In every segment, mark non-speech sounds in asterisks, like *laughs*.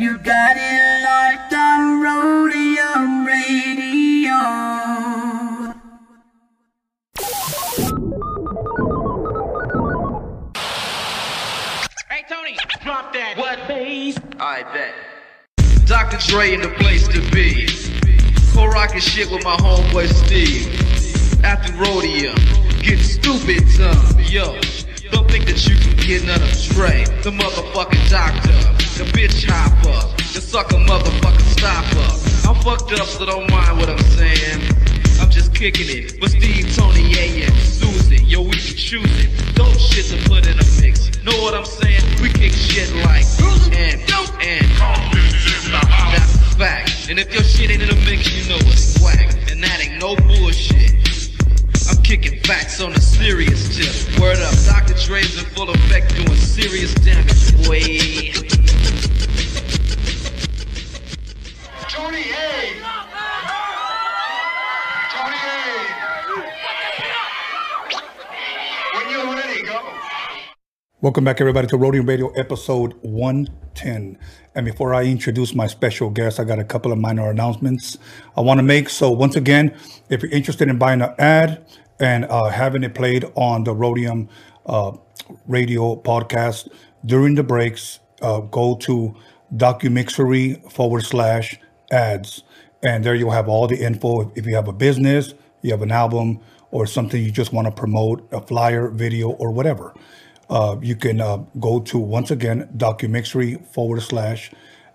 You got it locked on Roadium Radio. Hey Tony, drop that. What bass? I bet. Dr. Dre in the place to be. Co-rocking shit with my homeboy Steve. After Roadium, get stupid time. Yo, don't think that you can get none of Dre. The motherfucking doctor, the bitch hopper, the sucker motherfucking stopper. I'm fucked up, so don't mind what I'm saying. I'm just kicking it. But Steve, Tony, yeah, yeah, Susan, yo, we can choose it. Dope shit to put in a mix. Know what I'm saying? We kick shit like and and that's a fact. And if your shit ain't in a mix, you know it's whack. And that ain't no bullshit. I'm kicking facts on a serious tip. Word up, Dr. Dre's in full effect doing serious damage, boy. Welcome back, everybody, to Roadium Radio episode 110. And before I introduce my special guest, I got a couple of minor announcements I want to make. So, once again, if you're interested in buying an ad and uh, having it played on the Roadium uh, Radio podcast during the breaks, uh, go to documixery forward slash ads. And there you'll have all the info. If you have a business, you have an album, or something you just want to promote, a flyer, video, or whatever uh, you can uh, go to once again documixery forward slash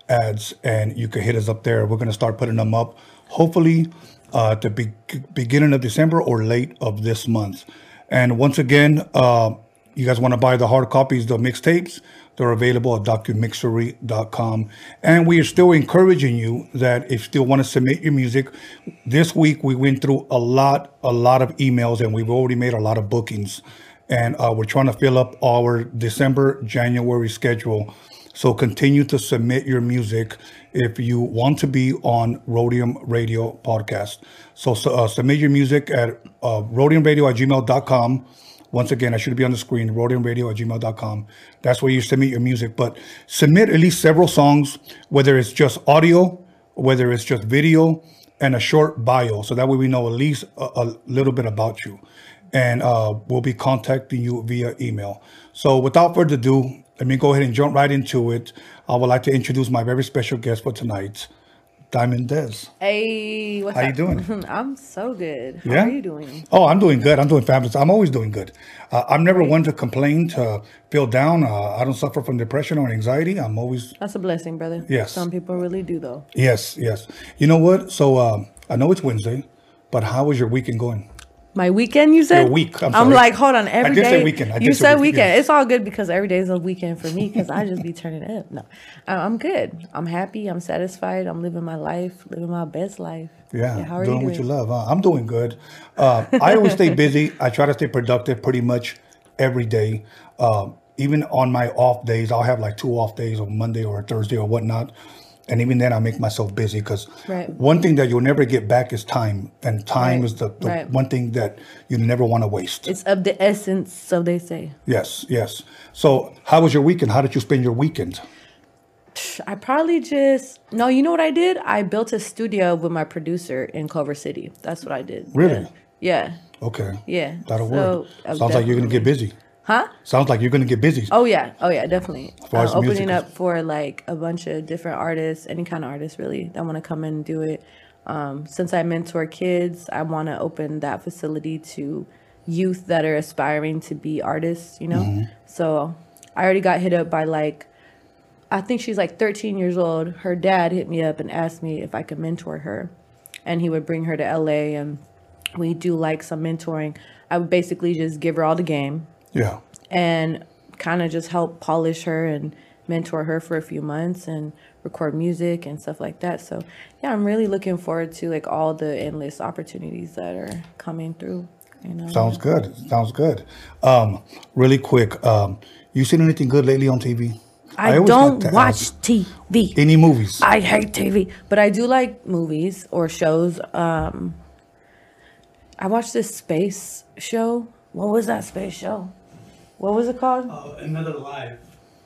ads and you can hit us up there. We're going to start putting them up hopefully uh, at the be- beginning of december or late of this month. And once again uh, you guys want to buy the hard copies the mixtapes they're available at documixery.com and we are still encouraging you that if you still want to submit your music this week we went through a lot a lot of emails and we've already made a lot of bookings and uh, we're trying to fill up our December, January schedule. So continue to submit your music if you want to be on Roadium Radio podcast. So, so, uh, submit your music at uh, roadiumradio at gmail.com. Once again, I should be on the screen, roadiumradio at gmail.com. That's where you submit your music. But submit at least several songs, whether it's just audio, whether it's just video, and a short bio. So that way we know at least a, a little bit about you and uh, we'll be contacting you via email. So without further ado, let me go ahead and jump right into it. I would like to introduce my very special guest for tonight, Diamond Dez. Hey, what's How you doing? *laughs* I'm so good. How Yeah? are you doing? Oh, I'm doing good. I'm doing fabulous. I'm always doing good. Uh, I'm never one to complain, to feel down. Uh, I don't suffer from depression or anxiety. I'm always That's a blessing, brother. Yes. Some people really do, though. yes, yes. You know what? So um, I know it's Wednesday, but how is your weekend going? My weekend, you said? Your week, I'm I'm, like, hold on. Every did day. say weekend. I you said weekend, weekend. yes. It's all good because every day is a weekend for me because I just be turning up. No, I- I'm good. I'm happy. I'm satisfied. I'm living my life, living my best life. Yeah, how are doing you what you love. Huh? I'm doing good. Uh, I always stay *laughs* busy. I try to stay productive pretty much every day. Um, even on my off days, I'll have like two off days on Monday or a Thursday or whatnot. And even then, I make myself busy because Right. one thing that you'll never get back is time, and time Right, is the, the right. one thing that you never want to waste. It's of the essence, so they say. yes, yes. So, how was your weekend? How did you spend your weekend? I probably just no. You know what I did? I built a studio with my producer in Culver City. That's what I did. Really? Yeah. Okay, Yeah. that'll So, work. Sounds like you're gonna get busy. Huh? Sounds like you're gonna get busy. Oh yeah. Oh yeah. Definitely. far Uh, as the music opening up for like a bunch of different artists, any kind of artists really that want to come in and do it. Um, since I mentor kids, I want to open that facility to youth that are aspiring to be artists. You know. Mm-hmm. So I already got hit up by like I think she's like 13 years old. Her dad hit me up and asked me if I could mentor her. And he would bring her to LA and we do like some mentoring. I would basically just give her all the game Yeah. And kind of just help polish her and mentor her for a few months and record music and stuff like that. So, yeah, I'm really looking forward to like all the endless opportunities that are coming through. You know? Sounds good. Sounds good. Um, really quick, um, you seen anything good lately on TV? I, always don't like watch ask. TV. any movies. I hate TV, but I do like movies or shows. Um, I watched this space show. What was that space show? What was it called? Uh, another life.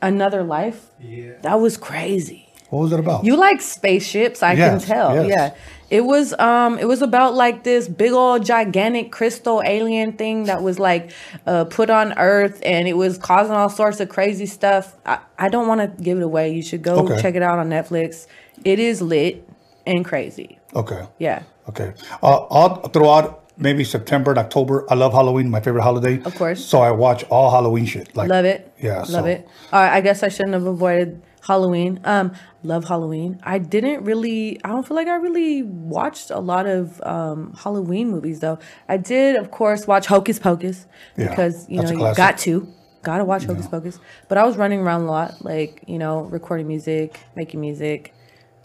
Another Life. Yeah. That was crazy. What was it about? You like spaceships, I Yes, can tell. yes. Yeah. It was um it was about like this big old gigantic crystal alien thing that was like uh put on Earth and it was causing all sorts of crazy stuff. I, I don't want to give it away. You should go Okay. check it out on Netflix. It is lit and crazy. okay. Yeah. Okay. Uh, all throughout maybe September and October, I love Halloween, my favorite holiday. Of course. So I watch all Halloween shit. Like Love it. Yeah. Love so- it. All right, I guess I shouldn't have avoided Halloween. Um, love Halloween. I didn't really. I don't feel like I really watched a lot of um Halloween movies though. I did, of course, watch Hocus Pocus Yeah, because you know you got to. Gotta watch Hocus Pocus. But I was running around a lot, like, you know, recording music, making music,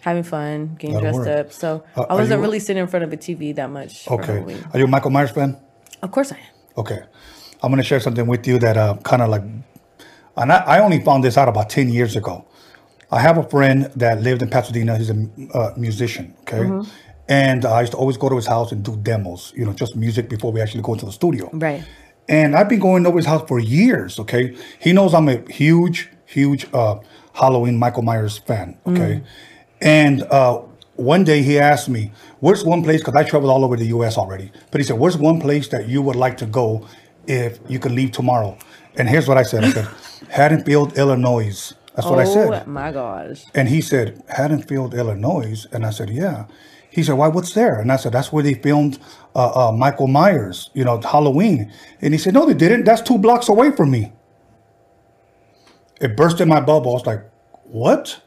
having fun, getting That'll dressed work. up. So Uh, I wasn't really sitting in front of a TV that much. Okay. Are you a Michael Myers fan? Of course I am. Okay. I'm going to share something with you that uh, kind of like, and I, I only found this out about 10 years ago. I have a friend that lived in Pasadena. He's a uh, musician, okay? And I used to always go to his house and do demos, you know, just music before we actually go into the studio. Right. And I've been going over his house for years, okay? He knows I'm a huge, huge uh, Halloween Michael Myers fan, okay? And uh, one day he asked me, Where's one place? Because I traveled all over the US already. But he said, Where's one place that you would like to go if you could leave tomorrow? And here's what I said I said, Haddonfield, Illinois. That's what I said. oh my gosh. And he said, Haddonfield, Illinois. And I said, yeah. He said, why, what's there? And I said, that's where they filmed uh, uh, Michael Myers, you know, Halloween. And he said, no, they didn't. That's two blocks away from me. It burst in my bubble. I was like, what?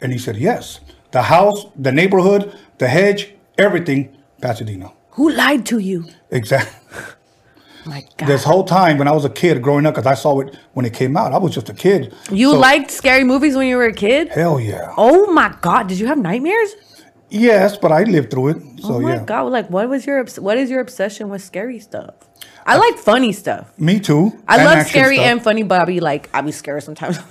And he said, yes. The house, the neighborhood, the hedge, everything, Pasadena. Who lied to you? Exactly. *laughs* My God. This whole time when I was a kid growing up, because I saw it when it came out, I was just a kid. You So- liked scary movies when you were a kid? Hell yeah. Oh my god, did you have nightmares? Yes, but I lived through it. So oh my yeah. god, like what was your what is your obsession with scary stuff? I like funny stuff. Me too. I love scary stuff. and funny, but I'll be like, I'll be scared sometimes. *laughs*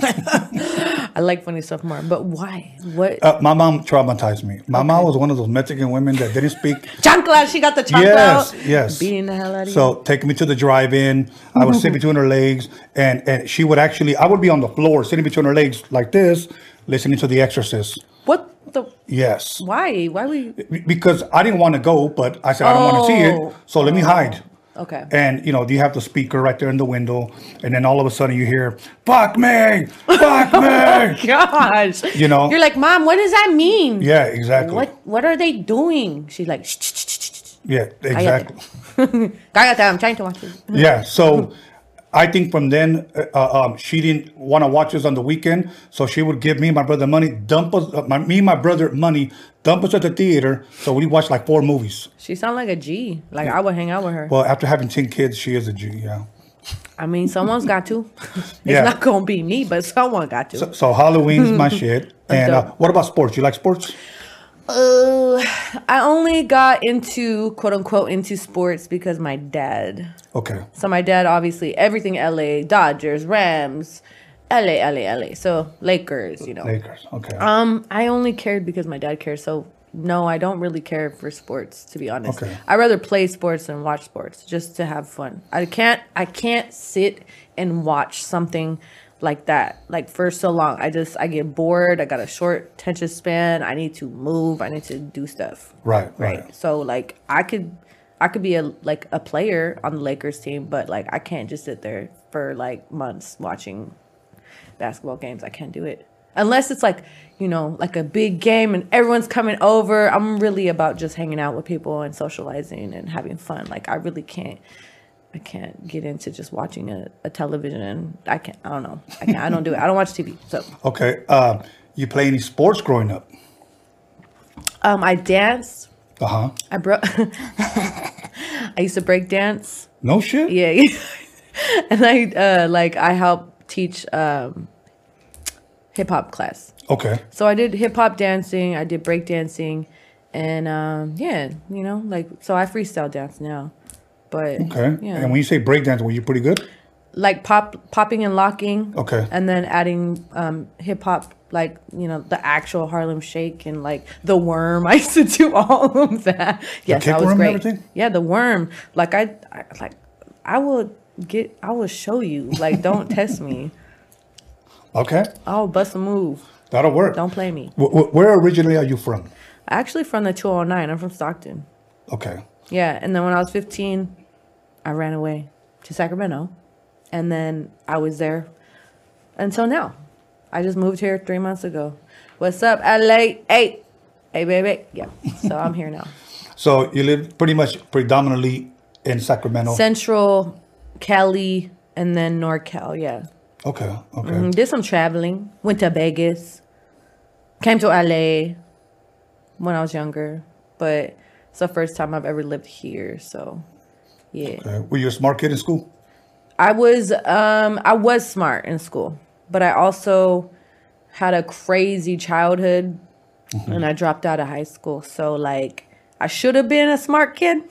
I like funny stuff more. But why? What? Uh, my mom traumatized me. My mom was one of those Mexican women that didn't speak. *laughs* chancla, she got the chancla yes, out. yes. Beating the hell out of you. So taking me to the drive-in, I would sit *laughs* between her legs, and and she would actually, I would be on the floor sitting between her legs like this, listening to The Exorcist. What the? Yes, Why? Why were you? Because I didn't want to go, but I said I don't want to see Oh. it, so let me hide. Okay. And you know, you have the speaker right there in the window, and then all of a sudden you hear "fuck me, fuck me." *laughs* Oh gosh. You know? You're like, mom. What does that mean? Yeah, exactly. What What are they doing? She's like, shh, shh, shh, shh, shh. Yeah, exactly. *laughs* Cállate, I'm trying to watch it. Yeah, so *laughs* I think from then, uh, um, she didn't want to watch us on the weekend, so she would give me and my brother money, dump us, uh, my, me and my brother money, dump us at the theater. So we watched like four movies. She sound like a G. Like I would hang out with her. Well, after having ten kids, she is a G. Yeah. I mean, someone's got to. *laughs* it's Yeah. not gonna be me, but someone got to. So, so Halloween's my *laughs* shit. And uh, what about sports? You like sports? Uh, I only got into quote unquote into sports because my dad. Okay. So my dad obviously everything LA, Dodgers, Rams, LA, LA, LA. So Lakers, you know. Lakers. Okay. Um, I only cared because my dad cared. So no, I don't really care for sports to be honest. Okay. I rather play sports than watch sports just to have fun. I can't I can't sit and watch something like that like for so long. I just I get bored. I got a short attention span. I need to move. I need to do stuff. right. Right. Right. So like I could I could be a like a player on the Lakers team, but like I can't just sit there for like months watching basketball games. I can't do it. Unless it's like, you know, like a big game and everyone's coming over. I'm really about just hanging out with people and socializing and having fun. Like I really can't I can't get into just watching a, a television. I can't I don't know. I can't I don't do it. I don't watch TV. So *laughs* Okay. Uh, you play any sports growing up? um I dance. Uh huh. I broke *laughs* I used to break dance. No shit. *laughs* Yeah. and I uh like I help teach um hip hop class. Okay. So I did hip hop dancing, I did break dancing, and um yeah, you know, like so I freestyle dance now. But Okay. yeah. And when you say breakdance, were you pretty good? like pop popping and locking. Okay. And then adding um hip hop like, you know, the actual Harlem Shake and like the worm. *laughs* I used to do all of that. Yes, that was great. Yeah, the worm. Like I, I like I will get I will show you. Like don't *laughs* test me. Okay. I'll bust a move. That'll work. Don't play me. Wh- wh- where originally are you from? I actually, from the 209. I'm from Stockton. Okay. Yeah, and then when I was 15, I ran away to Sacramento, and then I was there until now. I just moved here three months ago. What's up, LA? Hey, hey, baby. Yeah, so I'm here now. *laughs* So you live pretty much predominantly in Sacramento. Central, Cali, and then NorCal. Yeah, okay. Okay. Mm, did some traveling. Went to Vegas. Came to LA when I was younger, but it's the first time I've ever lived here. So, yeah. Okay. Were you a smart kid in school? I was um I was smart in school, but I also had a crazy childhood and I dropped out of high school. So like I should have been a smart kid,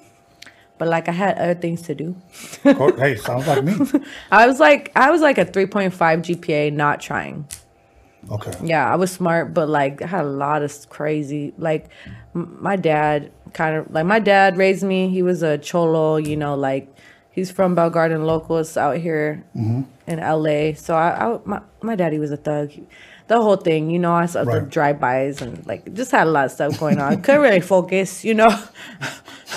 but like I had other things to do. Oh, hey, sounds like me. *laughs* I was like I was like a 3.5 GPA not trying. Okay. Yeah, I was smart, but like I had a lot of crazy. Like m- my dad, kind of like my dad raised me. He was a cholo, you know, like he's from Bell Garden locals out here mm-hmm. in LA. So I, I my my daddy was a thug. The whole thing, you know, I saw the drive-bys and like just had a lot of stuff going on. Couldn't really focus, you know. *laughs*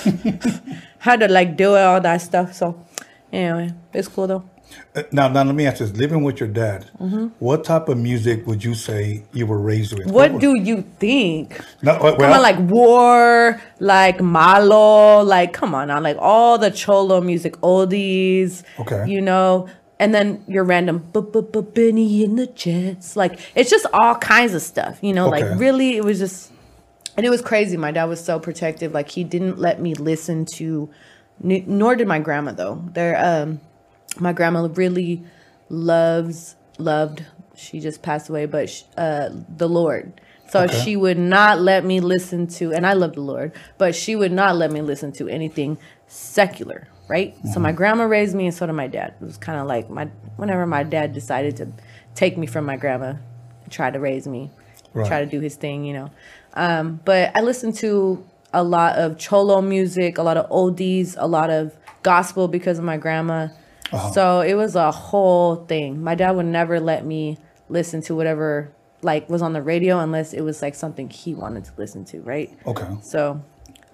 *laughs* had to like do all that stuff. So anyway, it's cool though. Uh, Now, now let me ask this: Living with your dad, Mm-hmm. what type of music would you say you were raised with? What do you think? No, well, Come on, like War, like Malo, like come on now, like all the cholo music, oldies. Okay. You know, and then your random Benny and the Jets, like it's just all kinds of stuff. You know, Okay. like really, it was just, and it was crazy. My dad was so protective, like he didn't let me listen to, nor did my grandma though. They're um, my grandma really loves loved. She just passed away, but sh uh, the Lord. So Okay. she would not let me listen to, and I love the Lord, but she would not let me listen to anything secular, right? So Mm-hmm. my grandma raised me, and so did my dad. It was kind of like my whenever my dad decided to take me from my grandma, try to raise me, Right. try to do his thing, you know. Um, but I listened to a lot of cholo music, a lot of oldies, a lot of gospel because of my grandma. So it was a whole thing. My dad would never let me listen to whatever like was on the radio unless it was like something he wanted to listen to, right? Okay. So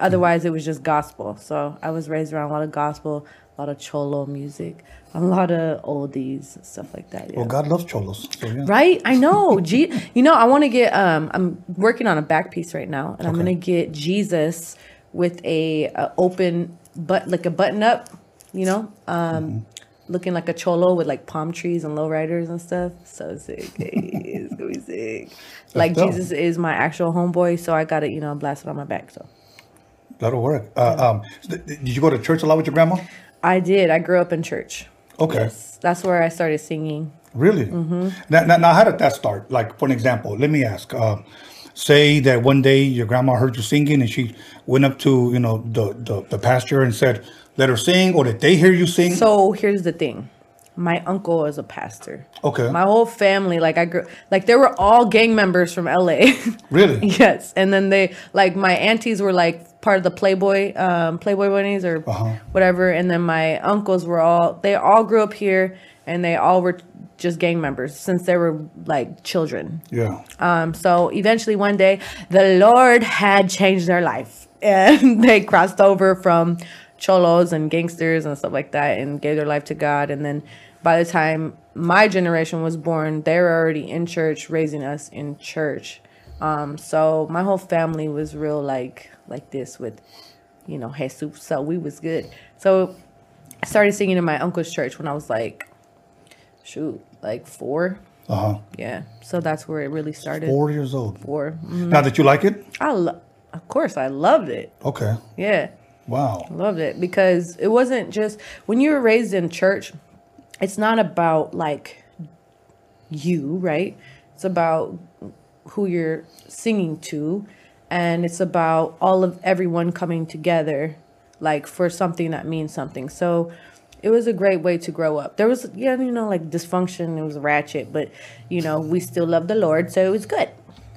otherwise it was just gospel. So I was raised around a lot of gospel, a lot of cholo music, a lot of oldies, stuff like that. Yeah. Well, God loves cholos. So, yeah. Right? I know. *laughs* G- you know, I want to get um I'm working on a back piece right now and I'm going to get Jesus with a, a open but like a button up, you know? Um looking like a cholo with like palm trees and lowriders and stuff. So sick. *laughs* It's to be sick. Like dope. Jesus is my actual homeboy, so I got to, you know, blast it on my back, so. That'll work. Uh, um, did you go to church a lot with your grandma? I did. I grew up in church. Okay. That's where I started singing. Really? Mm-hmm. Now, now, now, how did that start? Like, for an example, let me ask. Um, say that one day your grandma heard you singing and she went up to, you know, the, the, the pastor and said, let her sing, or did they hear you sing? So here's the thing. My uncle is a pastor. Okay. My whole family, like I grew, like they were all gang members from LA. *laughs* really? yes, and then they, like my aunties were like part of the Playboy, um, Playboy bunnies or Uh-huh. whatever, and then my uncles were all, they all grew up here, and they all were just gang members since they were like children. Yeah. Um, so eventually one day the Lord had changed their life *laughs* and they crossed over from cholos and gangsters and stuff like that and gave their life to God. And then by the time my generation was born, they were already in church, raising us in church. Um, so my whole family was real like like this with, you know, Jesus. So we was good. So I started singing in my uncle's church when I was like, shoot, like four. Uh huh. Yeah. So that's where it really started. Four years old. Four. Mhm. Now, did you like it? I lo- of course I loved it. Okay. Yeah. Wow. Loved it because it wasn't just when you were raised in church, it's not about like you, right? It's about who you're singing to and it's about all of everyone coming together like for something that means something. So it was a great way to grow up. There was yeah, you know, like dysfunction, it was ratchet, but you know, we still love the Lord, so it was good.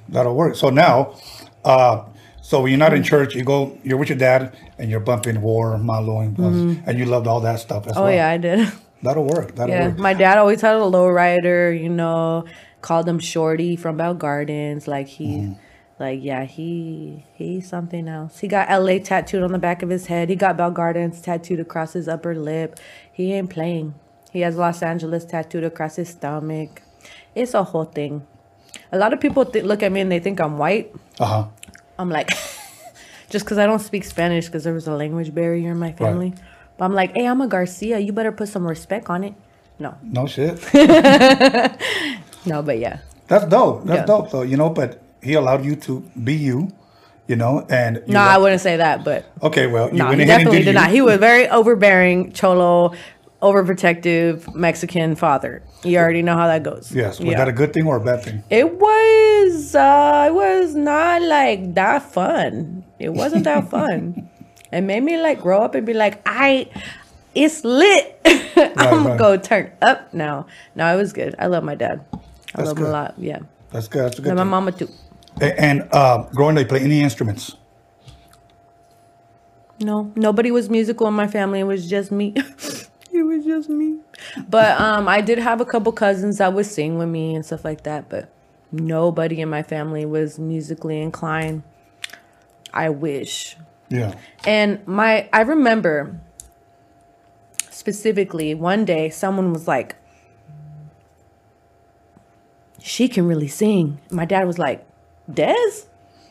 That'll work. So now, uh, so when you're not in church, you go, you're with your dad, and you're bumping War, Malo, and, and you loved all that stuff as Mm-hmm. Oh yeah, I did. That'll work. That'll Yeah, work. my dad always had a lowrider, you know, called him Shorty from Bell Gardens. Like he, Mm-hmm. like yeah, he he's something else. He got LA tattooed on the back of his head. He got Bell Gardens tattooed across his upper lip. He ain't playing. He has Los Angeles tattooed across his stomach. It's a whole thing. A lot of people th- look at me and they think I'm white. Uh huh. I'm like, *laughs* just because I don't speak Spanish because there was a language barrier in my family. But I'm like, hey, I'm a Garcia. You better put some respect on it. No, No shit. *laughs* no, but yeah. That's dope. That's Yeah. dope though. You know, but he allowed you to be you. You know, and you No, I wouldn't say that, but Okay, well, you no, he definitely did, did not. He was very overbearing, cholo, overprotective Mexican father. You already know how that goes. Yes. Was Yeah. that a good thing or a bad thing? It was uh it was not like that fun. It wasn't that fun. It made me like grow up and be like, I it's lit. I'm *laughs* right. gonna go turn up now. No, it was good. I love my dad. I That's love him a lot. Yeah. That's good. That's a good. And my mama too. And uh, growing up, you play any instruments? No, nobody was musical in my family. It was just me. *laughs* it was just me. But um, I did have a couple cousins that would sing with me and stuff like that. But nobody in my family was musically inclined. I wish. Yeah. And my, I remember specifically one day someone was like, she can really sing. My dad was like, Des?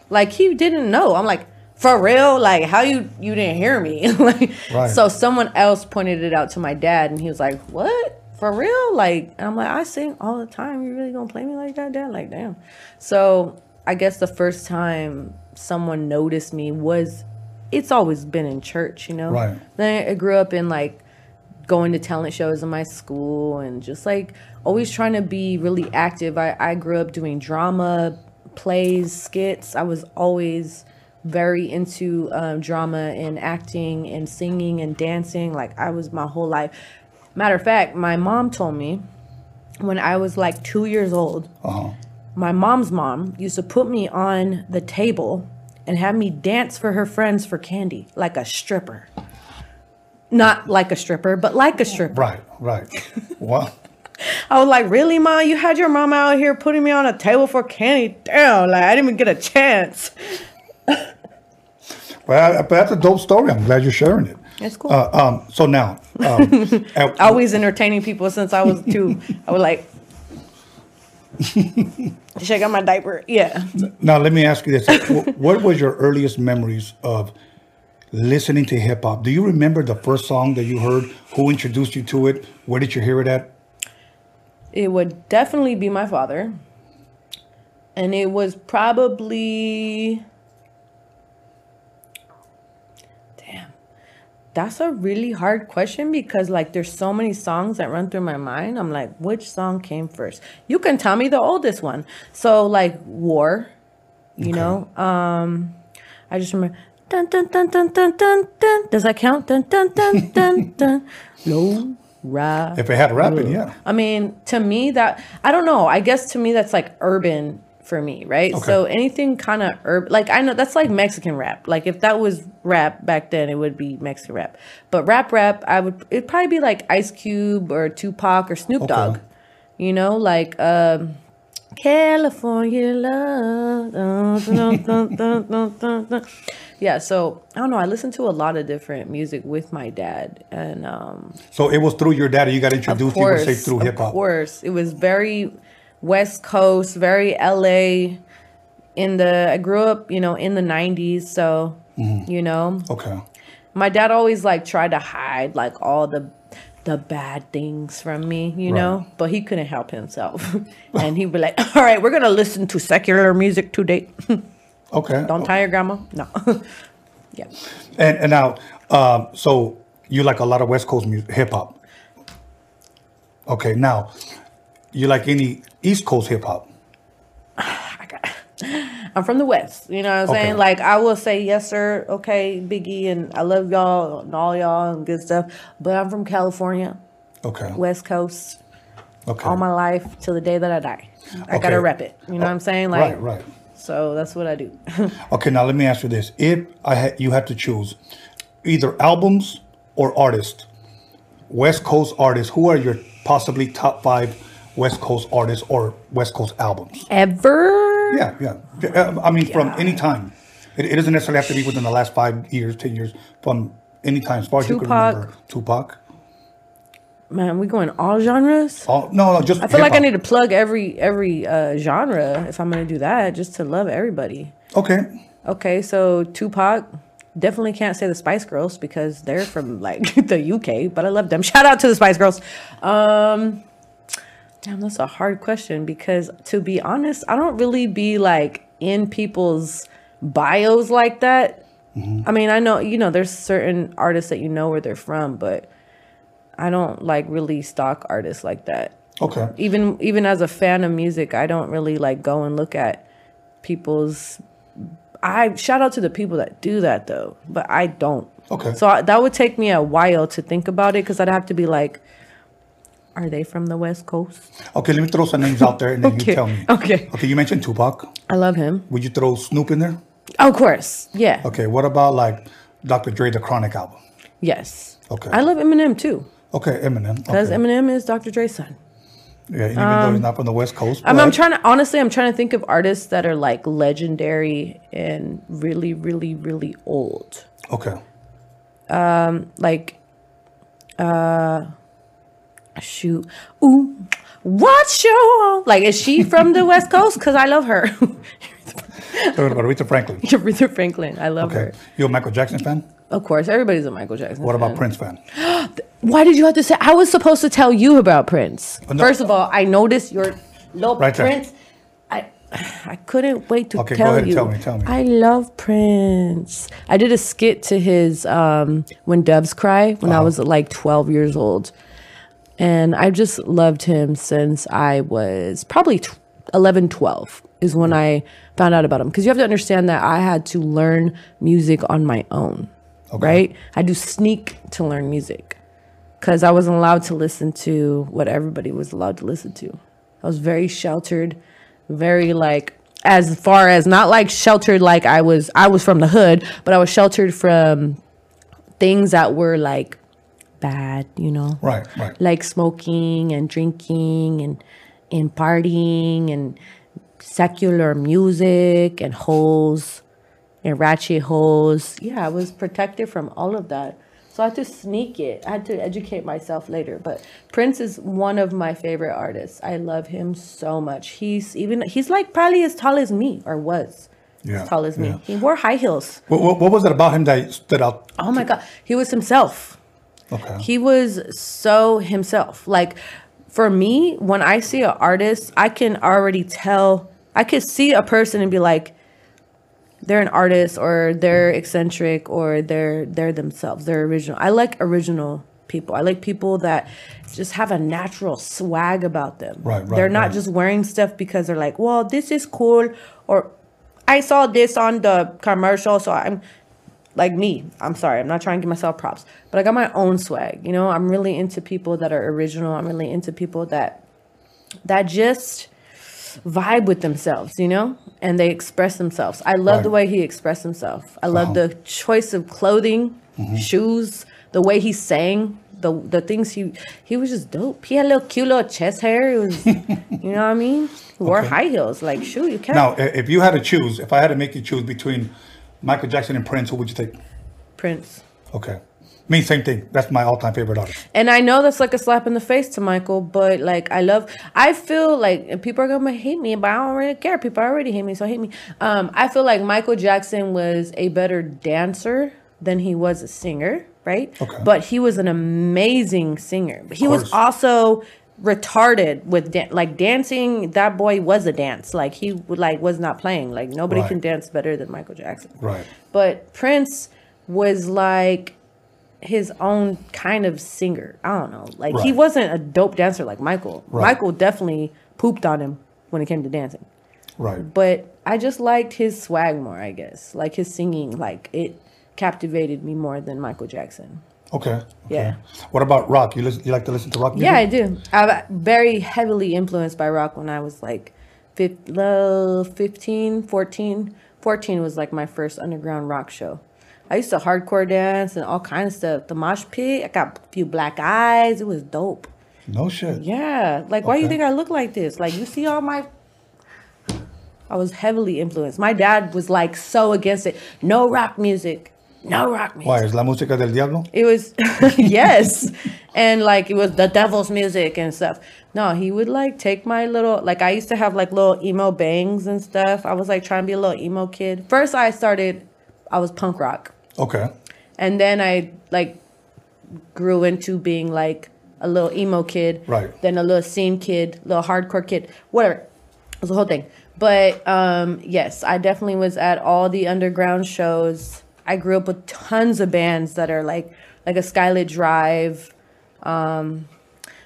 Like he didn't know. I'm like, for real? Like how you you didn't hear me? *laughs* like Right. so someone else pointed it out to my dad and he was like, What? For real? Like and I'm like, I sing all the time. You really gonna play me like that, Dad? Like, damn. So I guess the first time someone noticed me was it's always been in church, you know? Right. Then I grew up in like going to talent shows in my school and just like always trying to be really active. I, I grew up doing drama, plays, skits. I was always very into um, drama and acting and singing and dancing. Like I was my whole life. Matter of fact, my mom told me when I was like two years old, Uh-huh. My mom's mom used to put me on the table and have me dance for her friends for candy, like a stripper. Not like a stripper, but like a stripper. Right. Right. *laughs* well, I was like, really, ma? You had your mom out here putting me on a table for candy? Damn, like I didn't even get a chance. *laughs* well, but that's a dope story. I'm glad you're sharing it. That's cool. Uh, um, so now, um, *laughs* at- Always entertaining people since I was two. I was like, shake out my diaper. Yeah. now let me ask you this: *laughs* What was your earliest memories of listening to hip hop? Do you remember the first song that you heard? Who introduced you to it? Where did you hear it at? It would definitely be my father. And it was probably. That's a really hard question because, like, there's so many songs that run through my mind. I'm like, which song came first? You can tell me the oldest one. So, like, War, you know? Um, I just remember. Dun, dun, dun, dun, dun, dun, dun. Does that count? Dun, dun, dun, dun, *laughs* dun. Low, ride. If it had rapping, yeah. I mean, to me, that I don't know. I guess to me, that's like urban for me, right? Okay. So anything kind of urban, like I know that's like Mexican rap. Like if that was rap back then, it would be Mexican rap. But rap, rap, I would it'd probably be like Ice Cube or Tupac or Snoop Okay. Dogg. You know, like um, California love. Dun, dun, dun. Yeah, so I don't know. I listened to a lot of different music with my dad, and um, So it was through your daddy you got introduced. You would say through hip hop. of course. It was very West Coast, very LA. In the I grew up, you know, in the '90s, so Mm-hmm. you know, Okay. my dad always like tried to hide like all the the bad things from me, you know, but he couldn't help himself, *laughs* and he'd be like, *laughs* "All right, we're gonna listen to secular music today. *laughs* Okay. Don't your grandma." No. yeah. And and now, um, so you like a lot of West Coast music, hip hop. Okay. Now, you like any East Coast hip hop? *sighs* *laughs* I'm from the West. You know what I'm Okay. saying? Like I will say yes, sir. Okay, Biggie, and I love y'all and all y'all and good stuff. But I'm from California, Okay. West Coast, Okay. all my life till the day that I die. I Okay. gotta rep it. You know what I'm oh, saying? Like, right. Right. So that's what I do. *laughs* Okay. Now let me ask you this: If I had you had to choose either albums or artists, West Coast artists, who are your possibly top five West Coast artists or West Coast albums? Ever? Yeah, yeah. Uh, I mean, from any time. It, it doesn't necessarily have to be within the last five years, ten years. From any time, as far as you can Tupac. remember. Tupac. Man, we going all genres? Oh no, no, just. I feel like I need to plug every every uh, genre if I'm gonna do that, just to love everybody. Okay. Okay, so Tupac. Definitely can't say the Spice Girls because they're from like *laughs* the UK, but I love them. Shout out to the Spice Girls. Um, damn, that's a hard question because to be honest, I don't really be like in people's bios like that. Mm-hmm. I mean, I know you know there's certain artists that you know where they're from, but I don't like really stalk artists like that Okay. even even as a fan of music, I don't really like go and look at people's. I shout out to the people that do that though, but I don't. Okay. So I, that would take me a while to think about it because I'd have to be like, are they from the West Coast? Okay, let me throw some names out there and then Okay, you tell me. okay. Okay, you mentioned Tupac. I love him. Would you throw Snoop in there? Of course, yeah, Okay, what about like Dr. Dre, the Chronic album? yes. Okay. I love Eminem too Okay, Eminem. because Okay. Eminem is Dr. Dre's son. Yeah, even though he's not from the West Coast. I'm, I'm trying to honestly, I'm trying to think of artists that are like legendary and really, really, really old. Okay. Um, like uh shoot ooh what's your like is she from the west coast because i love her *laughs* Talking about Aretha Franklin. aretha franklin i love Okay. her You a Michael Jackson fan? of course everybody's a michael jackson What about. Prince fan? *gasps* why did you have to say i was supposed to tell you about prince Oh, no. first of all i noticed your little Right prince i I couldn't wait to tell you. Okay, go tell ahead, you. tell me, tell me. I love Prince. I did a skit to his um, "When Doves Cry" when I Uh-huh. was like 12 years old, and I just loved him since I was probably tw- 11, 12 is when I found out about him. Because you have to understand that I had to learn music on my own, right? I do sneak to learn music because I wasn't allowed to listen to what everybody was allowed to listen to. I was very sheltered, very like as far as not like sheltered like I was I was from the hood, but I was sheltered from things that were like bad, you know Right, right. like smoking and drinking and and partying and secular music and holes and ratchet holes. Yeah, I was protected from all of that. So I had to sneak it. I had to educate myself later. But Prince is one of my favorite artists. I love him so much. He's even he's like probably as tall as me or was. Yeah, As tall as me. yeah. He wore high heels. What, what, what was it about him that stood out? Oh my god. He was himself. Okay. He was so himself. Like for me, when I see an artist, I can already tell. I could see a person and be like, they're an artist, or they're eccentric, or they're they're themselves. They're original. I like original people. I like people that just have a natural swag about them. Right, right, They're not right. just wearing stuff because they're like, well, this is cool, or I saw this on the commercial, so I'm like me. I'm sorry, I'm not trying to give myself props, but I got my own swag. You know, I'm really into people that are original. I'm really into people that that just vibe with themselves, you know, and they express themselves. I love the way he expressed himself. I love Uh-huh. the choice of clothing, shoes, the way he sang, the the things he he was just dope. He had a little cute little chest hair. It was, *laughs* you know what I mean. He wore Okay. high heels. Like, shoot, you can't. Now, if you had to choose, if I had to make you choose between Michael Jackson and Prince, who would you take? Prince. Okay. Me, same thing. That's my all-time favorite artist. And I know that's like a slap in the face to Michael, but like I love I feel like people are gonna hate me, but I don't really care. People already hate me, so hate me. Um, I feel like Michael Jackson was a better dancer than he was a singer, right? Okay. But he was an amazing singer. He was also retarded with dan- like dancing. That boy was a dance. Like he would like was not playing. Like nobody Right. can dance better than Michael Jackson. Right. But Prince was like his own kind of singer. I don't know. Like he wasn't a dope dancer like Michael. Right. Michael definitely pooped on him when it came to dancing. Right. But I just liked his swag more, I guess. Like his singing, like it captivated me more than Michael Jackson. Okay. okay. Yeah. What about rock? You listen, you like to listen to rock music? Yeah, I do. I'm very heavily influenced by rock when I was like fif- low 15, 14. 14 was like my first underground rock show. I used to hardcore dance and all kinds of stuff. The mosh pit, I got a few black eyes. It was dope. No shit. Yeah. Like, why do you think I look like this? Like, you see all my. I was heavily influenced. My dad was like so against it. No rock music. No rock music. Why is la música del diablo? It was *laughs* yes, and like it was the devil's music and stuff. No, he would like take my little like I used to have like little emo bangs and stuff. I was like trying to be a little emo kid. First, I started, I was punk rock, Okay. and then I like grew into being like a little emo kid. Right. Then a little scene kid, little hardcore kid, whatever. It was the whole thing. But um, yes, I definitely was at all the underground shows. I grew up with tons of bands that are like like a Skylit Drive. Um,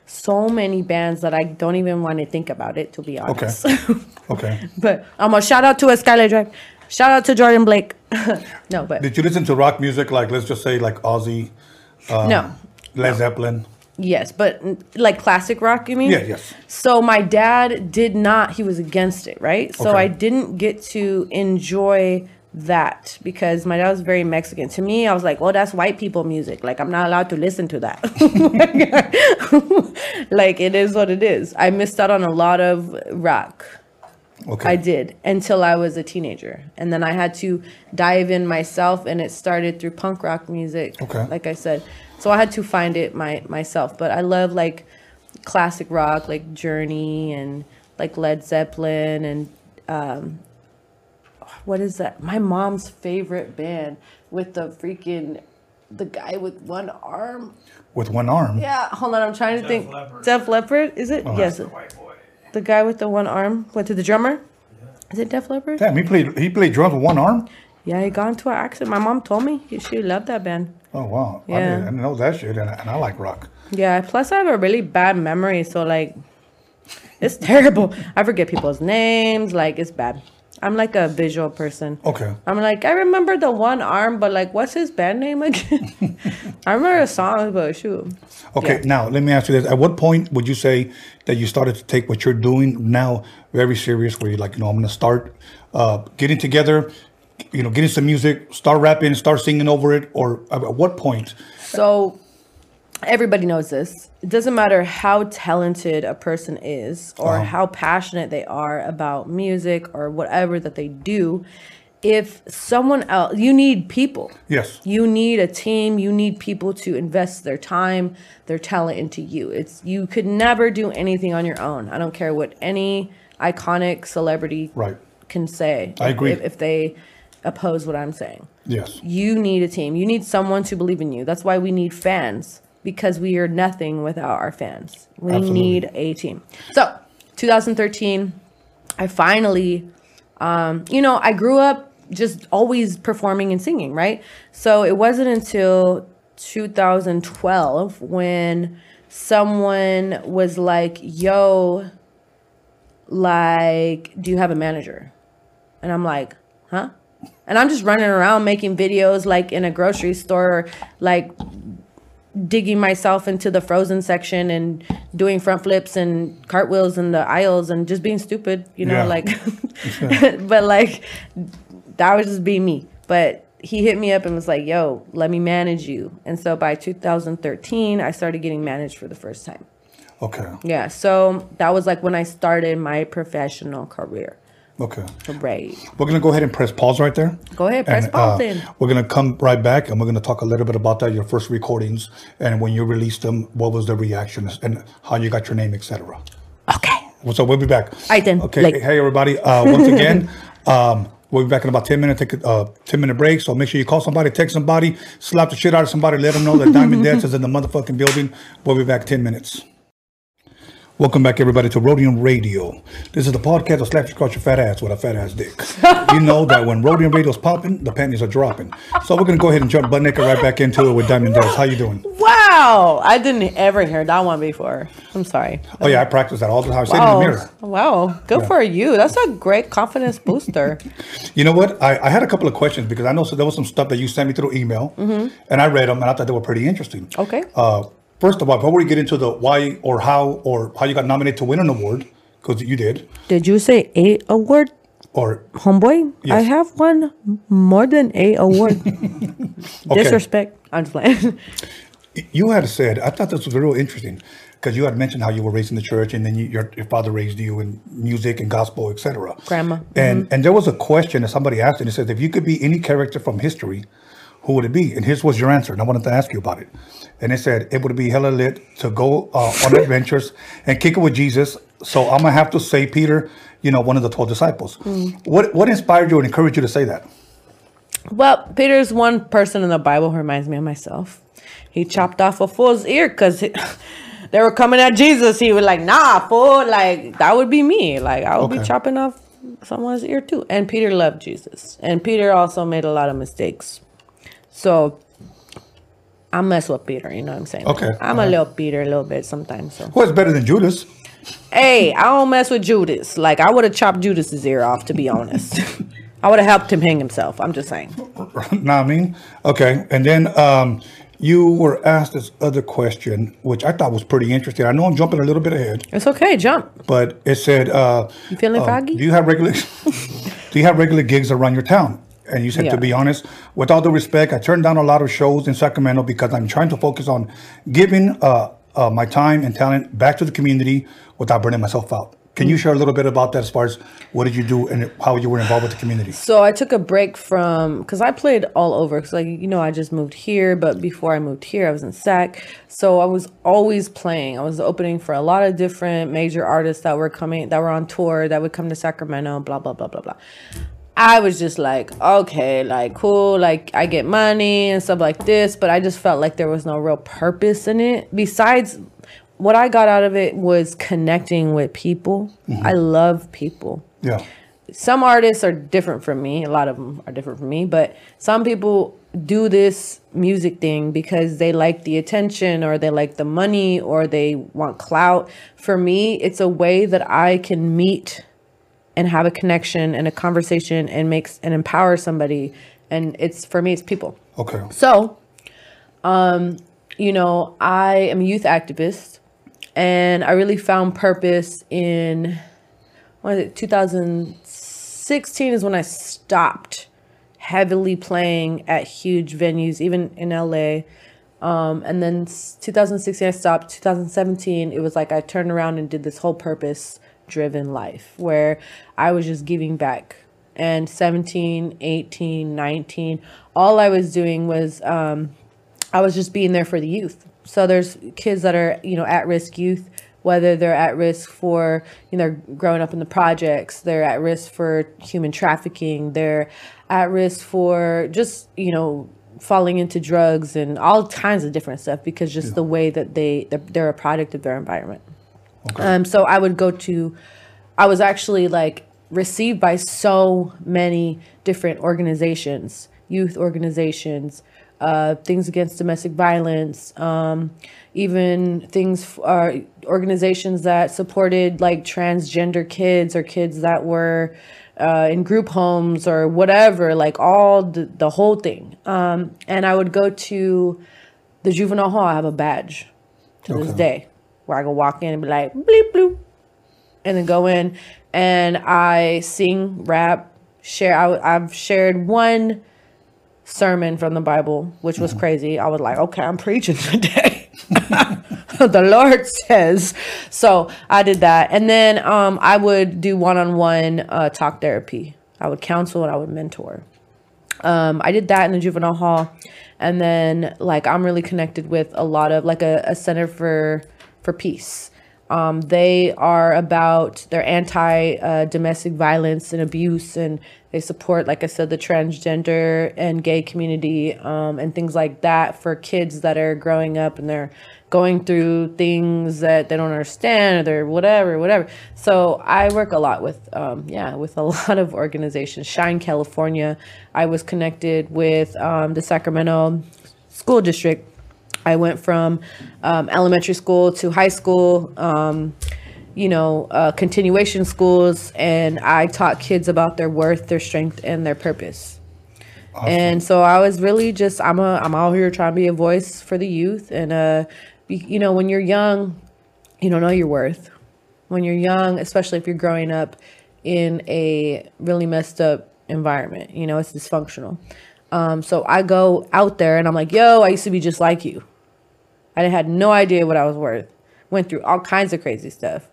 so many bands that I don't even want to think about it to be honest. Okay. *laughs* *laughs* Okay. but I'm gonna shout out to a Skylit Drive. Shout out to Jordan Blake. *laughs* no, but Did you listen to rock music like let's just say like Ozzy, no. Led Zeppelin? Yes, but like classic rock, you mean? Yeah, yes. So my dad did not, he was against it, right? So Okay. I didn't get to enjoy that because my dad was very Mexican. To me, I was like, well, that's white people music. Like, I'm not allowed to listen to that. *laughs* like, it is what it is. I missed out on a lot of rock. Okay. I did until I was a teenager. And then I had to dive in myself and it started through punk rock music. Okay. Like I said. So I had to find it my myself. But I love like classic rock like Journey and like Led Zeppelin and um what is that? My mom's favorite band with the freaking the guy with one arm. With one arm. Yeah, hold on, I'm trying to think. Leppard. Def Leppard, is it? Oh, yes. White boy. The guy with the one arm went to the drummer. Is it Def Leppard? Damn, he played he played drums with one arm. Yeah, he got into an accident. My mom told me she loved that band. Oh wow. I, Yeah. didn't, I didn't know that shit, and I, and I like rock. Yeah. Plus, I have a really bad memory, so like, it's terrible. I forget people's names. Like, it's bad. I'm like a visual person. Okay. I'm like, I remember the one arm, but like, what's his band name again? *laughs* I remember a song, but shoot. Okay. Yeah. Now let me ask you this: At what point would you say that you started to take what you're doing now very serious? Where you're like, you know, I'm going to start uh, getting together, you know, getting some music, start rapping, start singing over it, or at what point? So everybody knows this. It doesn't matter how talented a person is or Uh-huh. how passionate they are about music or whatever that they do. If someone else, you need people. Yes. You need a team. You need people to invest their time, their talent into you. It's you could never do anything on your own. I don't care what any iconic celebrity Right. can say. I agree. If, if they oppose what I'm saying Yes. you need a team. You need someone to believe in you. That's why we need fans because we are nothing without our fans. We Absolutely. need a team. So, 2013, I finally, um, you know, I grew up just always performing and singing, right? So it wasn't until 2012 when someone was like, yo, like, do you have a manager? And I'm like, huh? And I'm just running around making videos like in a grocery store, like digging myself into the frozen section and doing front flips and cartwheels in the aisles and just being stupid, you know, Yeah. like, *laughs* but like, that was just being me. But he hit me up and was like, yo, let me manage you. And so by 2013, I started getting managed for the first time. Okay. Yeah. So that was like when I started my professional career. Okay. Right. We're gonna go ahead and press pause right there. Go ahead, press And, pause uh, then. We're gonna come right back, and we're gonna talk a little bit about that, your first recordings, and when you released them, what was the reaction, and how you got your name, etc. Okay. So we'll be back. right then, Okay. like- Hey everybody. Uh, once again, *laughs* um, we'll be back in about ten minutes. Take a uh, ten minute break. So make sure you call somebody, text somebody, slap the shit out of somebody, let them know that Diamond *laughs* Dance is in the motherfucking building. We'll be back ten minutes. Welcome back, everybody, to Roadium Radio. This is the podcast that slaps you across your fat ass with a fat ass dick. *laughs* you know that when Roadium Radio's popping, the panties are dropping. So we're gonna go ahead and jump butt naked right back into it with Diamond Dez. How you doing? Wow. I didn't ever hear that one before. I'm sorry. Oh yeah, I practice that all the time. I say in Wow. the mirror. Wow. Good for you. That's a great confidence booster. *laughs* You know what? I, I had a couple of questions because I know so there was some stuff that you sent me through email, and I read them and I thought they were pretty interesting. Mm-hmm. Okay. Uh, first of all, before we get into the why or how or how you got nominated to win an award, because you did, Did you say a award, or homeboy? I have won more than a award. *laughs* *laughs* Okay. Disrespect. I'm playing. *laughs* you had said, I thought this was real interesting. because you had mentioned how you were raised in the church, and then you, your your father raised you in music and gospel, etc. Grandma. And mm-hmm. and there was a question that somebody asked, and it says, if you could be any character from history, who would it be? And here's was your answer, and I wanted to ask you about it. And they said it would be hella lit to go uh, on adventures and kick it with Jesus. So I'm gonna have to say Peter, you know, one of the twelve disciples. What what inspired you and encouraged you to say that? Well, Peter's one person in the Bible who reminds me of myself. He chopped off a fool's ear because *laughs* they were coming at Jesus. He was like, nah, fool. Like, that would be me. Like, I would Okay. be chopping off someone's ear too. And Peter loved Jesus. And Peter also made a lot of mistakes. So I mess with Peter, you know what I'm saying? Okay, I'm a little Peter a little bit sometimes. So Well, it's better than Judas. hey, I don't mess with Judas. Like I would have chopped Judas's ear off, to be honest. *laughs* I would have helped him hang himself. I'm just saying. *laughs* what I mean? Okay. And then um, you were asked this other question, which I thought was pretty interesting. I know I'm jumping a little bit ahead, It's okay, jump. but it said, uh, You feeling um, froggy? do you have regular *laughs* do you have regular gigs around your town? And you said, Yeah. to be honest, with all due respect, I turned down a lot of shows in Sacramento because I'm trying to focus on giving uh, uh, my time and talent back to the community without burning myself out. Can Mm. you share a little bit about that as far as what did you do and how you were involved with the community? So I took a break from because I played all over. Because like you know, I just moved here, but before I moved here, I was in SAC. So I was always playing. I was opening for a lot of different major artists that were coming, that were on tour, that would come to Sacramento. Blah blah blah blah blah. I was just like, okay, like cool, like I get money and stuff like this, but I just felt like there was no real purpose in it. Besides, what I got out of it was connecting with people. Mm-hmm. I love people Yeah. some artists are different from me. A lot of them are different from me, but some people do this music thing because they like the attention or they like the money or they want clout. For me, it's a way that I can meet and have a connection and a conversation and makes and empower somebody. And it's for me, it's people. Okay. So, um, you know, I am a youth activist and I really found purpose in what is it, 2016 is when I stopped heavily playing at huge venues, even in LA. Um, and then 2016 I stopped. 2017 it was like I turned around and did this whole purpose driven life where I was just giving back. And 17, 18, 19, all I was doing was um, I was just being there for the youth. So there's kids that are, you know, at risk youth, whether they're at risk for, you know, growing up in the projects, they're at risk for human trafficking, they're at risk for just, you know, falling into drugs and all kinds of different stuff because just the way that they they're, they're a product of their environment. Um, so I would go to, I was actually like received by so many different organizations, youth organizations, uh, things against domestic violence, um, even things are organizations that supported like transgender kids or kids that were uh, in group homes or whatever, like all the, the whole thing. Um, and I would go to the juvenile hall. I have a badge to this day where I go walk in and be like bleep bloop, and then go in and I sing, rap, share. I, I've shared one sermon from the Bible, which was crazy. I was like, okay, I'm preaching *laughs* today. *laughs* the Lord says. So I did that. And then um, I would do one on one talk therapy. I would counsel and I would mentor. Um, I did that in the juvenile hall. And then like I'm really connected with a lot of like a, a center for for peace. Um, they are about they're anti uh, domestic violence and abuse, and they support, like I said, the transgender and gay community um, and things like that for kids that are growing up and they're going through things that they don't understand or they're whatever, whatever. So I work a lot with, um, yeah, with a *laughs* lot of organizations. Shine California, I was connected with um, the Sacramento School District. I went from um, elementary school to high school, um, you know, uh, continuation schools, and I taught kids about their worth, their strength, and their purpose. And so I was really just I'm a I'm out here trying to be a voice for the youth, and uh, be, you know, when you're young, you don't know your worth. When you're young, especially if you're growing up in a really messed up environment, you know, it's dysfunctional. Um, so I go out there and I'm like, yo, I used to be just like you. I had no idea what I was worth. went through all kinds of crazy stuff.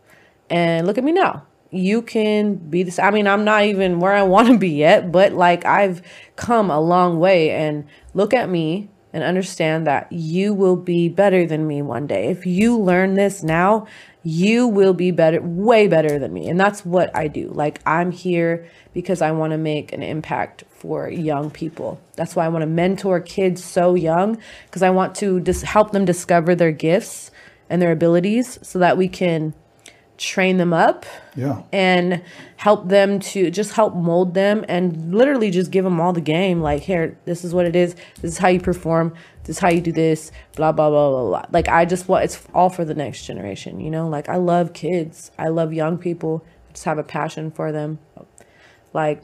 And look at me now. You can be this. I mean, I'm not even where I *laughs* want to be yet, but like I've come a long way. And look at me and understand that you will be better than me one day. If you learn this now, you will be better, way better than me. And that's what I do. Like, I'm here because I want to make an impact for young people. That's why I want to mentor kids so young because I want to just help them discover their gifts and their abilities so that we can train them up Yeah. and help them to just help mold them and literally just give them all the game like here this is what it is. This is how you perform. This is how you do this. Blah blah blah blah blah. Like i just want it's all for the next generation you know? Like i love kids. I love young people. I just have a passion for them. Like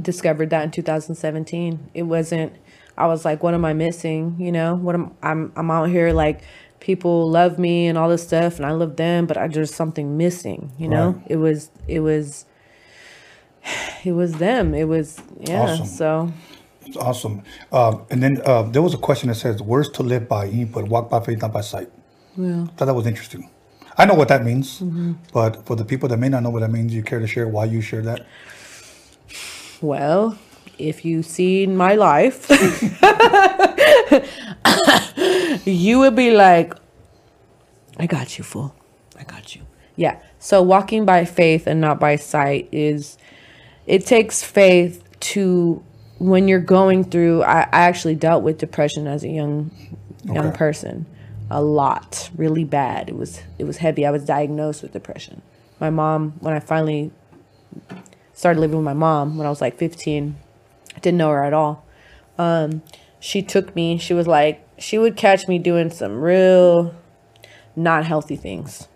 discovered that in 2017 it wasn't i was like what am i missing you know what am i'm i'm out here like people love me and all this stuff and i love them but i there's something missing you know Right. it was it was it was them it was yeah Awesome. so It's awesome. Um, and then uh, there was a question that says, "Words to live by," you put "walk by faith, not by sight." yeah thought that was interesting. I know what that means, Mm-hmm. but for the people that may not know what that means, you care to share why you share that? Well, if you've seen my life, *laughs* you would be like, I got you, fool. I got you. Yeah. So walking by faith and not by sight is, it takes faith to, when you're going through, I, I actually dealt with depression as a young, young Okay. person a lot, really bad. It was, it was heavy. I was diagnosed with depression. My mom, when I finally started living with my mom when I was like 15. I didn't know her at all. Um, she took me, she was like, she would catch me doing some real not healthy things.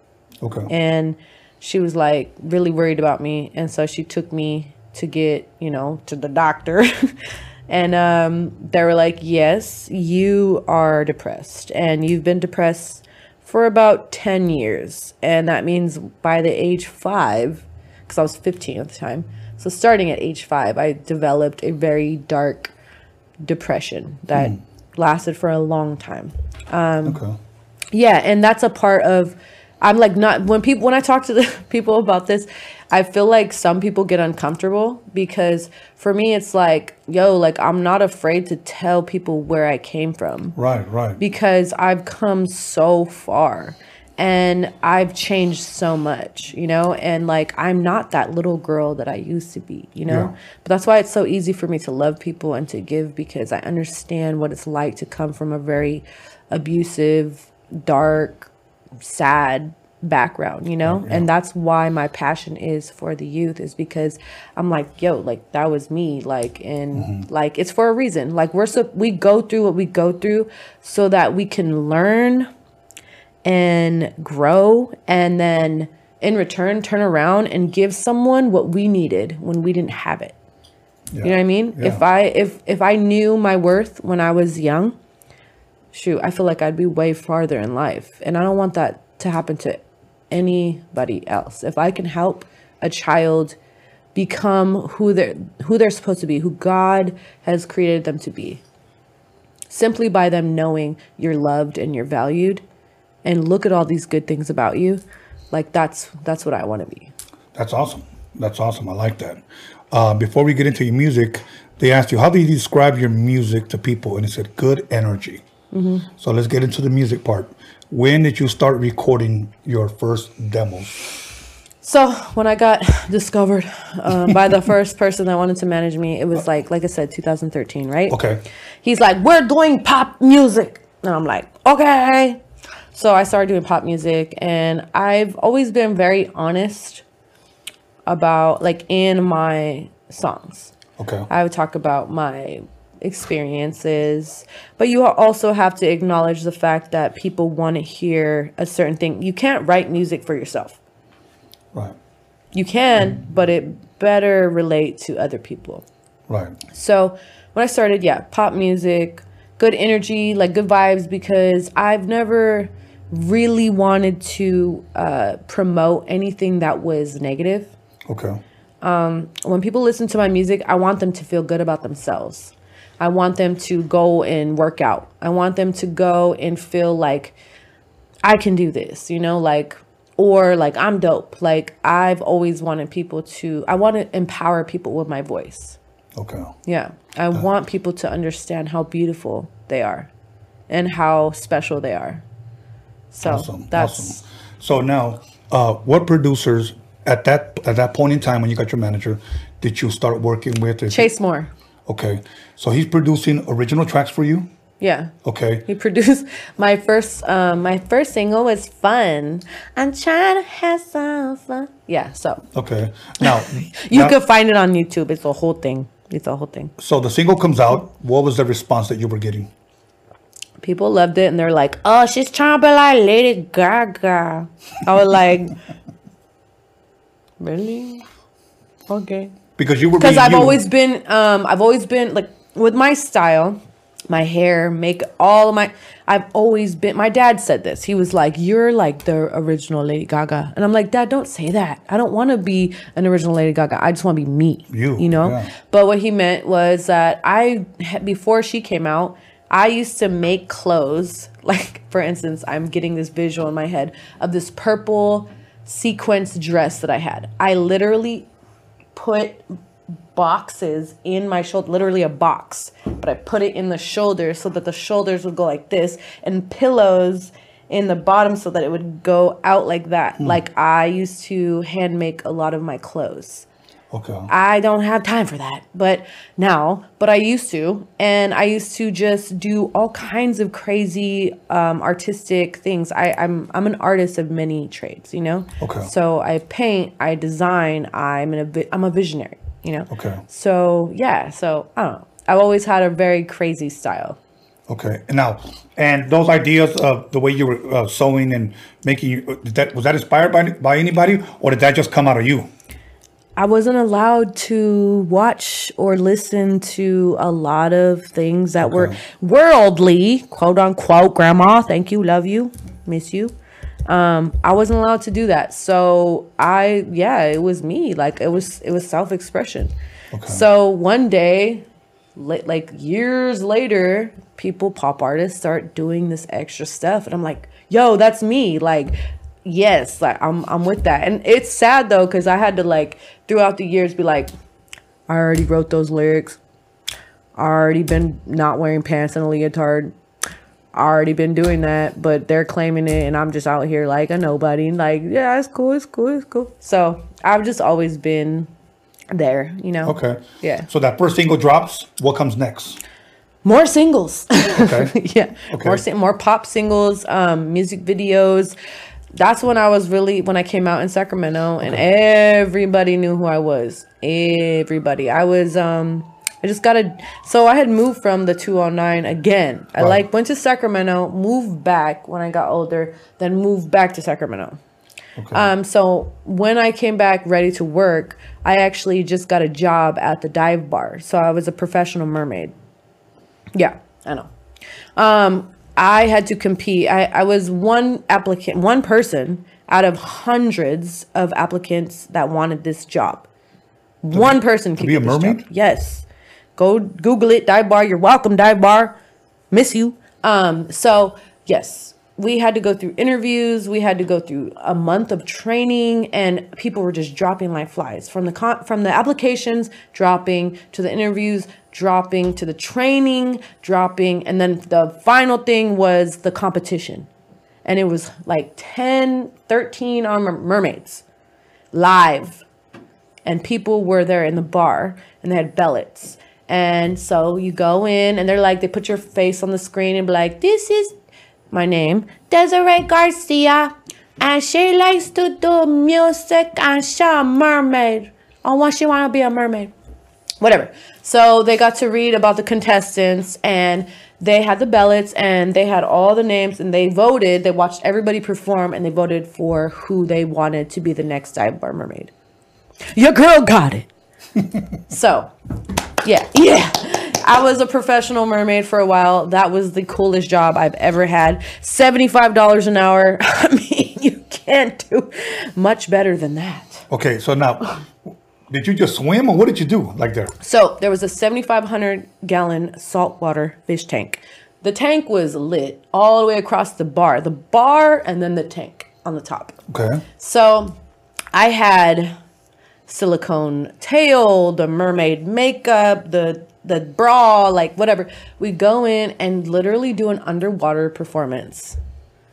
Okay. And she was like really worried about me. And so she took me to get, you know, to the doctor. *laughs* and um, they were like, yes, you are depressed. And you've been depressed for about 10 years. And that means by the age five, because I was 15 at the time. So starting at age five, I developed a very dark depression that hmm. lasted for a long time. Um, okay. Yeah, and that's a part of I'm like not when people when I talk to the *laughs* people about this, I feel like some people get uncomfortable because for me it's like, yo, like I'm not afraid to tell people where I came from Right. Right. because I've come so far and I've changed so much, you know, and like I'm not that little girl that I used to be, you know. Yeah. But that's why it's so easy for me to love people and to give because I understand what it's like to come from a very abusive, dark, sad background, you know? And that's why my passion is for the youth is because I'm like, yo, like that was me, like and mm-hmm. like it's for a reason. Like we're so we go through what we go through so that we can learn and grow and then in return turn around and give someone what we needed when we didn't have it. You know what I mean? If I if if I knew my worth when I was young, shoot, I feel like I'd be way farther in life. And I don't want that to happen to anybody else. If I can help a child become who they're who they're supposed to be, who God has created them to be, simply by them knowing you're loved and you're valued, and look at all these good things about you, like that's that's what I want to be. That's awesome. That's awesome. I like that. Uh, before we get into your music, they asked you, how do you describe your music to people? And it said, good energy. So let's get into the music part. When did you start recording your first demos? So when I got *laughs* discovered uh, by the first person that wanted to manage me, it was like, like I said, 2013, right? Okay. He's like, we're doing pop music, and I'm like, okay. So I started doing pop music, and I've always been very honest about like in my songs. Okay. I would talk about my experiences, but you also have to acknowledge the fact that people want to hear a certain thing. You can't write music for yourself. Right. You can, but it better relate to other people. Right. So when I started, yeah, pop music, good energy, like good vibes, because I've never really wanted to uh, promote anything that was negative. Okay. When people listen to my music, I want them to feel good about themselves. I want them to go and work out. I want them to go and feel like I can do this, you know, like, or like I'm dope. Like I've always wanted people to, I want to empower people with my voice. Okay. Yeah. I want people to understand how beautiful they are and how special they are. So Awesome. that's awesome. So now, uh, what producers at that at that point in time when you got your manager did you start working with? Chase Moore. Okay. So he's producing original tracks for you. Yeah. Okay. He produced my first um my first single was fun. I'm trying to have some fun. Yeah, so Okay. Now *laughs* you now- can find it on YouTube. It's a whole thing. It's a whole thing. So the single comes out. What was the response that you were getting? People loved it and they're like, "Oh, she's trying to be like Lady Gaga." I was like, *laughs* "Really? Okay." Because you were because I've you. always been um I've always been like with my style, my hair, make all of my I've always been my dad said this. He was like, You're like the original Lady Gaga. And I'm like, Dad, don't say that. I don't want to be an original Lady Gaga. I just want to be me. You, You know? yeah. But what he meant was that I before she came out, I used to make clothes. *laughs* Like for instance, I'm getting this visual in my head of this purple sequence dress that I had. I literally put boxes in my shoulder, literally a box, but I put it in the shoulders so that the shoulders would go like this, and pillows in the bottom so that it would go out like that. Hmm. Like I used to hand make a lot of my clothes. Okay. I don't have time for that, but now, but I used to, and I used to just do all kinds of crazy um, artistic things. I, I'm I'm an artist of many trades, you know. Okay. So I paint, I design, I'm an, I'm a visionary, you know. Okay. So yeah, so I don't know. I've always had a very crazy style. Okay. And now, and those ideas of the way you were uh, sewing and making, you- did that was that inspired by by anybody, or did that just come out of you? I wasn't allowed to watch or listen to a lot of things that were worldly, quote unquote. Grandma, thank you, love you, miss you. Um, I wasn't allowed to do that. So I, yeah, it was me. Like it was, it was self expression. So one day, li- like years later, people, pop artists, start doing this extra stuff, and I'm like, yo, that's me. Like yes like i'm i'm with that and it's sad though because i had to like throughout the years be like i already wrote those lyrics i already been not wearing pants and a leotard I already been doing that but they're claiming it and i'm just out here like a nobody like yeah it's cool it's cool it's cool so i've just always been there you know Okay. Yeah. So that first single drops. What comes next? more singles Okay. *laughs* yeah Okay. more more pop singles um music videos that's when i was really when i came out in sacramento and everybody knew who i was everybody i was um i just got a so i had moved from the 209 again i like went to sacramento moved back when i got older then moved back to sacramento Okay. um, so when I came back ready to work, I actually just got a job at the dive bar. So I was a professional mermaid. Yeah, I know. Um, I had to compete. I, I was one applicant, one person out of hundreds of applicants that wanted this job. One person could be a mermaid? job. Yes. Go Google it, dive bar. You're welcome, dive bar. Miss you. Um, so yes, we had to go through interviews. We had to go through a month of training, and people were just dropping like flies from the con- from the applications, dropping to the interviews, dropping to the training, dropping, and then the final thing was the competition, and it was like 10, 13 on mermaids live and people were there in the bar and they had bellets. And so you go in and they're like, they put your face on the screen and be like, this is my name, Desiree Garcia. And she likes to do music and she a mermaid. Oh, why she want to be a mermaid? Whatever. So they got to read about the contestants and they had the ballots and they had all the names and they voted. They watched everybody perform and they voted for who they wanted to be the next dive bar mermaid. Your girl got it. *laughs* so, yeah, yeah. I was a professional mermaid for a while. That was the coolest job I've ever had. $75 an hour. *laughs* I mean, you can't do much better than that. okay. So now, did you just swim, or what did you do? Like there? So, there was a 7,500 gallon saltwater fish tank. the tank was lit all the way across the bar, the bar, and then the tank on the top. Okay. So I had silicone tail, the mermaid makeup, the the bra, like whatever. We go in and literally do an underwater performance.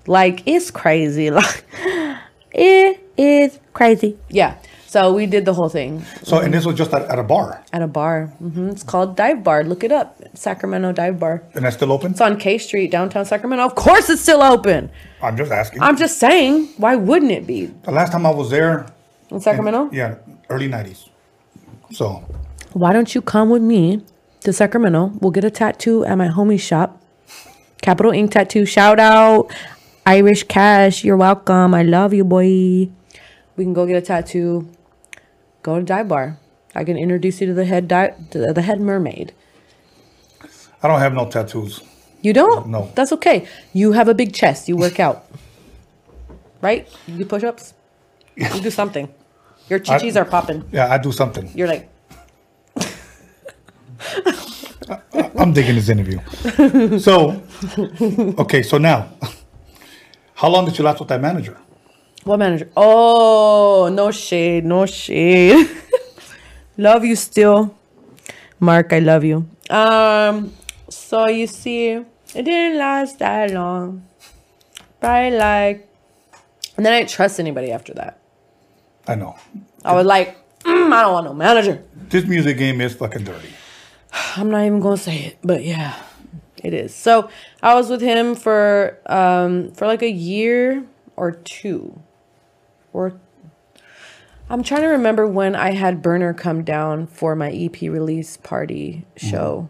Like it's crazy. *laughs* Like it is crazy. Yeah. So we did the whole thing So, and this was just at, at a bar, at a bar. hmm It's called Dive Bar. Look it up. Sacramento Dive Bar. and that's still open. It's on K Street, downtown Sacramento. Of course it's still open. I'm just asking. I'm just saying, why wouldn't it be? the last time I was there, In Sacramento? yeah, early '90s. So, why don't you come with me to Sacramento? We'll get a tattoo at my homie shop. Capital Ink Tattoo. Shout out Irish Cash. You're welcome. I love you, boy. We can go get a tattoo. Go to dive bar. I can introduce you to the head di- to the head mermaid. I don't have no tattoos. You don't? No. That's okay. You have a big chest. You work out. right? You do push ups? You do something. Your chichis are popping. Yeah, I do something. You're like, I'm digging this interview. so, okay, so now, how long did you last with that manager? What manager? Oh, no shade, no shade. *laughs* love you still. Mark, I love you. Um, so you see, it didn't last that long. Probably like, and then I didn't trust anybody after that. I know. I was like, mm, I don't want no manager. This music game is fucking dirty. I'm not even gonna say it, but yeah, it is. So I was with him for um for like a year or two, or I'm trying to remember when I had Burner come down for my EP release party show,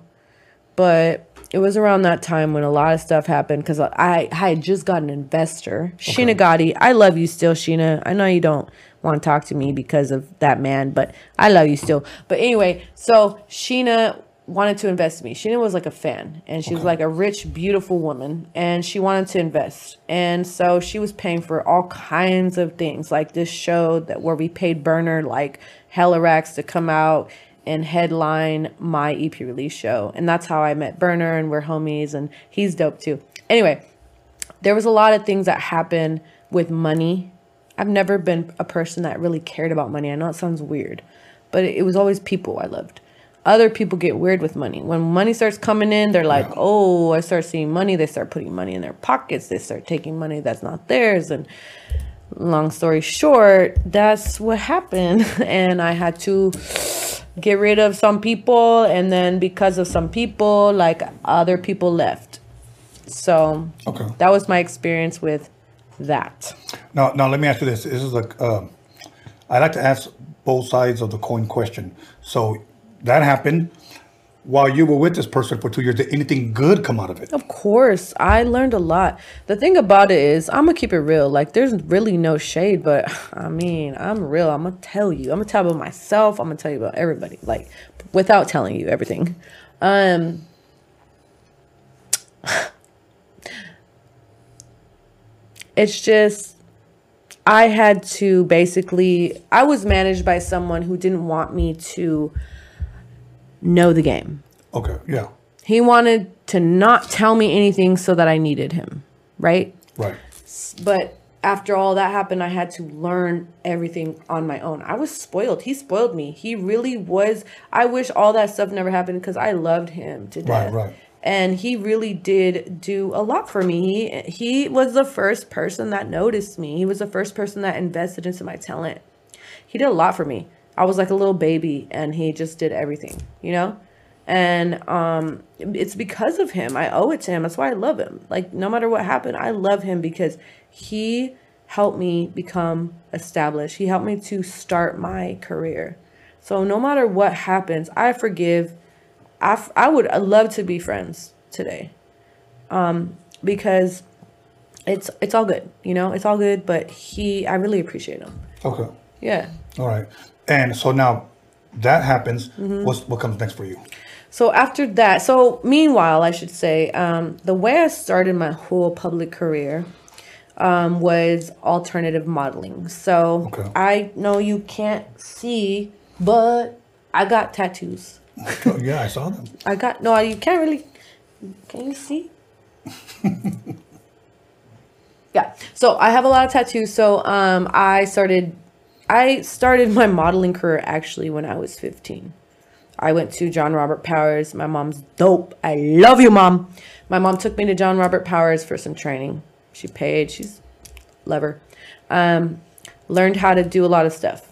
but it was around that time when a lot of stuff happened because I, I had just got an investor, Sheena Gotti. I love you still, Sheena. I know you don't want to talk to me because of that man, but I love you still. But anyway, so Sheena wanted to invest in me. Sheena was like a fan, and she was like a rich, beautiful woman, and she wanted to invest. And so she was paying for all kinds of things, like this show that where we paid Burner like hella racks to come out and headline my EP release show. And that's how I met Burner, and we're homies, and he's dope too. Anyway, there was a lot of things that happened with money. I've never been a person that really cared about money. I know it sounds weird, but it was always people I loved. Other people get weird with money. When money starts coming in, they're like, "Oh, I start seeing money." They start putting money in their pockets. They start taking money that's not theirs. And long story short, that's what happened. *laughs* And I had to get rid of some people, and then because of some people, like other people left. So Okay. that was my experience with that. Now, now let me ask you this. This is like, um, I like to ask both sides of the coin question. So that happened while you were with this person for two years. Did anything good come out of it? Of course, I learned a lot. The thing about it is, I'm gonna keep it real. Like, there's really no shade, but *laughs* I mean, I'm real. I'm gonna tell you. I'm gonna tell about myself. I'm gonna tell you about everybody. Like, without telling you everything. Um, *sighs* it's just I had to basically. I was managed by someone who didn't want me to know the game. Okay, yeah, He wanted to not tell me anything so that I needed him, right? right. But after all that happened, I had to learn everything on my own. I was spoiled. He spoiled me. He really was. I wish all that stuff never happened because I loved him to Right, death. right. And he really did do a lot for me. He he was the first person that noticed me. He was the first person that invested into my talent. He did a lot for me. I was like a little baby and he just did everything, you know? And um it's because of him. I owe it to him. That's why I love him. Like no matter what happened, I love him because he helped me become established. He helped me to start my career. So no matter what happens, I forgive. I, f- I would love to be friends today. Um because it's it's all good, you know? It's all good, but he I really appreciate him. Okay, Yeah. all right. And so now that happens. Mm-hmm. What's what comes next for you? So after that, so meanwhile, I should say, um, the way I started my whole public career um, was alternative modeling. So Okay. I know you can't see, but I got tattoos. Oh, yeah, I saw them. *laughs* I got no, you can't really. Can you see? *laughs* yeah. So I have a lot of tattoos. So um, I started, I started my modeling career actually when I was 15. I went to John Robert Powers. My mom's dope. I love you, mom. My mom took me to John Robert Powers for some training. She paid. She's love her. Um, learned how to do a lot of stuff,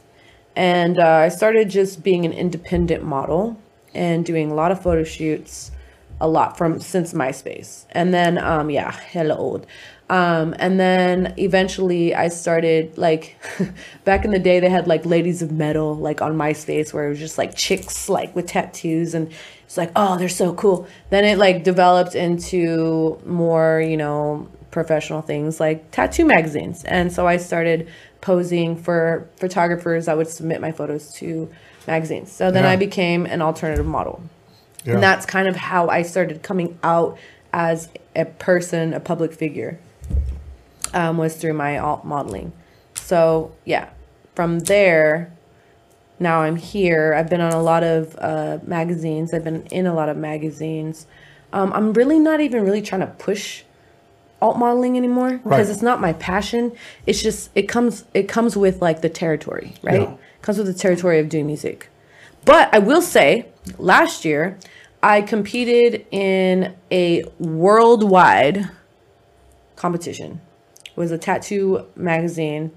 and uh, I started just being an independent model and doing a lot of photo shoots, a lot from since MySpace, and then um, yeah, hella old. Um, and then eventually I started like *laughs* back in the day they had like ladies of metal like on MySpace where it was just like chicks like with tattoos and it's like oh they're so cool. Then it like developed into more you know professional things like tattoo magazines and so I started posing for photographers that would submit my photos to magazines. So then Yeah. I became an alternative model. Yeah. And that's kind of how I started coming out as a person, a public figure, um, was through my alt modeling. So, yeah, from there, now I'm here. I've been on a lot of uh, magazines, I've been in a lot of magazines. Um, I'm really not even really trying to push alt modeling anymore because Right. it's not my passion. It's just it comes it comes with like the territory, right? Yeah. Comes with the territory of doing music. But I will say, last year I competed in a worldwide competition. It was a tattoo magazine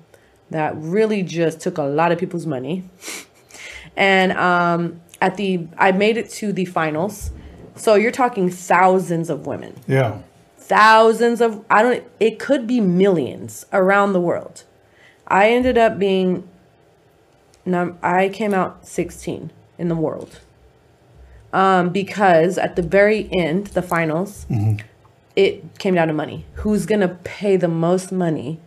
that really just took a lot of people's money. *laughs* And um, at the I made it to the finals. So you're talking thousands of women Yeah. thousands of I don't it could be millions around the world. I ended up being num I came out 16 in the world. Um because at the very end, the finals, it came down to money. Who's going to pay the most money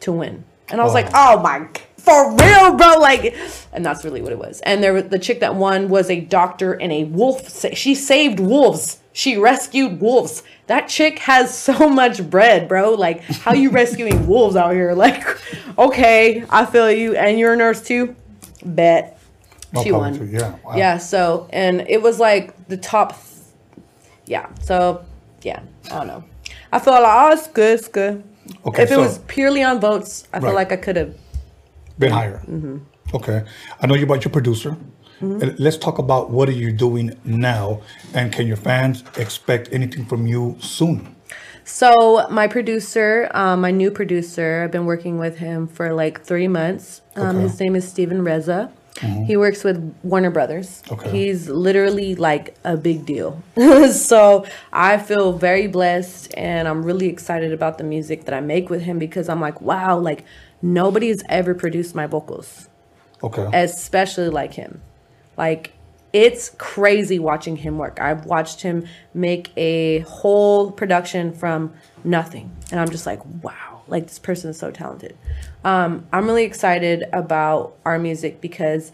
to win? And I was like, "Oh, oh my g- for real, bro!" Like, and that's really what it was. And there, the chick that won was a doctor and a wolf. sa- She saved wolves. She rescued wolves. That chick has so *laughs* much bread, bro. Like, how you rescuing *laughs* wolves out here? Like, *laughs* okay, I feel you. And you're a nurse too. Bet No she problem won. too. Yeah. Wow. Yeah. So, and it was like the top. Yeah. So, yeah. I don't know. I feel like, oh, it's good. It's good. Okay, if it so- was purely on votes, I feel Right. like I could have. Been higher. Mm-hmm. Okay. I know you're about your producer. Uh, Let's talk about what are you doing now, and can your fans expect anything from you soon? So my producer, um, my new producer, I've been working with him for like three months. Um, Okay. His name is Steven Reza. Mm-hmm. He works with Warner Brothers. Okay. He's literally like a big deal. *laughs* so I feel very blessed and I'm really excited about the music that I make with him because I'm like, wow, like nobody has ever produced my vocals Okay. especially like him. Like it's crazy watching him work. I've watched him make a whole production from nothing, and I'm just like, wow, like this person is so talented. Um, I'm really excited about our music because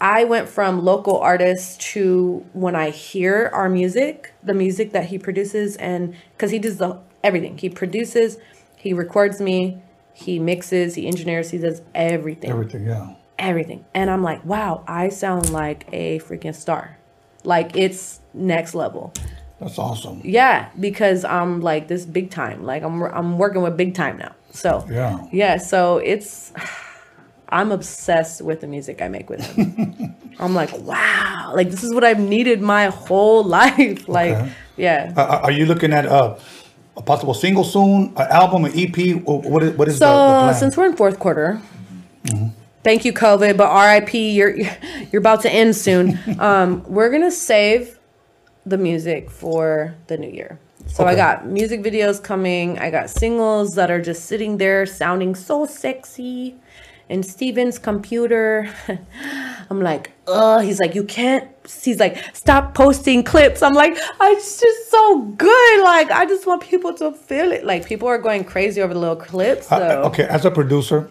I went from local artists to when I hear our music, the music that he produces, and because he does the everything. He produces, he records me, he mixes, he engineers, he does everything Everything. Yeah. everything. And I'm like, wow, I sound like a freaking star. Like it's next level. That's awesome. Yeah, because I'm like this big time. Like I'm I'm working with big time now. So Yeah. yeah. So it's *sighs* I'm obsessed with the music I make with him. *laughs* I'm like, wow, like this is what I've needed my whole *laughs* life. Like, Okay. yeah. Uh, are you looking at uh, a possible single soon, an album, an EP? What is, what is So the, the plan? since we're in fourth quarter, thank you COVID, but RIP, you're *laughs* you're about to end soon. um, we're gonna save the music for the new year. So I got music videos coming. I got singles that are just sitting there sounding so sexy. And Steven's computer, *laughs* I'm like, oh, he's like, you can't. He's like, stop posting clips. I'm like, it's just so good. Like, I just want people to feel it. Like, people are going crazy over the little clips. So Uh, okay, as a producer,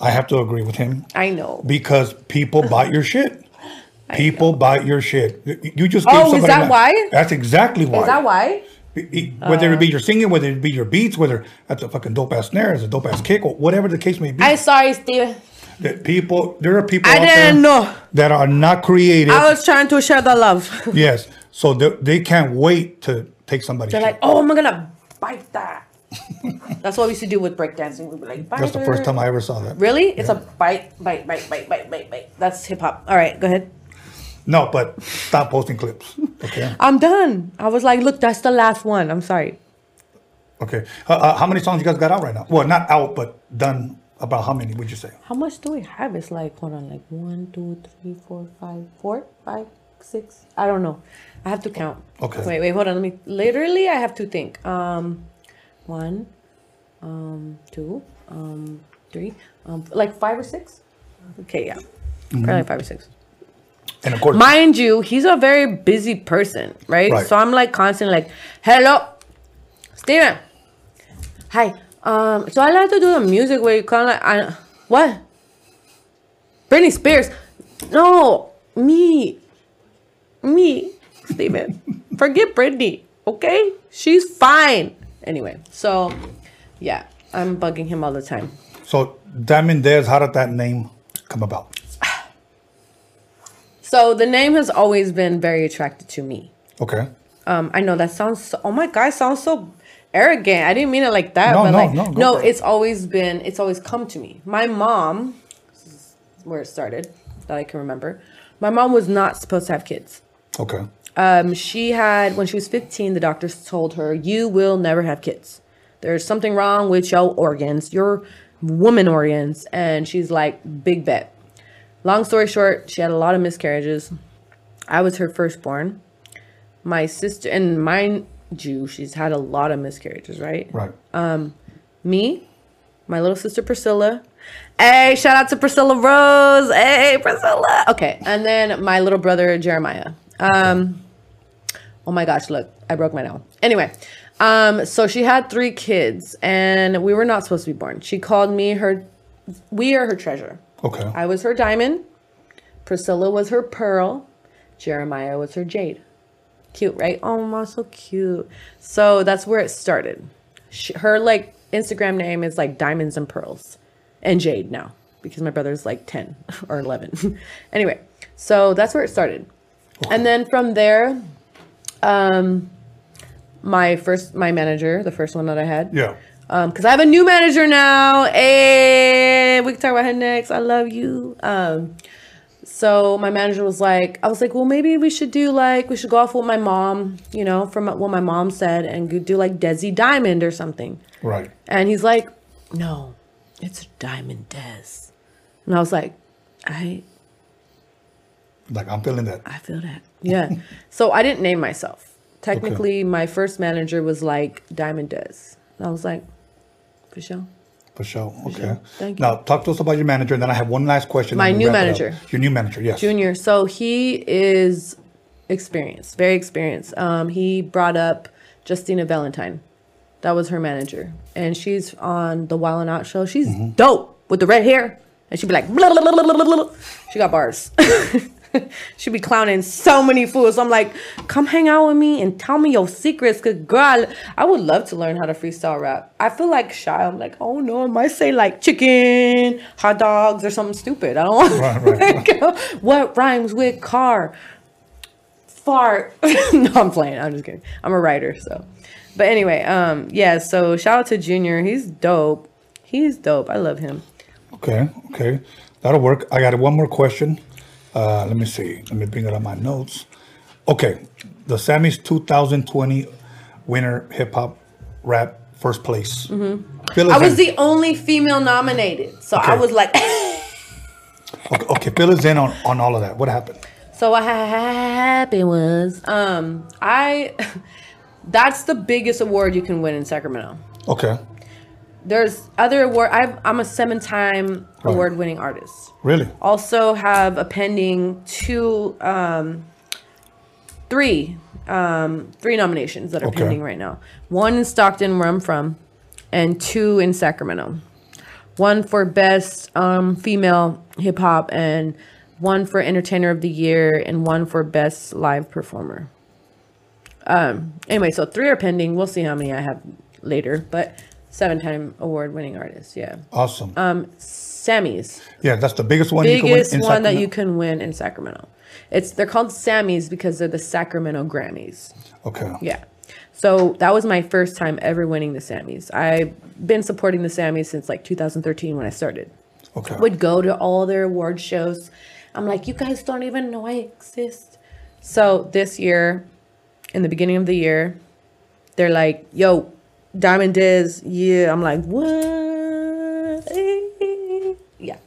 I have to agree with him I know. because people *laughs* buy your shit. People buy your shit. You- just gave Oh, is that why? That's exactly why. Is that why? Whether it be your uh, singing, whether it be your beats, whether that's a fucking dope ass snare, it's a dope ass kick, or whatever the case may be. I'm sorry, Steven. that people, there are people I out didn't know. that are not creative. I was trying to share the love. *laughs* yes. So they, they can't wait to take somebody. They're shit. like, oh, I'm gonna bite that. *laughs* That's what we used to do with breakdancing. We'd be like, bite That's the first time I ever saw that. Really? It's a bite, bite, bite, bite, bite, bite, bite. That's hip hop. All right, go ahead. No, but stop posting clips. Okay. I'm done. I was like, look, that's the last one. I'm sorry. Okay. Uh, uh, how many songs you guys got out right now? Well, not out, but done. About how many would you say? How much do we have? It's like, hold on, like one, two, three, four, five, four, five, six. I don't know. I have to count. Okay. Wait, wait, hold on. Let me. Literally, I have to think. Um, one, um, two, um, three, um, like five or six. Okay, yeah, probably five or six. And of course, Mind you, he's a very busy person, right? Right. So I'm like constantly like, hello, Steven. Hi. Um, so I like to do the music where you kind of like, I, what? Britney Spears. No, me. Me, Steven. Forget Britney, okay? She's fine. Anyway, so yeah, I'm bugging him all the time. so Diamond Dez, how did that name come about? So the name has always been very attracted to me. Okay. Um, I know that sounds. So, oh my god, sounds so arrogant. I didn't mean it like that. No, but no, like, no, no, it's always been. It's always come to me. My mom, this is where it started, that I can remember. My mom was not supposed to have kids. Okay. Um, she had when she was 15, the doctors told her, "You will never have kids. There's something wrong with your organs, your woman organs." And she's like, "Big bet." Long story short, she had a lot of miscarriages. I was her firstborn. My sister and mind you, she's had a lot of miscarriages, right? Right. Um, me, my little sister Priscilla. Hey, shout out to Priscilla Rose. Hey, Priscilla. Okay, and then my little brother Jeremiah. Um, oh my gosh, look, I broke my nail. Anyway, um, so she had three kids, and we were not supposed to be born. She called me her. We are her treasure. Okay. I was her diamond. Priscilla was her pearl. Jeremiah was her jade. Cute, right? Oh, mom, so cute. So that's where it started. She, her like Instagram name is like diamonds and pearls, and jade now because my brother's like ten *laughs* or eleven. *laughs* anyway, so that's where it started, and then from there, um, my first my manager, the first one that I had, yeah. Um, because I have a new manager now. and we can talk about her next. I love you. Um, so my manager was like, I was like, well, maybe we should do like we should go off what my mom, you know, from what my mom said, and do like Desi Diamond or something. Right. And he's like, no, it's Diamond Dez. And I was like, I Like I'm feeling that. I feel that. Yeah. *laughs* so I didn't name myself. Technically, my first manager was like Diamond Dez. And I was like, for sure. For sure. Okay. sure. Thank you. Now talk to us about your manager, and then I have one last question. My new wrap it up. manager. Your new manager, yes. Junior. So he is experienced, very experienced. Um, he brought up Justina Valentine. That was her manager. And she's on the Wild and Out show. She's Mm-hmm. dope with the red hair. And she'd be like, blah, blah, blah, blah, blah, blah. she got bars. *laughs* *laughs* she'd be clowning so many fools. I'm like, come hang out with me and tell me your secrets. Cause girl, I would love to learn how to freestyle rap. I feel like shy. I'm like, oh no, I might say like chicken, hot dogs, or something stupid. I don't want Right, *laughs* right, *laughs* what rhymes with car? Fart. no, I'm playing. I'm just kidding. I'm a writer, so. But anyway, um, yeah. So shout out to Junior. He's dope. He's dope. I love him. Okay, okay, that'll work. I got one more question. Uh, let me see. Let me bring it on my notes. Okay, the Sammy's 2020 winner hip hop rap first place. Mm-hmm. I was in. the only female nominated, so I was like. *laughs* okay, okay, fill us in on, on all of that. What happened? So what happened was, um, I. *laughs* That's the biggest award you can win in Sacramento. Okay, There's other award. I've, I'm a seven-time Right. award-winning artist. really? also have a pending two um three um three nominations that are Okay. pending right now one in stockton where i'm from and two in sacramento one for best um female hip-hop and one for entertainer of the year and one for best live performer um anyway so three are pending we'll see how many i have later but seven time award winning artist yeah Awesome. um sammy's yeah, that's the biggest one you biggest can win in one that you can win in Sacramento. It's they're called Sammys because they're the Sacramento Grammys. Okay. Yeah. So that was my first time ever winning the Sammys. I've been supporting the Sammys since like 2013 when I started. Okay. Would go to all their award shows. I'm like, you guys don't even know I exist. So this year, in the beginning of the year, they're like, yo, Diamond Dez, yeah. I'm like, what? Yeah.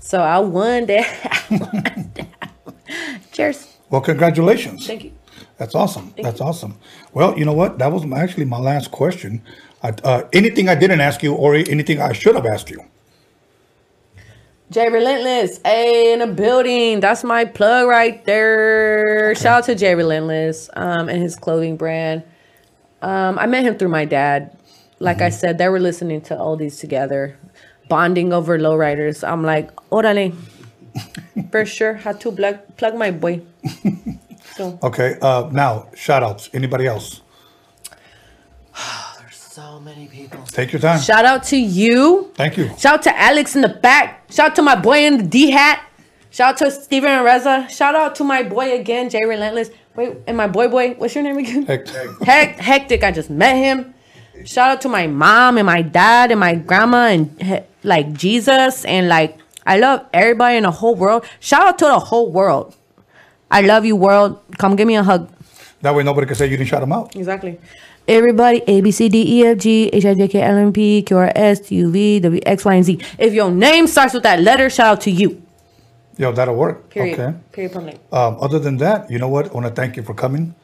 So I won that. *laughs* I won that. Cheers. Well, congratulations. Thank you. That's awesome. That's awesome. Well, you know what? That was actually my last question. I, uh, anything I didn't ask you, or anything I should have asked you? Jay Relentless, hey, in the building. That's my plug right there. Shout out to Jay Relentless um, and his clothing brand. Um, I met him through my dad. Like I said, they were listening to oldies together, bonding over lowriders. I'm like, orale. For *laughs* sure, had to plug, plug my boy. So, Okay. Uh, now, shout outs. Anybody else? *sighs* There's so many people. Take your time. shout out to you. Thank you. Shout out to Alex in the back. Shout out to my boy in the D hat. Shout out to Steven and Reza. Shout out to my boy again, Jay Relentless. Wait, and my boy boy, what's your name again? Heck, Hec- Hectik. I just met him. Shout out to my mom and my dad and my grandma and he- like Jesus and like I love everybody in the whole world. Shout out to the whole world. I love you, world. Come give me a hug. that way nobody can say you didn't shout them out. Exactly. Everybody, A B C D E F G H I J K L M P Q R S T U V W X Y and Z. If your name starts with that letter, shout out to you. Yo, that'll work. Period. Okay. Period. Blank. Um, other than that, you know what? I want to thank you for coming.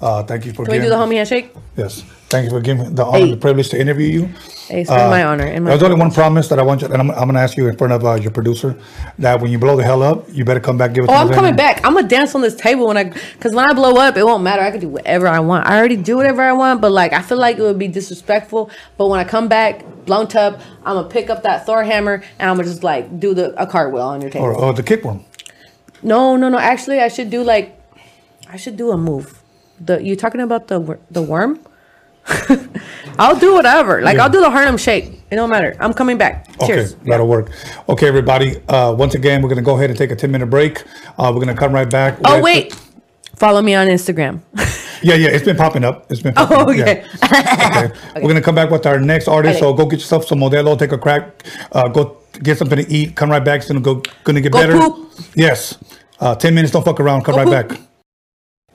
Uh, thank you for Can we do the homie handshake? Yes. Thank you for giving me the honor, Hey. the privilege to interview you. Hey, it's been my honor. And my There's only one promise that I want you, and I'm, I'm going to ask you in front of uh, your producer that when you blow the hell up, you better come back give us. Oh, I'm coming back. I'm gonna dance on this table when I, cause when I blow up, it won't matter. I can do whatever I want. I already do whatever I want, but like I feel like it would be disrespectful. But when I come back, blown up, I'm gonna pick up that Thor hammer and I'm gonna just like do the a cartwheel on your table. Or, or the kickworm. No, no, no. Actually, I should do like, I should do a move. The you talking about the wor- the worm? *laughs* I'll do whatever. Like Yeah. I'll do the Harlem Shake. It don't matter. I'm coming back. Cheers. Okay, that'll work. Okay, everybody. Uh, once again, we're going to go ahead and take a 10 minute break. Uh, we're going to come right back. Oh wait, follow me on Instagram. Yeah, yeah, it's been popping up. It's been *laughs* popping Oh, up. okay. Yeah. okay. *laughs* We're going to come back with our next artist. So go get yourself some Modelo, take a crack, uh, go get something to eat, come right back. It's going to go, to get Go better. poop. Yes. Uh, 10 minutes, don't fuck around. Come Go right poop. back.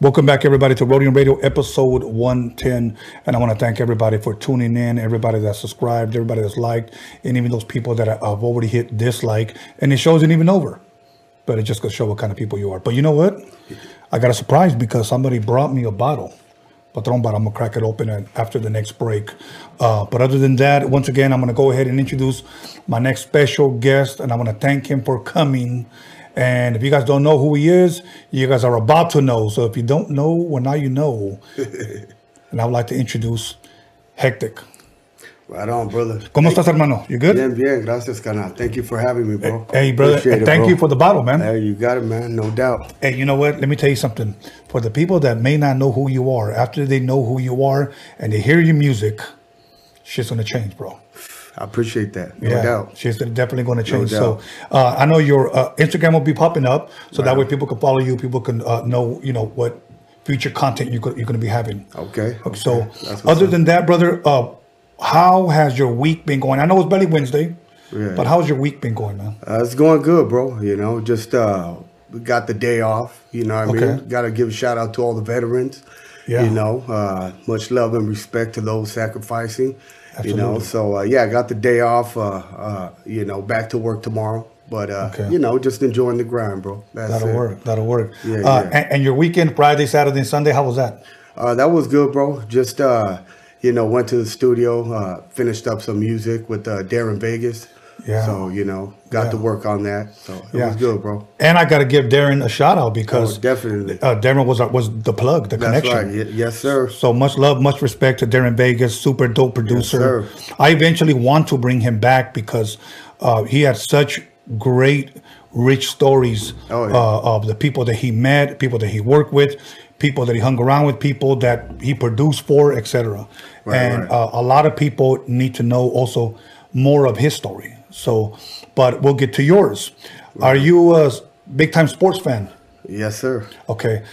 Welcome back, everybody, to Roadium Radio episode 110. And I want to thank everybody for tuning in, everybody that subscribed, everybody that's liked, and even those people that have already hit dislike. And it shows it even over. But it just goes to show what kind of people you are. But you know what? I got a surprise because somebody brought me a bottle. Patron bottle. I'm to crack it open after the next break. Uh, but other than that, once again, I'm to go ahead and introduce my next special guest. And I want to thank him for coming. And if you guys don't know who he is, you guys are about to know. So if you don't know, well, now you know. *laughs* and I would like to introduce Hectik. Right on, brother. ¿Cómo estás, hermano? You good? Bien, bien. Gracias, carnal. Thank you for having me, bro. Eh, hey, brother. Appreciate it, eh, thank bro. you for the bottle, man. Hey, you got it, man. No doubt. Hey, you know what? Let me tell you something. For the people that may not know who you are, after they know who you are and they hear your music, shit's gonna change, bro. I appreciate that. No yeah, doubt. shit's definitely gonna change. doubt. so uh, I know your uh, Instagram will be popping up, so that way people can follow you. People can uh, know, you know, what future content you could, you're gonna be having. Okay. okay. So, other up. than that, brother, uh, how has your week been going? I know it's Belly Wednesday, Yeah. but how's your week been going, man? Uh, it's going good, bro. You know, just uh, we got the day off. You know what I Okay. mean? Got to give a shout out to all the veterans. Yeah. You know, uh, much love and respect to those sacrificing. You know, so uh, yeah, I got the day off. Uh, uh, you know, back to work tomorrow. But uh, Okay. you know, just enjoying the grind, bro. That's That'll it. work. That'll work. Yeah, uh, yeah. And, and your weekend, Friday, Saturday, and Sunday, how was that? Uh, that was good, bro. Just uh, you know, went to the studio, uh, finished up some music with uh, Darren Vegas. Yeah. So you know, got to work on that. So it Yeah. was good, bro. And I got to give Darren a shout out because Oh, definitely. uh, Darren was was the plug, the That's connection. right. Ye- Yes, sir. So much love, much respect to Darren Vegas, super dope producer. sir. I eventually want to bring him back because uh, he had such great, rich stories Oh, yeah. uh, of the people that he met, people that he worked with, people that he hung around with, people that he produced for, etc. Right, and right. Uh, a lot of people need to know also more of his story. So, but we'll get to yours. Are you a big time sports fan? Yes, sir. Okay.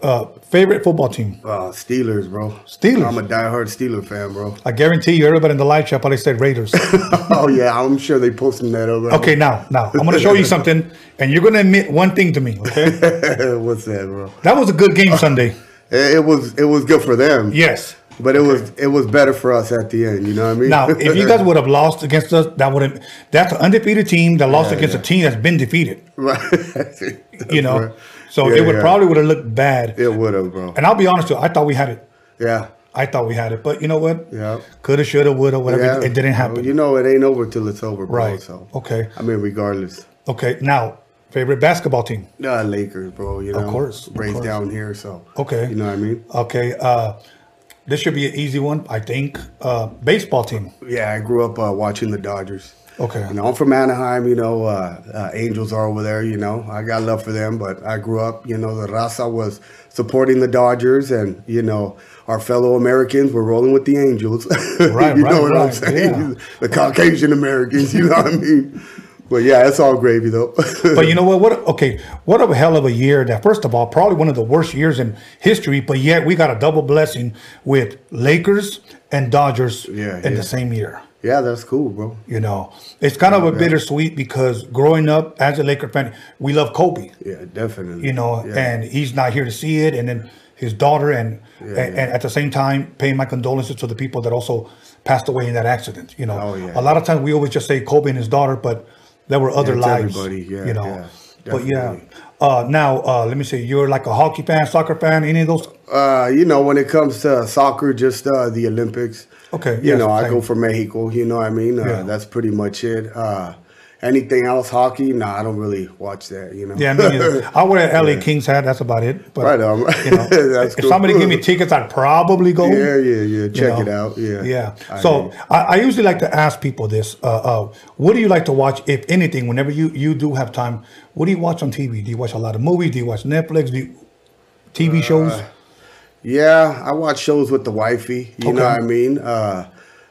Uh, favorite football team? Uh, Steelers, bro. Steelers? I'm a diehard Steeler fan, bro. I guarantee you, everybody in the live chat probably said Raiders. *laughs* oh yeah, I'm sure they posting that over. okay, now, now I'm going to show you *laughs* something, and you're going to admit one thing to me. Okay, *laughs* What's that, bro? that was a good game Sunday. It was it was good for them. Yes. But it was it was better for us at the end. You know what I mean? Now, if you guys *laughs* would have lost against us, that would have that's an undefeated team that lost Yeah, against yeah. a team that's been defeated. right. *laughs* You know, right. so Yeah, it would probably would have looked bad. it would have, bro. And I'll be honest you, I thought we had it. Yeah. I thought we had it, but you know what? Yeah. Coulda, shoulda, woulda, whatever. It didn't happen. You know, it ain't over till it's over, bro. Right. So Okay. I mean, regardless. Okay. Now, favorite basketball team. Uh, Lakers, bro. You know, of course, of raised course. down here, so Okay. You know what I mean? Okay. Uh, this should be an easy one, I think. Uh, baseball team. Yeah, I grew up uh, watching the Dodgers. Okay. You know, I'm from Anaheim. You know, uh, uh, Angels are over there. You know, I got love for them, but I grew up. You know, the Raza was supporting the Dodgers, and you know, our fellow Americans were rolling with the Angels. *laughs* Right, you right, know what I'm right, saying? yeah. *laughs* The Caucasian Americans. You know what I mean? But yeah, it's all gravy though. *laughs* But you know what? What? Okay. What a hell of a year! That first of all, probably one of the worst years in history. But yet we got a double blessing with Lakers and Dodgers Yeah, in yeah. the same year. yeah, that's cool, bro. You know, it's kind of a bittersweet because growing up as a Laker fan, we love Kobe. Yeah, definitely. you know, Yeah. and he's not here to see it. And then his daughter, and, and, and at the same time, paying my condolences to the people that also passed away in that accident. You know, Oh, yeah. a lot of times we always just say Kobe and his daughter, but there were other it's lives. everybody. Yeah, you know, yeah, but yeah. Uh, now, uh, let me say, you're like a hockey fan, soccer fan, any of those? Uh, you know, when it comes to soccer, just uh, the Olympics. Okay, You yes, know, I go for Mexico. You know what I mean? Uh, Yeah. That's pretty much it. Anything else, hockey? Nah, I don't really watch that. You know. Yeah, neither. *laughs* I wear an LA Kings hat. That's about it. But Right on. you know, *laughs* That's if cool. somebody give me tickets, I'd probably go. Yeah, yeah, yeah. you Check know. it out. Yeah. Yeah. I so. I, I usually like to ask people this: uh, uh, What do you like to watch, if anything, whenever you you do have time? What do you watch on TV? Do you watch a lot of movies? Do you watch Netflix? Do you, TV shows? Uh, Yeah, I watch shows with the wifey. You know what I mean? Uh,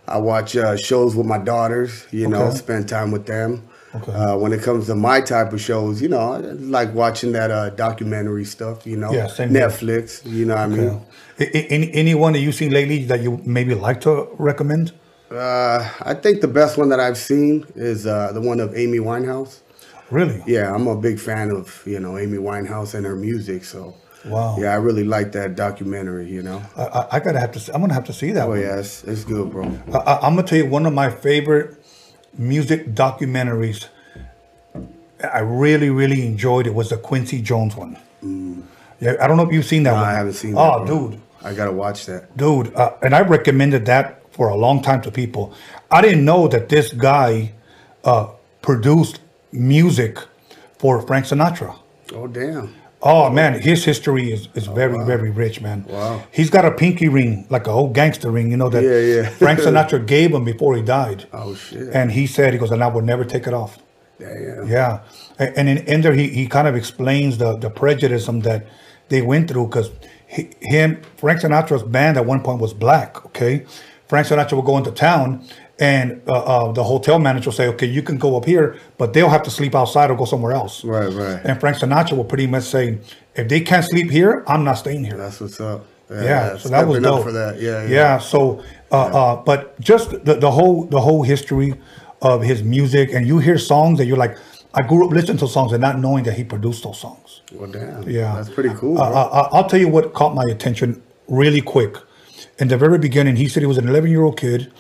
I watch uh, shows with my daughters. You know, spend time with them. Okay. Uh, when it comes to my type of shows, you know, I like watching that uh, documentary stuff. You know, Yeah. Netflix. You know what I mean? Any anyone that you've seen lately that you maybe like to recommend? Uh, I think the best one that I've seen is uh, the one of Amy Winehouse. Really? Yeah, I'm a big fan of you know Amy Winehouse and her music. So Wow. yeah, I really like that documentary. You know. I, I, I gotta have to. see- I'm gonna have to see that. Oh one. yeah, it's, it's good, bro. I, I'm gonna tell you one of my favorite music documentaries. I really, really enjoyed it was the Quincy Jones one. Yeah, I don't know if you've seen that Mm. No, one. I haven't seen that. Oh, bro. dude, I gotta watch that. dude, uh, and I recommended that for a long time to people. I didn't know that this guy uh, produced music for Frank Sinatra. Oh damn. Oh man, his history is, is oh, very very rich, man. Wow. He's got a pinky ring, like a old gangster ring, you know that Yeah, yeah. *laughs* Frank Sinatra gave him before he died. Oh shit. And he said, he goes, and I will never take it off. Damn. Yeah. And in, in there, he, he kind of explains the, the prejudice that they went through because him, Frank Sinatra's band at one point was black, okay? Frank Sinatra would go into town and uh, uh, the hotel manager will say, okay, you can go up here, but they'll have to sleep outside or go somewhere else. Right, right. And Frank Sinatra will pretty much say, if they can't sleep here, I'm not staying here. That's what's up. Yeah, so that was dope for that. Yeah, yeah. yeah. So, uh, uh, but just the, the whole the whole history of his music, and you hear songs that you're like, I grew up listening to songs and not knowing that he produced those songs. Well, damn. Yeah, That's pretty cool. Uh, uh, I'll tell you what caught my attention really quick. In the very beginning, he said he was an 11 year old kid,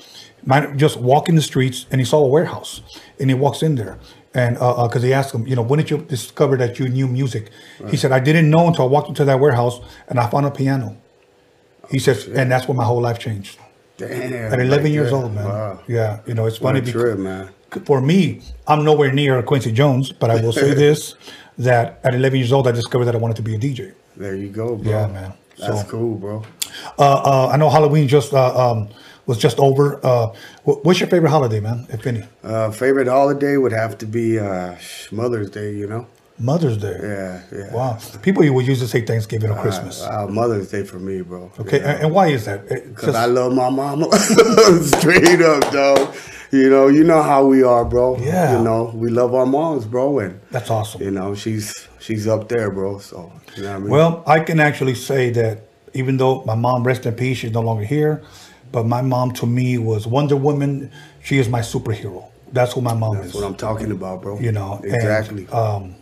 might just walking the streets, and he saw a warehouse, and he walks in there. And because he asked him, you know, when did you discover that you knew music? He said, I didn't know until I walked into that warehouse and I found a piano. He says, and that's when my whole life changed. damn. At 11 years old, man. Wow. Yeah, you know, it's What funny trip, man. for me, I'm nowhere near Quincy Jones, but I will say *laughs* this: that at 11 years old, I discovered that I wanted to be a DJ. There you go, bro. Yeah, man. That's So- cool, bro. Uh, uh, I know Halloween just uh, um, was just over. Uh, what's your favorite holiday, man? If any, Uh, favorite holiday would have to be uh, Mother's Day. You know. Mother's Day. Yeah, yeah. Wow. People you would usually say Thanksgiving or Christmas. Uh, Mother's Day for me, bro. okay, and, and why is that? Because I love my mama. *laughs* Straight up, dog. you know, you know how we are, bro. Yeah. You know, we love our moms, bro, and That's awesome. you know, she's she's up there, bro. So you know what I mean. Well, I can actually say that even though my mom, rest in peace, she's no longer here, but my mom to me was Wonder Woman. She is my superhero. That's who my mom that's is. what I'm talking about, bro. You know, and, exactly. um,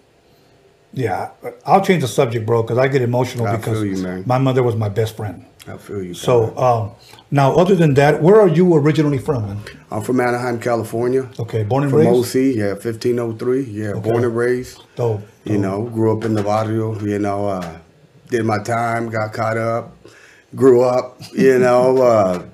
yeah, I'll change the subject, bro, because I get emotional I because feel you, man. my mother was my best friend. I feel you. So um, now, other than that, where are you originally from, man? I'm from Anaheim, California. Okay, born and From raised. OC, yeah, 1503. Yeah, Okay. born and raised. Dope, You know, grew up in the barrio. You know, uh, did my time, got caught up, grew up. You know, uh,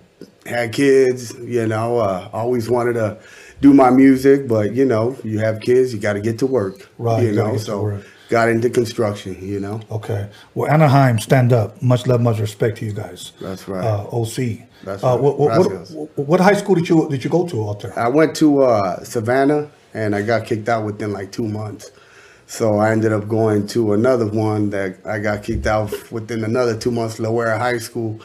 had kids. You know, uh, always wanted to do my music, but you know, you have kids, you got to get to work. Right, You know, so got into construction. You know. Okay. Well, Anaheim, stand up. Much love, much respect to you guys. That's right. Uh, OC. That's uh, right. What, what, what, what high school did you did you go to out there? I went to uh, Savanna and I got kicked out within like two months. So I ended up going to another one that I got kicked out within another two months, Loara High School,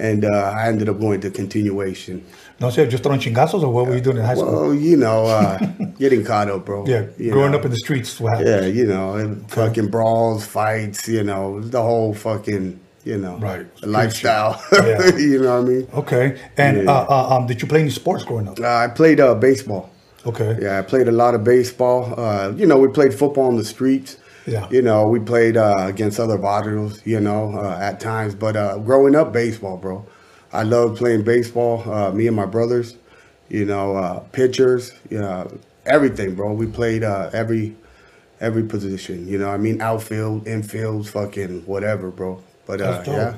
and uh, I ended up going to continuation. No sé, just throwing chingazos or what were you doing in high school? Well, you know, uh, *laughs* getting caught up, bro. yeah, growing know. up in the streets. What happened? Yeah, you know, and fucking brawls, fights, you know, the whole fucking, you know, Right. lifestyle. *laughs* Yeah. you know what I mean? Okay. And Yeah. uh, uh, um, did you play any sports growing up? Uh, I played uh, baseball. Okay. Yeah, I played a lot of baseball. Uh, you know, we played football on the streets. Yeah. You know, we played uh, against other barrios, you know, uh, at times. But uh, growing up, baseball, bro. I loved playing baseball. Uh, me and my brothers, you know, uh, pitchers, you know, everything, bro. We played uh, every every position. You know, I mean, outfield, infield, fucking whatever, bro. But uh, That's dope. yeah,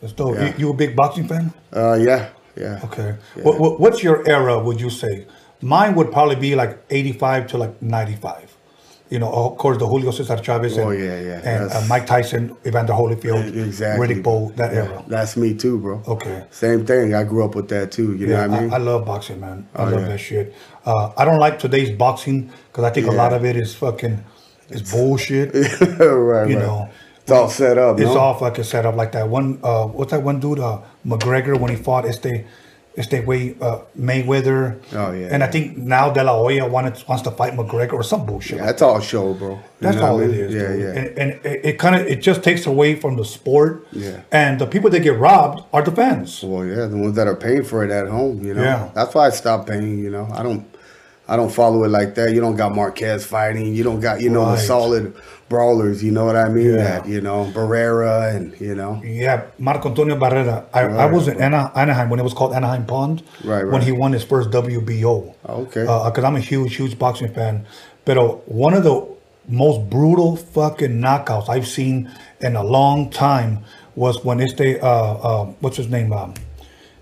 That's dope. Yeah. You, you a big boxing fan? uh, yeah, yeah. Okay. Yeah. What, what, what's your era, would you say? Mine would probably be like 85 to like 95. You know, of course, the Julio Cesar Chavez and, Oh, yeah, yeah. and uh, Mike Tyson, Evander Holyfield, Exactly. Riddick Bowe, that Yeah, era. That's me too, bro. Okay. Same thing. I grew up with that too. You know what I mean? I, love boxing, man. I Oh, love that shit. Uh, I don't like today's boxing because I think a lot of it is fucking, it's bullshit. right, *laughs* right. You know, it's all set up. It's no? all fucking set up like that. One, uh, what's that one dude, uh, McGregor, when he fought Este, Este way, uh, Mayweather. Oh, yeah, And I think now De La Hoya wanted, wants to fight McGregor or some bullshit. Yeah, that's all show, bro. You That's know all I mean? is. Yeah, dude. yeah. And, and it, it kind of it just takes away from the sport. Yeah. And the people that get robbed are the fans. well, yeah, the ones that are paying for it at home, you know. Yeah. That's why I stopped paying. You know, I don't, I don't follow it like that. You don't got Marquez fighting. You don't got, you know, Right. the solid brawlers. You know what I mean? Yeah. That you know, Barrera and you know. Yeah, Marco Antonio Barrera. I, I was in Ana, Anaheim when it was called Anaheim Pond. Right, right. When he won his first WBO. Okay. Because I'm a huge, huge boxing fan. But one of the most brutal fucking knockouts I've seen in a long time was when este, uh, uh, what's his name? Um,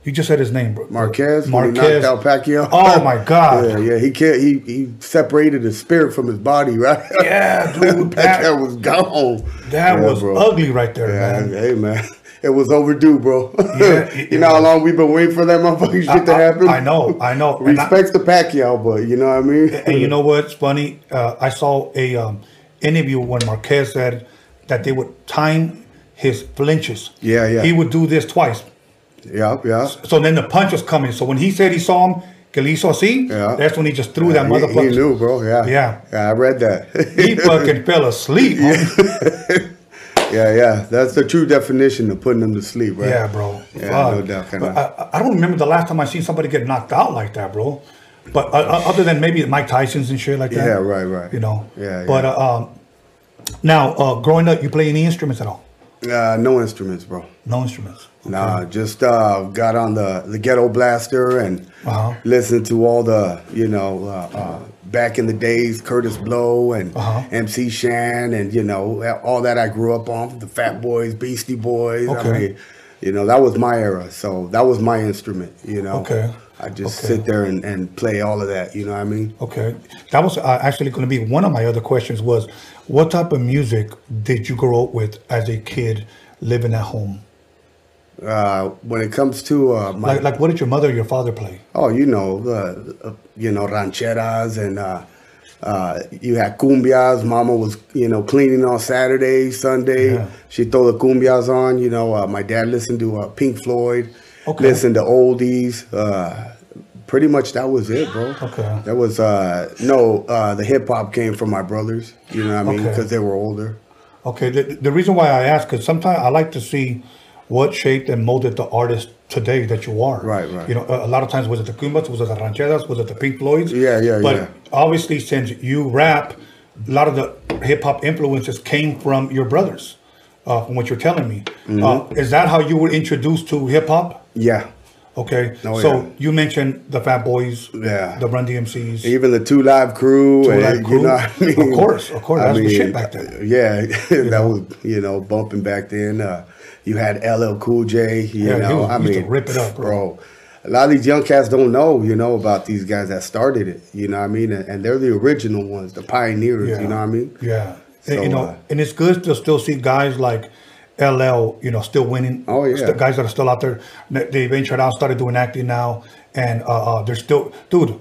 you just said his name, bro. Marquez, he knocked out Pacquiao. Oh my *laughs* God. yeah, yeah. He can't. He he separated his spirit from his body, *laughs* right? Yeah, dude, *laughs* that- Pacquiao was gone. That Yeah, was bro. ugly right there, Yeah, man. hey man, it was overdue, bro. Yeah, it- you know how long we've been waiting for that motherfucking shit to I- I- happen. I know, I know. And I- Respects to Pacquiao, but you know what I mean. And you know what's funny? Uh, I saw a um, interview when Marquez said that they would time his flinches. Yeah, yeah. He would do this twice. Yeah, yeah. So then the punch was coming. So when he said he saw him, que le hizo así, Yeah. that's when he just threw that motherfucker. He, knew, bro. Yeah, Yeah. yeah. I read that. He *laughs* fucking fell asleep. homie. *laughs* yeah, yeah. That's the true definition of putting them to sleep, right? Yeah, bro. Yeah, Fuck. no doubt. But. I, I don't remember the last time I seen somebody get knocked out like that, bro. But uh, uh, other than maybe Mike Tyson's and shit like that. Yeah, right, right. You know. Yeah, But uh, um, now, uh, growing up, you play any instruments at all? Uh, no instruments, bro. No instruments. Nah, just uh, got on the, the ghetto blaster and Uh-huh. listened to all the, you know, uh, uh, back in the days, Kurtis Blow and Uh-huh. MC Shan and, you know, all that I grew up on, the Fat Boys, Beastie Boys. Okay. I mean, you know, that was my era. So that was my instrument, you know. Okay. I just Okay. sit there and, and play all of that, you know what I mean? Okay, that was uh, actually going to be one of my other questions. Was what type of music did you grow up with as a kid living at home? Uh, when it comes to uh, my Like, like what did your mother or your father play? Oh, you know, uh, uh, you know, rancheras and uh, uh, you had cumbias. Mama was, you know, cleaning on Saturday, Sunday. Yeah. She'd throw the cumbias on. You know, uh, my dad listened to uh, Pink Floyd, Okay. listened to oldies, uh, pretty much that was it, bro. Okay. That was uh no uh the hip hop came from my brothers. You know what I mean? Okay. Because they were older. Okay, the, the reason why I ask is sometimes I like to see what shaped and molded the artist today that you are. Right, right. You know, a, a lot of times was it the cumbias, was it the Rancheras, was it the Pink Floyds? Yeah, yeah, but yeah. obviously, since you rap, a lot of the hip hop influences came from your brothers, uh, from what you're telling me. Mm-hmm. Uh, is that how you were introduced to hip hop? Yeah. Okay, Oh, so yeah. you mentioned the Fat Boys, Yeah. the Run DMCs. Even the two live crew, Two and, Live you Crew? know what I mean? Of course, of course, I that's the shit back then. Yeah, *laughs* that was you know bumping back then. Uh, you had LL Cool J. You Yeah, know, was- I he used to mean, rip it up, bro. A lot of these young cats don't know, you know, about these guys that started it. You know what I mean? And, and they're the original ones, the pioneers. Yeah. You know what I mean? Yeah. And, you know, uh, and it's good to still see guys like LL, you know, still winning. Oh, yeah. St- guys that are still out there. They they ventured out, started doing acting now, and uh, uh, they're still, dude.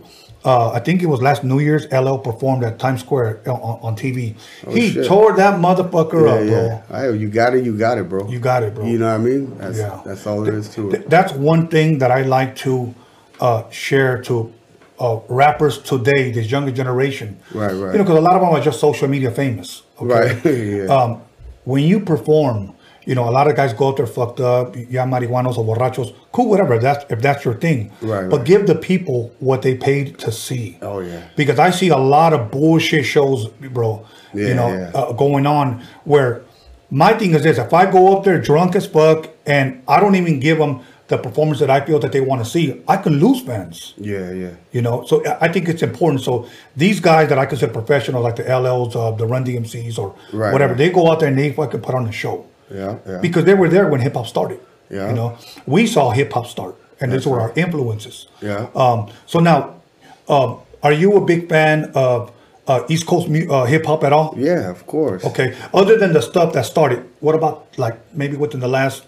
Uh, I think it was last New Year's. LL performed at Times Square on, on TV. he Oh, shit. tore that motherfucker Yeah, up, bro. yeah. Hey, you got it, you got it, bro. You got it, bro. You know what I mean? That's, Yeah. that's all there is to it. that's one thing that I like to uh, share to uh, rappers today, this younger generation. Right, right. You know, because a lot of them are just social media famous. Okay? Right, *laughs* yeah. Um, when you perform, you know, a lot of guys go out there fucked up, ya marihuanos or borrachos, cool, whatever. That's if that's your thing. Right, But right. give the people what they paid to see. Oh, yeah. Because I see a lot of bullshit shows, bro. Yeah, you know, yeah. uh, going on where my thing is this: if I go up there drunk as fuck and I don't even give them the performance that I feel that they want to see, I can lose fans. Yeah, yeah. You know, so I- think it's important. So these guys that I consider professionals, like the LLs, uh, the Run DMCs, or Right, whatever, right. they go out there and they fucking put on a show Yeah, yeah. because they were there when hip hop started. Yeah. You know, we saw hip hop start, and That's were our influences. Yeah. Um. So now, um, are you a big fan of uh, East Coast uh, hip hop at all? yeah, of course. Okay. Other than the stuff that started, what about like maybe within the last,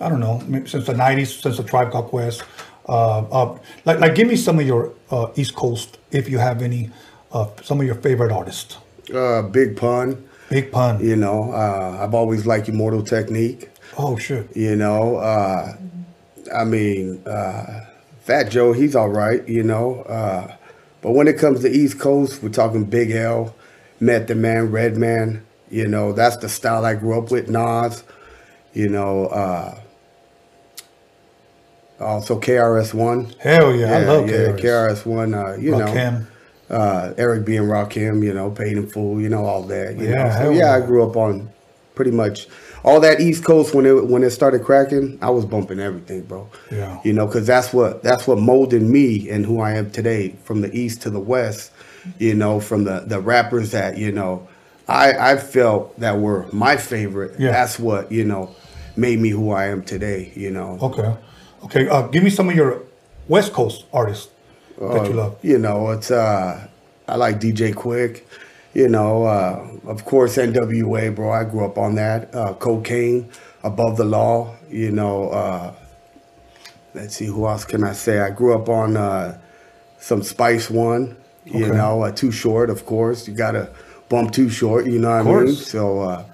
I don't know, maybe since the '90s, since the Tribe Called Quest, uh, uh, like like give me some of your uh, East Coast, if you have any, uh, some of your favorite artists. Uh, Big Pun. Big Pun. You know, uh, I've always liked Immortal Technique. Oh shit. You know, uh, I mean, uh, Fat Joe, he's all right. You know, uh, but when it comes to East Coast, we're talking Big L, Method Man, Redman. You know, that's the style I grew up with. Nas. You know, uh, also KRS One. Hell yeah, I love yeah, KRS. KRS One. Uh, you know. Uh, Eric B. and Rakim, you know, paid in full, you know, all that. You Yeah, know? So yeah, I grew up on pretty much all that East Coast when it when it started cracking. I was bumping everything, bro. Yeah. You know, because that's what that's what molded me and who I am today, from the East to the West. You know, from the the rappers that you know, I I felt that were my favorite. Yeah. That's what you know made me who I am today. You know. Okay. Okay. Uh, give me some of your West Coast artists that you love. You know, it's uh I like DJ Quik. You know, uh, of course NWA, bro. I grew up on that. Uh, Kokane, above the law. You know, uh, let's see who else can I say? I grew up on uh, some Spice One. You Okay. know, uh, Too Short, of course. You gotta bump Too Short. You know what I mean? So, uh,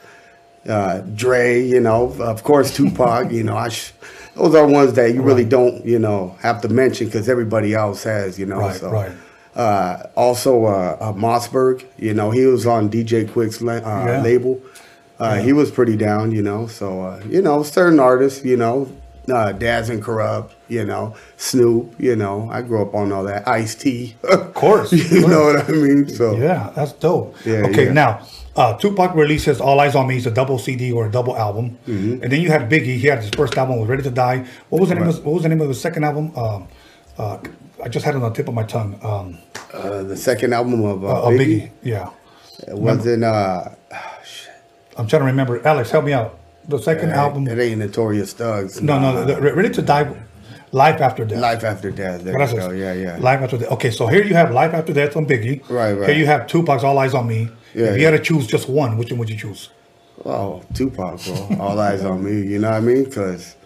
uh, Dre. You know, of course Tupac. *laughs* you know, I. Sh- those are ones that you really don't, you know, have to mention because everybody else has, you know. Right, so, right. Uh, also, uh, uh, Mausberg, you know, he was on DJ Quik's la- uh, Yeah. label. Uh, He was pretty down, you know. So, uh, you know, certain artists, you know, uh, Daz and Kurupt, you know, Snoop, you know, I grew up on all that. Ice T, of course, *laughs* you know what I mean? So, Yeah, that's dope. Yeah, okay, yeah. now uh, Tupac releases "All Eyez on Me" is a double CD or a double album, Mm-hmm. and then you had Biggie. He had his first album was "Ready to Die." What was the name? Of, what was the name of his second album? Um, uh, I just had it on the tip of my tongue. Um, uh, the second album of uh, uh, Biggie, Biggie. Yeah, it wasn't, uh, *sighs* I'm trying to remember. Alex, help me out. The second album. it ain't Notorious Thugs. No, no, the, the- "Ready to Die." Life after death. Life After Death. There you go. Yeah, yeah. Life after death. Okay, so here you have Life After Death on Biggie. Right, right. Here you have Tupac's All Eyez on Me. Yeah, if you yeah. had to choose just one, which one would you choose? Oh, Tupac, bro. All Eyez on me. You know what I mean? Because,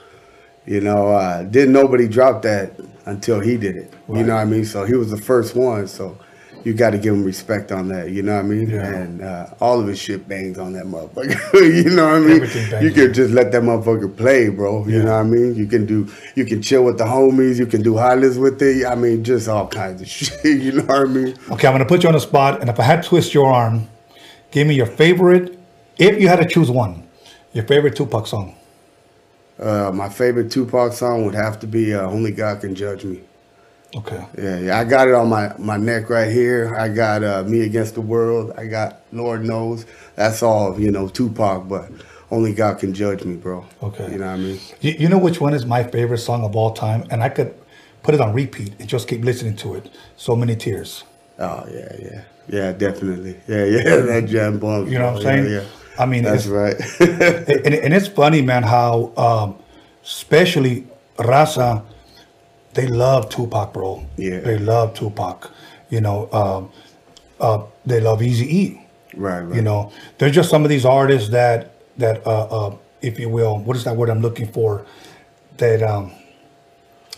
you know, uh, didn't nobody drop that until he did it. You know what I mean? So he was the first one. So, you got to give him respect on that. You know what I mean? Yeah. And uh, all of his shit bangs on that motherfucker. *laughs* you know what I mean? You on can just let that motherfucker play, bro. You Yeah. know what I mean? You can do, you can chill with the homies. You can do highlights with it. I mean, just all kinds of *laughs* shit. You know what I mean? Okay, I'm gonna put you on the spot, and if I had to twist your arm, give me your favorite. If you had to choose one, your favorite Tupac song. Uh, my favorite Tupac song would have to be uh, "Only God Can Judge Me." Okay. Yeah, yeah, I got it on my, my neck right here. I got uh, "Me Against the World." I got "Lord Knows." That's all, you know, Tupac, but only God can judge me, bro. Okay. You know what I mean? You, you know which one is my favorite song of all time, and I could put it on repeat and just keep listening to it. So many tears. Oh yeah, yeah, yeah, definitely. Yeah, *laughs* yeah, that jam bumps. You know what I'm bro. Yeah, saying? Yeah, I mean, that's right. *laughs* and, and it's funny, man, how um, especially Raza, they love Tupac, bro. Yeah. They love Tupac. You know, um, uh, they love Easy E. right, right. You know, there's just some of these artists that that, uh, uh, if you will, what is that word I'm looking for? That um,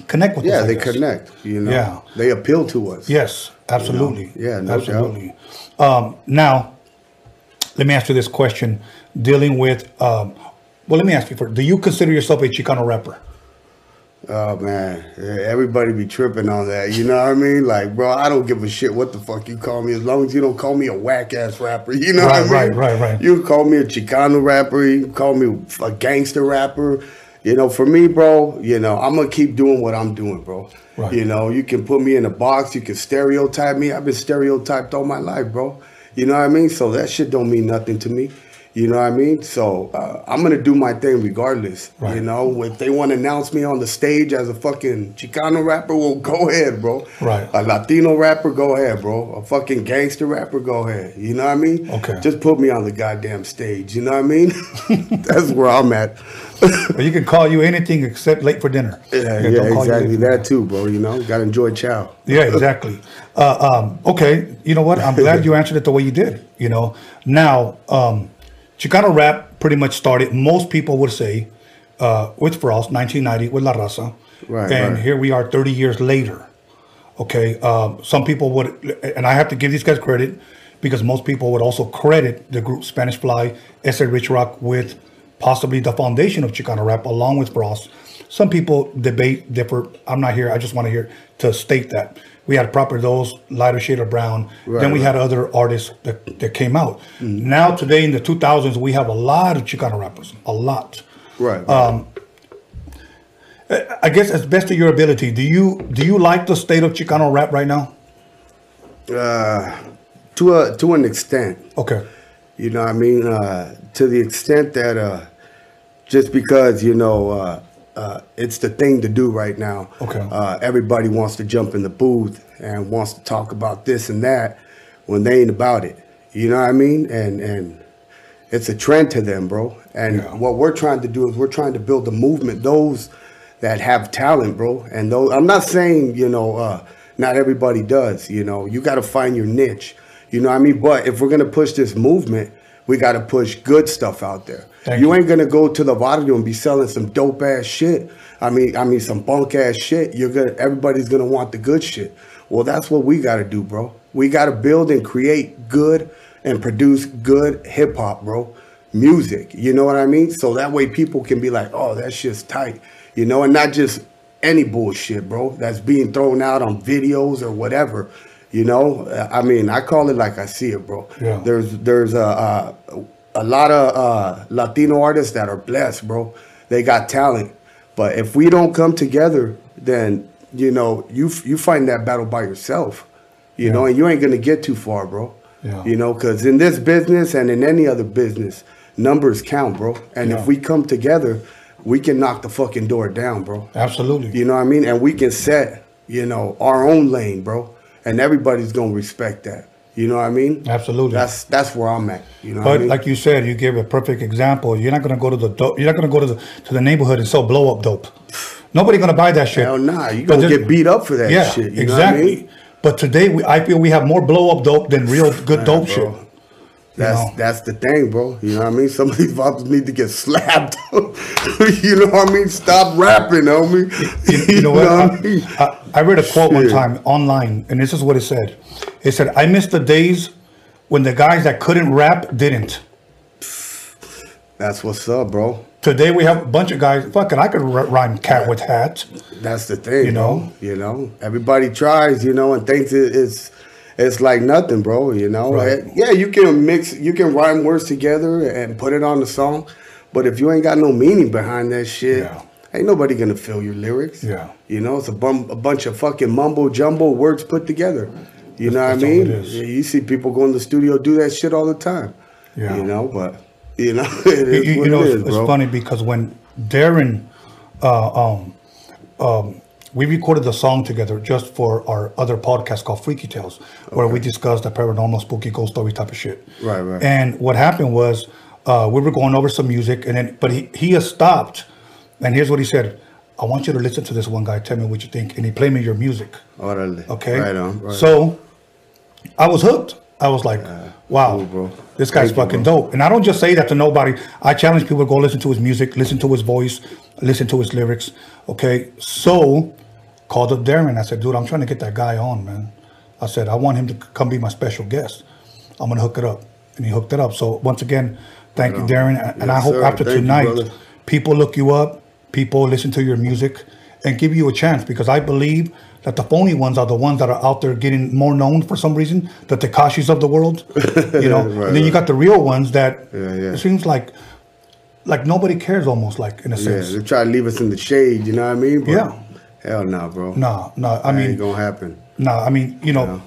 connect with. yeah, us, I they guess. connect. You know, Yeah. they appeal to us. Yes, absolutely. Yeah, no doubt. absolutely. Um, now, let me ask you this question: dealing with, um, well, let me ask you first. Do you consider yourself a Chicano rapper? Oh man, everybody be tripping on that. You know what I mean? Like, bro, I don't give a shit what the fuck you call me, as long as you don't call me a whack ass rapper. *laughs* You know Right, what I mean? right, right, right. You call me a Chicano rapper. You call me a gangster rapper. You know, for me, bro, you know, I'm gonna keep doing what I'm doing, bro. Right. You know, you can put me in a box. You can stereotype me. I've been stereotyped all my life, bro. You know what I mean? So that shit don't mean nothing to me. You know what I mean? So uh, I'm gonna do my thing regardless. Right. You know, if they want to announce me on the stage as a fucking Chicano rapper, well, go ahead, bro. Right. A Latino rapper, go ahead, bro. A fucking gangster rapper, go ahead. You know what I mean? Okay. Just put me on the goddamn stage. You know what I mean? *laughs* That's where I'm at. *laughs* But you can call you anything except late for dinner. yeah, yeah, call exactly. That too, bro. You know, gotta enjoy chow. Yeah, exactly. uh, um, okay, you know what? I'm glad *laughs* you answered it the way you did. You know, now um, Chicano rap pretty much started. Most people would say uh, with Frost, 1990 with La Raza, Right, and right. here we are 30 years later. Okay, um, some people would, and I have to give these guys credit because most people would also credit the group Spanish Fly, S.A. Rich Rock with possibly the foundation of Chicano rap along with Frost. Some people debate, differ. I'm not here. I just want to hear to state that we had proper those lighter shade of brown. then we right. had other artists that, that came out. Now today in the 2000s, we have a lot of Chicano rappers, a lot. Right. Um, I guess as best of your ability, do you do you like the state of Chicano rap right now? uh, to a to an extent. Okay. You know what I mean? Uh, to the extent that uh, just because, you know, uh, it's the thing to do right now. Okay. Uh, everybody wants to jump in the booth and wants to talk about this and that when they ain't about it. You know what I mean? And and it's a trend to them, bro. And Yeah. what we're trying to do is we're trying to build a movement. Those that have talent, bro. And those I'm not saying, you know, uh, not everybody does. You know, you got to find your niche. You know what I mean? But if we're gonna push this movement, we got to push good stuff out there. Thank you you. ain't gonna go to the barrio and be selling some dope ass shit. I mean, I mean some bunk ass shit. You're gonna everybody's gonna want the good shit. Well, that's what we gotta do, bro. We gotta build and create good and produce good hip hop, bro. Music. You know what I mean? So that way people can be like, oh, that shit's tight. You know, and not just any bullshit, bro, that's being thrown out on videos or whatever. You know, I mean, I call it like I see it, bro. Yeah. There's there's a a, a lot of uh, Latino artists that are blessed, bro. They got talent, but if we don't come together, then you know you you find that battle by yourself. You know, and you ain't gonna get too far, bro. Yeah. You know, because in this business and in any other business, numbers count, bro. And Yeah. if we come together, we can knock the fucking door down, bro. Absolutely. You know what I mean? And we can set, you know, our own lane, bro. And everybody's gonna respect that. You know what I mean? Absolutely. That's that's where I'm at. You know what But I mean? like you said, you gave a perfect example. You're not gonna go to the dope. You're not gonna go to the to the neighborhood and sell blow up dope. Nobody gonna buy that shit. Hell nah, you gonna get beat up for that yeah, shit. You exactly. know what I mean? But today, we, I feel we have more blow up dope than real good dope bro. shit. That's know? that's the thing, bro. You know what I mean? Some of these rappers need to get *laughs* slapped. *laughs* you know what I mean? Stop rapping, homie. You, you know *laughs* what? I I, mean? I, I read a quote one time online, and this is what it said: It said, I miss the days when the guys that couldn't rap didn't. That's what's up, bro. Today we have a bunch of guys. Fuck it, I could r- rhyme cat with hat. That's the thing, You bro. know? You know, everybody tries, you know, and thinks it's it's like nothing, bro. You know, Right. Yeah, you can mix, you can rhyme words together and put it on the song, but if you ain't got no meaning behind that shit, Yeah. ain't nobody gonna feel your lyrics. Yeah. you know, it's a bum, a bunch of fucking mumbo jumbo words put together. You know That's what I mean? it is. You see people go in the studio do that shit all the time. Yeah. you know, but you know, *laughs* it You, you- know, it's, it's bro. funny because when Darren, uh, um, um, we recorded the song together just for our other podcast called Freaky Tales, where we discussed the paranormal, spooky ghost story type of shit. Right, right. And what happened was uh, we were going over some music, and then but he he has stopped, and here's what he said: "I want you to listen to this one guy. Tell me what you think." And he played me your music. Orale. Okay. right on. Right. So I was hooked. I was like, wow, cool, bro. this guy's Thank you, fucking bro. dope. And I don't just say that to nobody. I challenge people to go listen to his music, listen to his voice, listen to his lyrics. Okay. So called up Darren. I said, dude, I'm trying to get that guy on, man. I said, I want him to come be my special guest. I'm gonna hook it up. And he hooked it up. So once again, thank you, Darren. And and I hope sir. after Thank tonight, brother. people look you up, people listen to your music, and give you a chance because I believe that the phony ones are the ones that are out there getting more known for some reason, the Tekashis of the world, *laughs* you know. Right, and then you got the real ones that Yeah, yeah. it seems like like nobody cares almost like in a Yeah, sense. they try to leave us in the shade, you know what I mean? But Yeah. Hell no, bro. No, no, I That mean, ain't gonna happen. no, I mean, you know, No.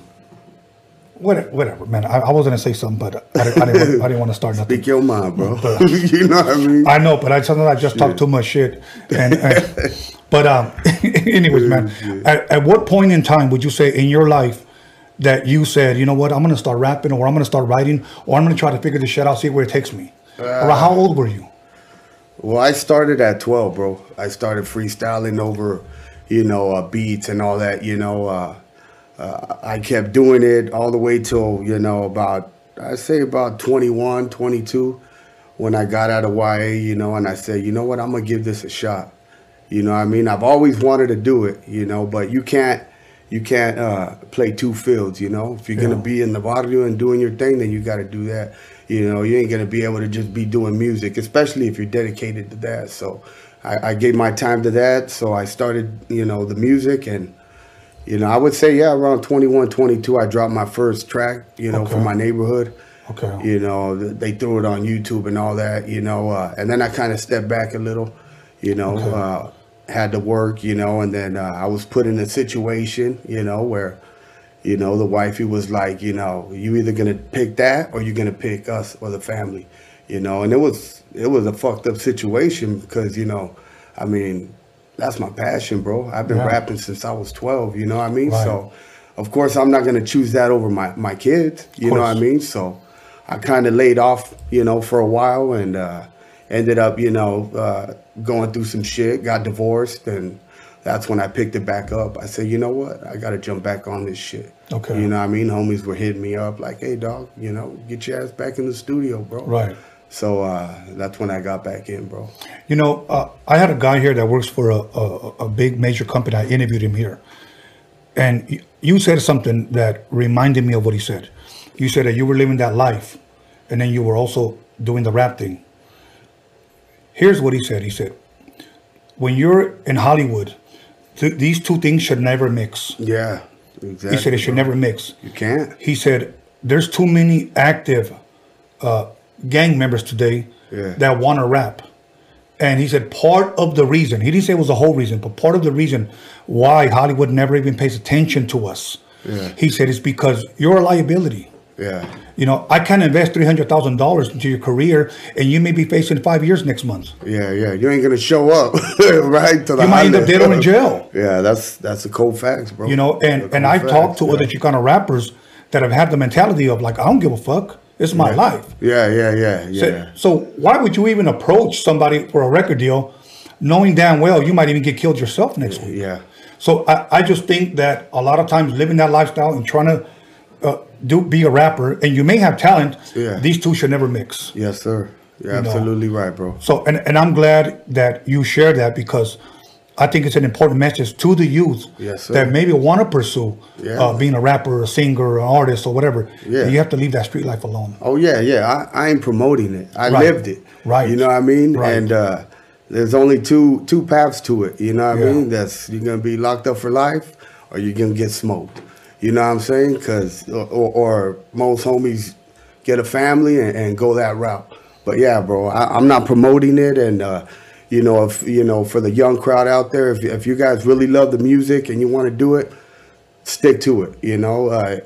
whatever, whatever, man. I, I was gonna say something, but I, didn't- I didn't, want- I didn't want to start nothing. Speak your mind, bro. *laughs* you know what I mean? I know, but I sometimes I just talk too much shit. And, and but um, *laughs* anyways, man, at, at what point in time would you say in your life that you said, you know what, I'm gonna start rapping, or I'm gonna start writing, or I'm gonna try to figure this shit out, see where it takes me? or how old were you? Well, I started at 12, bro. I started freestyling over, you know, uh, beats and all that. You know, uh, uh, I kept doing it all the way till, you know, about, I say about 21, 22, when I got out of YA, you know, and I said, you know what, I'm going to give this a shot. You know what I mean? I've always wanted to do it, you know, but you can't, you can't uh, play two fields, you know. If you're Yeah. gonna be in the barrio and doing your thing, then you got to do that. You know, you ain't gonna be able to just be doing music, especially if you're dedicated to that. So, I, I gave my time to that. So I started, you know, the music, and you know, I would say, yeah, around 21, 22, I dropped my first track, you know, Okay. for my neighborhood. Okay. You know, they threw it on YouTube and all that, you know, uh, and then I kind of stepped back a little, you know, Okay. uh, had to work, you know, and then uh, I was put in a situation, you know, where, you know, the wifey was like, you know, you either gonna pick that or you're gonna pick us or the family, you know, and it was it was a fucked up situation because you know, I mean, that's my passion, bro. I've been Yeah. rapping since I was 12, you know what I mean? Right. So, of course, I'm not gonna choose that over my my kids, you know what I mean? So, I kind of laid off, you know, for a while and uh, ended up, you know, uh, going through some shit, got divorced, and that's when I picked it back up. I said, you know what? I got to jump back on this shit. Okay. You know what I mean? Homies were hitting me up like, hey, dog, you know, get your ass back in the studio, bro. Right. So uh, that's when I got back in, bro. You know, uh, I had a guy here that works for a, a, a big major company. I interviewed him here. And you said something that reminded me of what he said. You said that you were living that life and then you were also doing the rap thing. Here's what he said. He said, when you're in Hollywood, th- these two things should never mix. Yeah, exactly. He said it should never mix. You can't. He said, there's too many active uh, gang members today Yeah. that want to rap. And he said part of the reason, he didn't say it was the whole reason, but part of the reason why Hollywood never even pays attention to us, Yeah. he said, is because you're a liability. Yeah. You know, I can't invest $300,000 into your career and you may be facing five years next month. Yeah, yeah. You ain't gonna show up, *laughs* right? To the You might end up dead or in jail. Yeah, that's that's the cold facts, bro. You know, and, and I've facts, talked to yeah. other Chicano rappers that have had the mentality of like, I don't give a fuck. It's my life. Yeah, yeah, yeah, So, yeah. so why would you even approach somebody for a record deal, knowing damn well you might even get killed yourself next week? Yeah. So I, I just think that a lot of times living that lifestyle and trying to do be a rapper, and you may have talent, Yeah. these two should never mix. Yes, sir. You're You know. absolutely right, bro. So and, and I'm glad that you shared that because I think it's an important message to the youth Yes, that maybe want to pursue Yeah. uh, being a rapper, a singer, an artist, or whatever. Yeah. You have to leave that street life alone. Oh yeah, yeah. I, I ain't promoting it. I Right. lived it. Right. You know what I mean? Right. And uh, there's only two two paths to it. You know what Yeah. I mean? That's you're gonna be locked up for life, or you're gonna get smoked. You know what I'm saying? Cause or, or most homies get a family and, and go that route. But yeah, bro, I, I'm not promoting it. And uh, you know, if you know, for the young crowd out there, if if you guys really love the music and you want to do it, stick to it. You know, uh,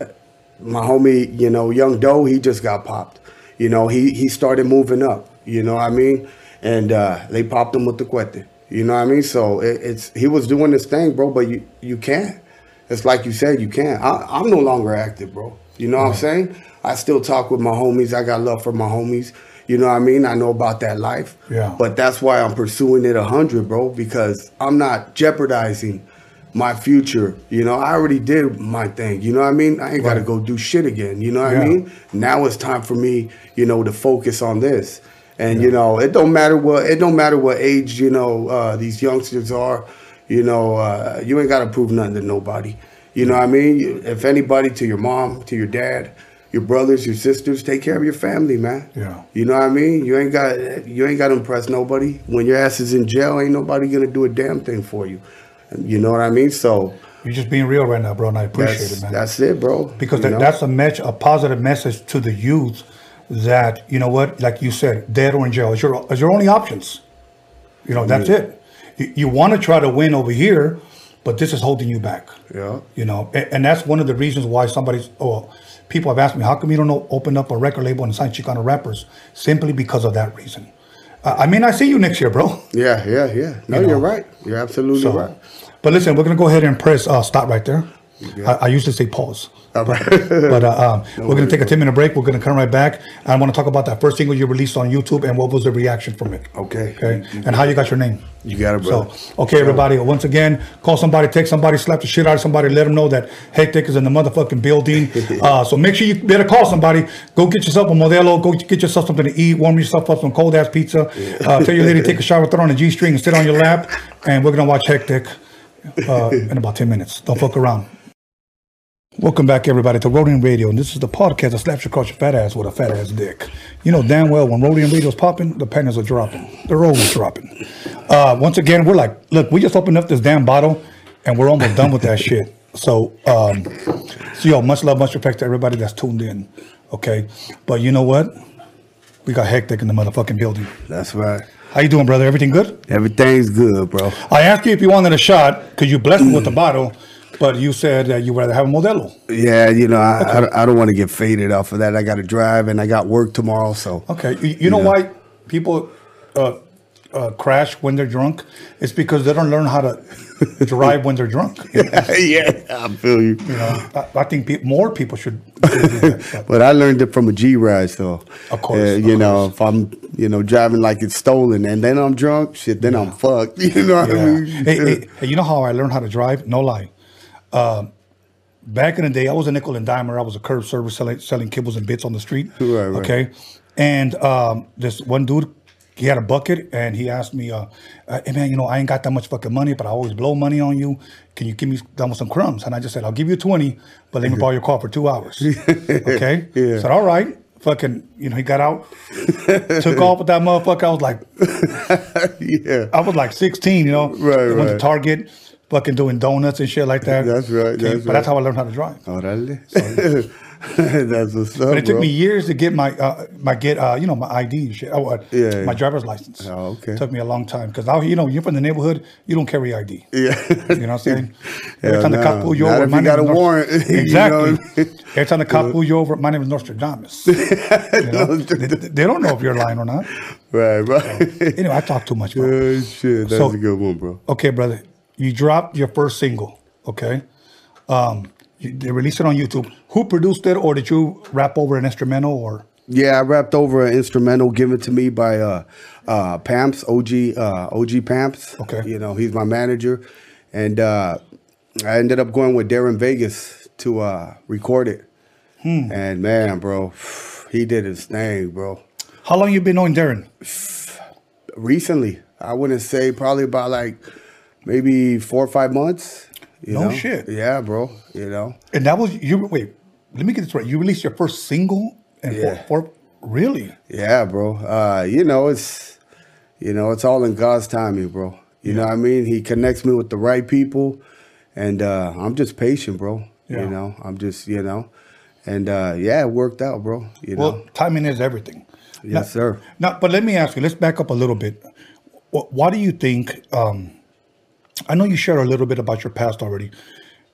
my homie, you know, Young Doe, he just got popped. You know, he he started moving up. You know what I mean? And uh, they popped him with the cuete. You know what I mean? So it, it's he was doing this thing, bro. But you you can't. It's like you said, you can't. I, I'm no longer active, bro. You know what I'm saying? I still talk with my homies. I got love for my homies. You know what I mean? I know about that life. Yeah. But that's why I'm pursuing it 100, bro, because I'm not jeopardizing my future. You know, I already did my thing. You know what I mean? I ain't got to go do shit again. You know what Yeah. I mean? Now it's time for me, you know, to focus on this. And you know, it don't matter what it don't matter what age you know uh, these youngsters are. You know, uh, you ain't got to prove nothing to nobody. You know what I mean? If anybody, to your mom, to your dad, your brothers, your sisters, take care of your family, man. Yeah. You know what I mean? You ain't got you ain't got to impress nobody. When your ass is in jail, ain't nobody gonna do a damn thing for you. You know what I mean? So You're just being real right now, bro, and I appreciate that's it, man. that's it, bro. because that, that's a mess, a positive message to the youth that you know what, like you said, dead or in jail is your is your only options. You know, that's it. You, you want to try to win over here, but this is holding you back. Yeah. You know, and, and that's one of the reasons why somebody's oh, people have asked me, how come you don't o- open up a record label and sign Chicano rappers? Simply because of that reason. Uh, I mean, I see you next year, bro. Yeah, yeah, yeah. No, You are right. You're absolutely So, right. but listen, we're gonna go ahead and press uh, stop right there. I, I usually say pause. but uh, um, *laughs* we're going to take a 10 minute break. We're going to come right back. I want to talk about that first single you released on YouTube and what was the reaction from it. Okay. Okay. And how you got your name. You got it, So, okay, everybody. Once again, call somebody, text somebody, slap the shit out of somebody, let them know that Hectik is in the motherfucking building. *laughs* Uh, so make sure you better call somebody. Go get yourself a Modelo. Go get yourself something to eat. Warm yourself up some cold ass pizza. *laughs* Uh, tell your lady to take a shower, throw on a G string, and sit on your lap. And we're gonna watch Hectik uh, in about 10 minutes. Don't fuck around. Welcome back, everybody, to Roadium Radio, and this is the podcast that slaps you across your fat ass with a fat ass dick. You know damn well when Roadium Radio's popping, the panties are dropping. They're always dropping. Uh, once again, we're like, look, we just opened up this damn bottle, and we're almost done with that *laughs* shit. So, um, so yo, much love, much respect to everybody that's tuned in. Okay, but you know what? We got Hectik in the motherfucking building. That's right. How you doing, brother? Everything good? Everything's good, bro. I asked you if you wanted a shot because you blessed me with the bottle, but you said that you rather have a Modelo. Yeah, you know, I, I, don't- I don't want to get faded off of that. I got to drive and I got work tomorrow, so. Okay, you, you know why people uh, uh, crash when they're drunk? It's because they don't learn how to drive when they're drunk. You *laughs* yeah, I feel you. You know, I, I think pe- more people should. that, *laughs* but- I learned it from a G ride, so. Of course, uh, of you know, course. if I'm, you know, driving like it's stolen and then I'm drunk, shit, then I'm fucked. *laughs* You know what I mean? hey, hey, hey, you know how I learned how to drive? No lie. Um, back in the day, I was a nickel and dimer. I was a curb server selling selling kibbles and bits on the street. Right, right. Okay, and um, this one dude, he had a bucket, and he asked me, uh, uh, "Hey man, you know I ain't got that much fucking money, but I always blow money on you. Can you give me down with some crumbs?" And I just said, "I'll give you twenty, but let me borrow your car for two hours." *laughs* Okay. Yeah. Said, "All right." Fucking, you know, he got out, took off with that motherfucker. I was like, *laughs* yeah. I was like 16, you know. Right, Went to. Target, fucking doing donuts and shit like that. That's right, that's but that's how I learned how to drive. Orale. *laughs* *laughs* That's what's up, But it took bro. me years to get my uh, my get uh, you know my ID and shit. Oh, uh, Yeah, my yeah. driver's license. Oh, okay. Took me a long time because out you know, you're from the neighborhood, you don't carry ID. Yeah. You know what I'm saying? *laughs* Every Hell time the cop pull you Not over, my you name got is a Nos- warrant, you know Exactly. I mean? Every time the cop pull you over, my name is Nostradamus. You know? they, they don't know if you're lying or not. Right, right. Anyway, I talk too much, bro. Oh, shit. That's So- a good one, bro. Okay, brother. You dropped your first single. Okay. Um, you, they released it on YouTube. Who produced it, or did you rap over an instrumental, or Yeah, I rapped over an instrumental given to me by uh, uh, Pamps, OG, uh, OG Pamps. Okay. You know, he's my manager. And uh, I ended up going with Darren Vegas to uh, record it. Hmm. And man, bro, he did his thing, bro. how long you been knowing Darren? Recently, I wouldn't say probably about like maybe four or five months. You No know? shit. Yeah, bro. You know. And that was you. Wait, let me get this right. You released your first single, and Yeah. for, for really, Yeah, bro. Uh, you know, it's you know, it's all in God's timing, bro. You know what I mean? He connects me with the right people and uh I'm just patient, bro. Yeah. You know, I'm just, you know. And uh yeah, it worked out, bro. You well, know. timing is everything. Yes, Now- sir. Now, but let me ask you. Let's back up a little bit. Wh- Why do you think? Um, I know you shared a little bit about your past already.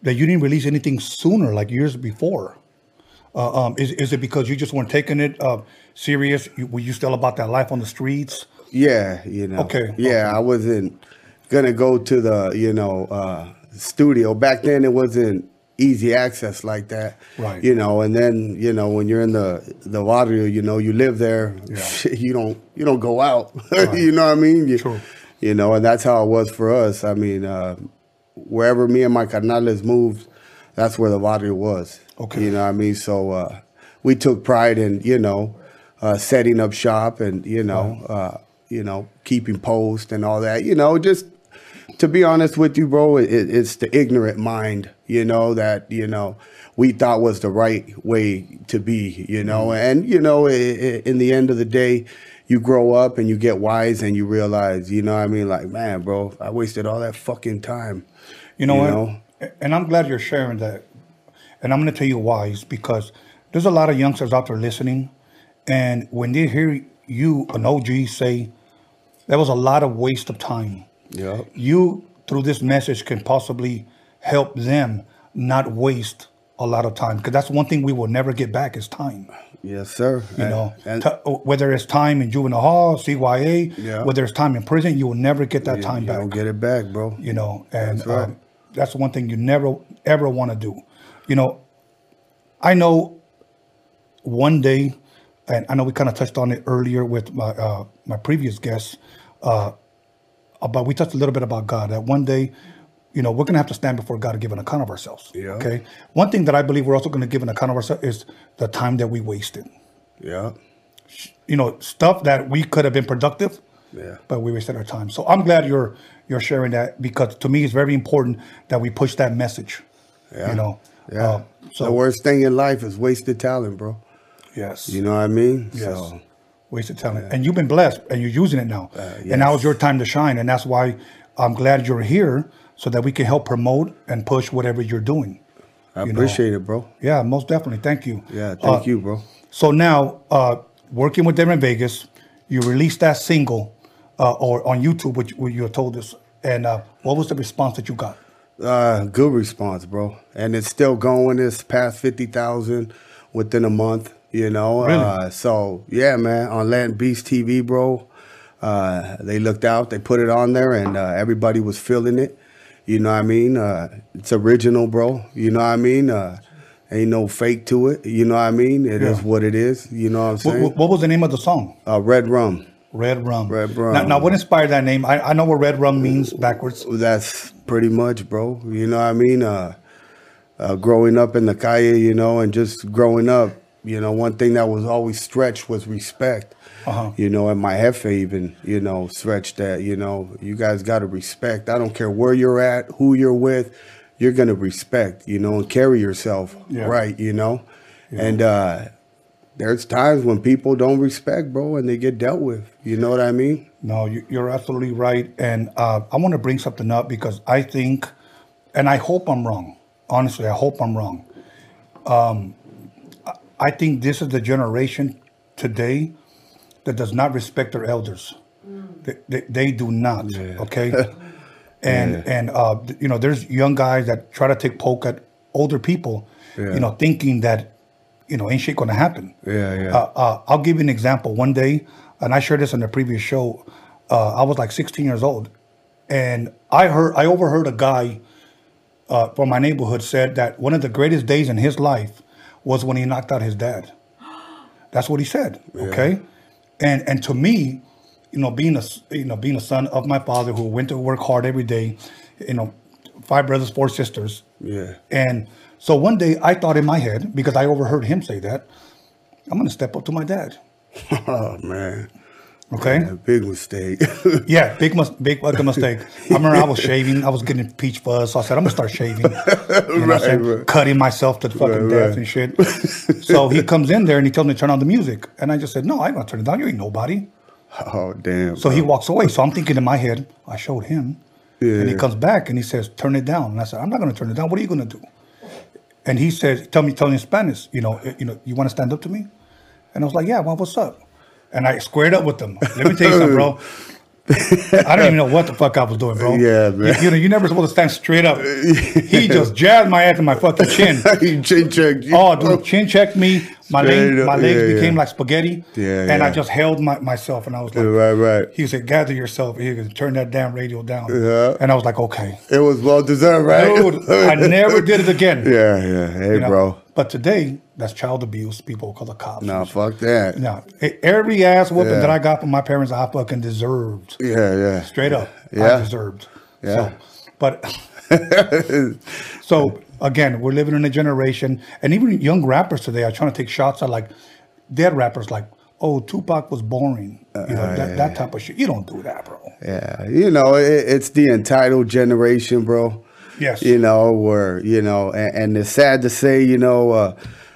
That you didn't release anything sooner, like years before. Uh, um, is is it because you just weren't taking it uh, serious? You, were you still about that life on the streets? Yeah, you know. Okay, Yeah, I wasn't gonna go to the, you know, uh studio. Back then it wasn't easy access like that. Right. You know, and then, you know, when you're in the the barrio, you know, you live there, Yeah. *laughs* you don't you don't go out. *laughs* you know what I mean? You, True. You know, and that's how it was for us. I mean, uh wherever me and my carnales moved, that's where the barrio was. Okay. You know what I mean? So uh we took pride in, you know, uh setting up shop and, you know, uh, you know, keeping post and all that. You know, just to be honest with you, bro, it, it's the ignorant mind, you know, that, you know, we thought was the right way to be, you know, and, you know, i- i- in the end of the day, you grow up and you get wise and you realize, you know what I mean? Like, man, bro, I wasted all that fucking time. You know You what? know? And I'm glad you're sharing that. And I'm going to tell you why. Is because there's a lot of youngsters out there listening, and when they hear you, an OG, say that was a lot of waste of time. Yeah. You through this message can possibly help them not waste a lot of time because that's one thing we will never get back is time. Yes, sir. You know, and, T- whether it's time in juvenile hall, CYA, Yeah. whether it's time in prison, you will never get that you, time you back don't get it back, bro. you know and That's right. um, that's one thing you never ever want to do you know i know one day and i know we kind of touched on it earlier with my uh, my previous guests uh, about we touched a little bit about god that one day you know we're going to have to stand before god to give an account of ourselves Yeah. okay one thing that i believe we're also going to give an account of ourselves is the time that we wasted Yeah. you know stuff that we could have been productive Yeah. but we wasted our time so i'm glad you're you're sharing that because to me it's very important that we push that message Yeah. you know Yeah. Uh, so the worst thing in life is wasted talent, bro. yes You know what I mean? yes So, wasted talent and you've been blessed and you're using it now and now Uh, yes. it's your time to shine and that's why i'm glad you're here so that we can help promote and push whatever you're doing I You know. appreciate it, bro. yeah most definitely thank you Yeah, thank Uh, you, bro. So now, uh, working with them in Vegas, you released that single uh, or on YouTube, which, which you told us. And uh, what was the response that you got? Uh, good response, bro. And it's still going. It's past fifty thousand within a month. You know. Really? Uh, so yeah, man. On Latin Beast TV, bro. Uh, they looked out. They put it on there, and uh, everybody was feeling it. You know what I mean? Uh, it's original, bro. You know what I mean? Uh, ain't no fake to it. You know what I mean? It is Yeah. what it is. You know what I'm saying? what- what was the name of the song? uh, Red Rum. Red Rum. Red Rum. Now, now what inspired that name? I, I know what Red Rum means backwards. That's pretty much, bro. You know what I mean? Uh, uh, growing up in the calle, you know, and just growing up, you know, one thing that was always stretched was respect. Uh-huh. You know, and my jefe even, you know, stretched that, you know, you guys got to respect. I don't care where you're at, who you're with, you're going to respect, you know, and carry yourself Yeah. right, you know. And uh, there's times when people don't respect, bro, and they get dealt with. You know what I mean? No, you, you're absolutely right. And uh, I want to bring something up because I think, and I hope I'm wrong. Honestly, I hope I'm wrong. Um, I think this is the generation today that does not respect their elders. They, they, they do not. Okay. *laughs* and and uh, you know, there's young guys that try to take poke at older people. Yeah. You know, thinking that you know ain't shit gonna happen. Yeah, yeah. Uh, uh, I'll give you an example. One day, and I shared this in the previous show. Uh, I was like 16 years old, and I heard, I overheard a guy uh, from my neighborhood said that one of the greatest days in his life was when he knocked out his dad. *gasps* That's what he said. Okay, and and to me, you know, being a you know being a son of my father who went to work hard every day, you know, five brothers, four sisters, Yeah. and so one day I thought in my head because I overheard him say that, I'm gonna step up to my dad. *laughs* Oh, man. Okay. Yeah, big mistake. *laughs* Yeah, big mis- big fucking mistake. I remember I was shaving. I was getting peach fuzz, so I said I'm gonna start shaving. *laughs* You know Right, right. Cutting myself to the fucking Right, death and shit. *laughs* so he comes in there and he tells me to turn on the music, and I just said, "No, I'm gonna turn it down. You ain't nobody." oh damn. So he walks away. So I'm thinking in my head, I showed him, and he comes back and he says, "Turn it down." And I said, "I'm not gonna turn it down. What are you gonna do?" And he says, "Tell me, tell me in Spanish. You know, eh, you know, you want to stand up to me?" And I was like, "Yeah. Well, what's up?" And I squared up with them. Let me tell you something, bro. I don't even know what the fuck I was doing, bro. Yeah, man. You, you know, you're never supposed to stand straight up. He *laughs* just jabbed my ass in my fucking chin. *laughs* you chin checked. you. Oh, dude, chin checked me. My leg, my legs yeah, became yeah. like spaghetti. Yeah, and I just held my, myself, and I was like, Right, right. He said, "Gather yourself." He goes, "Turn that damn radio down." Yeah. And I was like, "Okay, It was well deserved, right? dude, I *laughs* never did it again." Yeah, yeah. Hey, You know? bro. But today, that's child abuse. People call the cops. Nah, fuck that. No, every ass whooping Yeah. that I got from my parents, I fucking deserved. Yeah, yeah. Straight up, Yeah. I deserved. Yeah. So, but *laughs* so again, we're living in a generation, and even young rappers today are trying to take shots at like dead rappers, like, "Oh, Tupac was boring," you know, that, that type of shit. You don't do that, bro. Yeah, you know, it, it's the entitled generation, bro. Yes. You know, where, you know, and, and it's sad to say, you know, uh,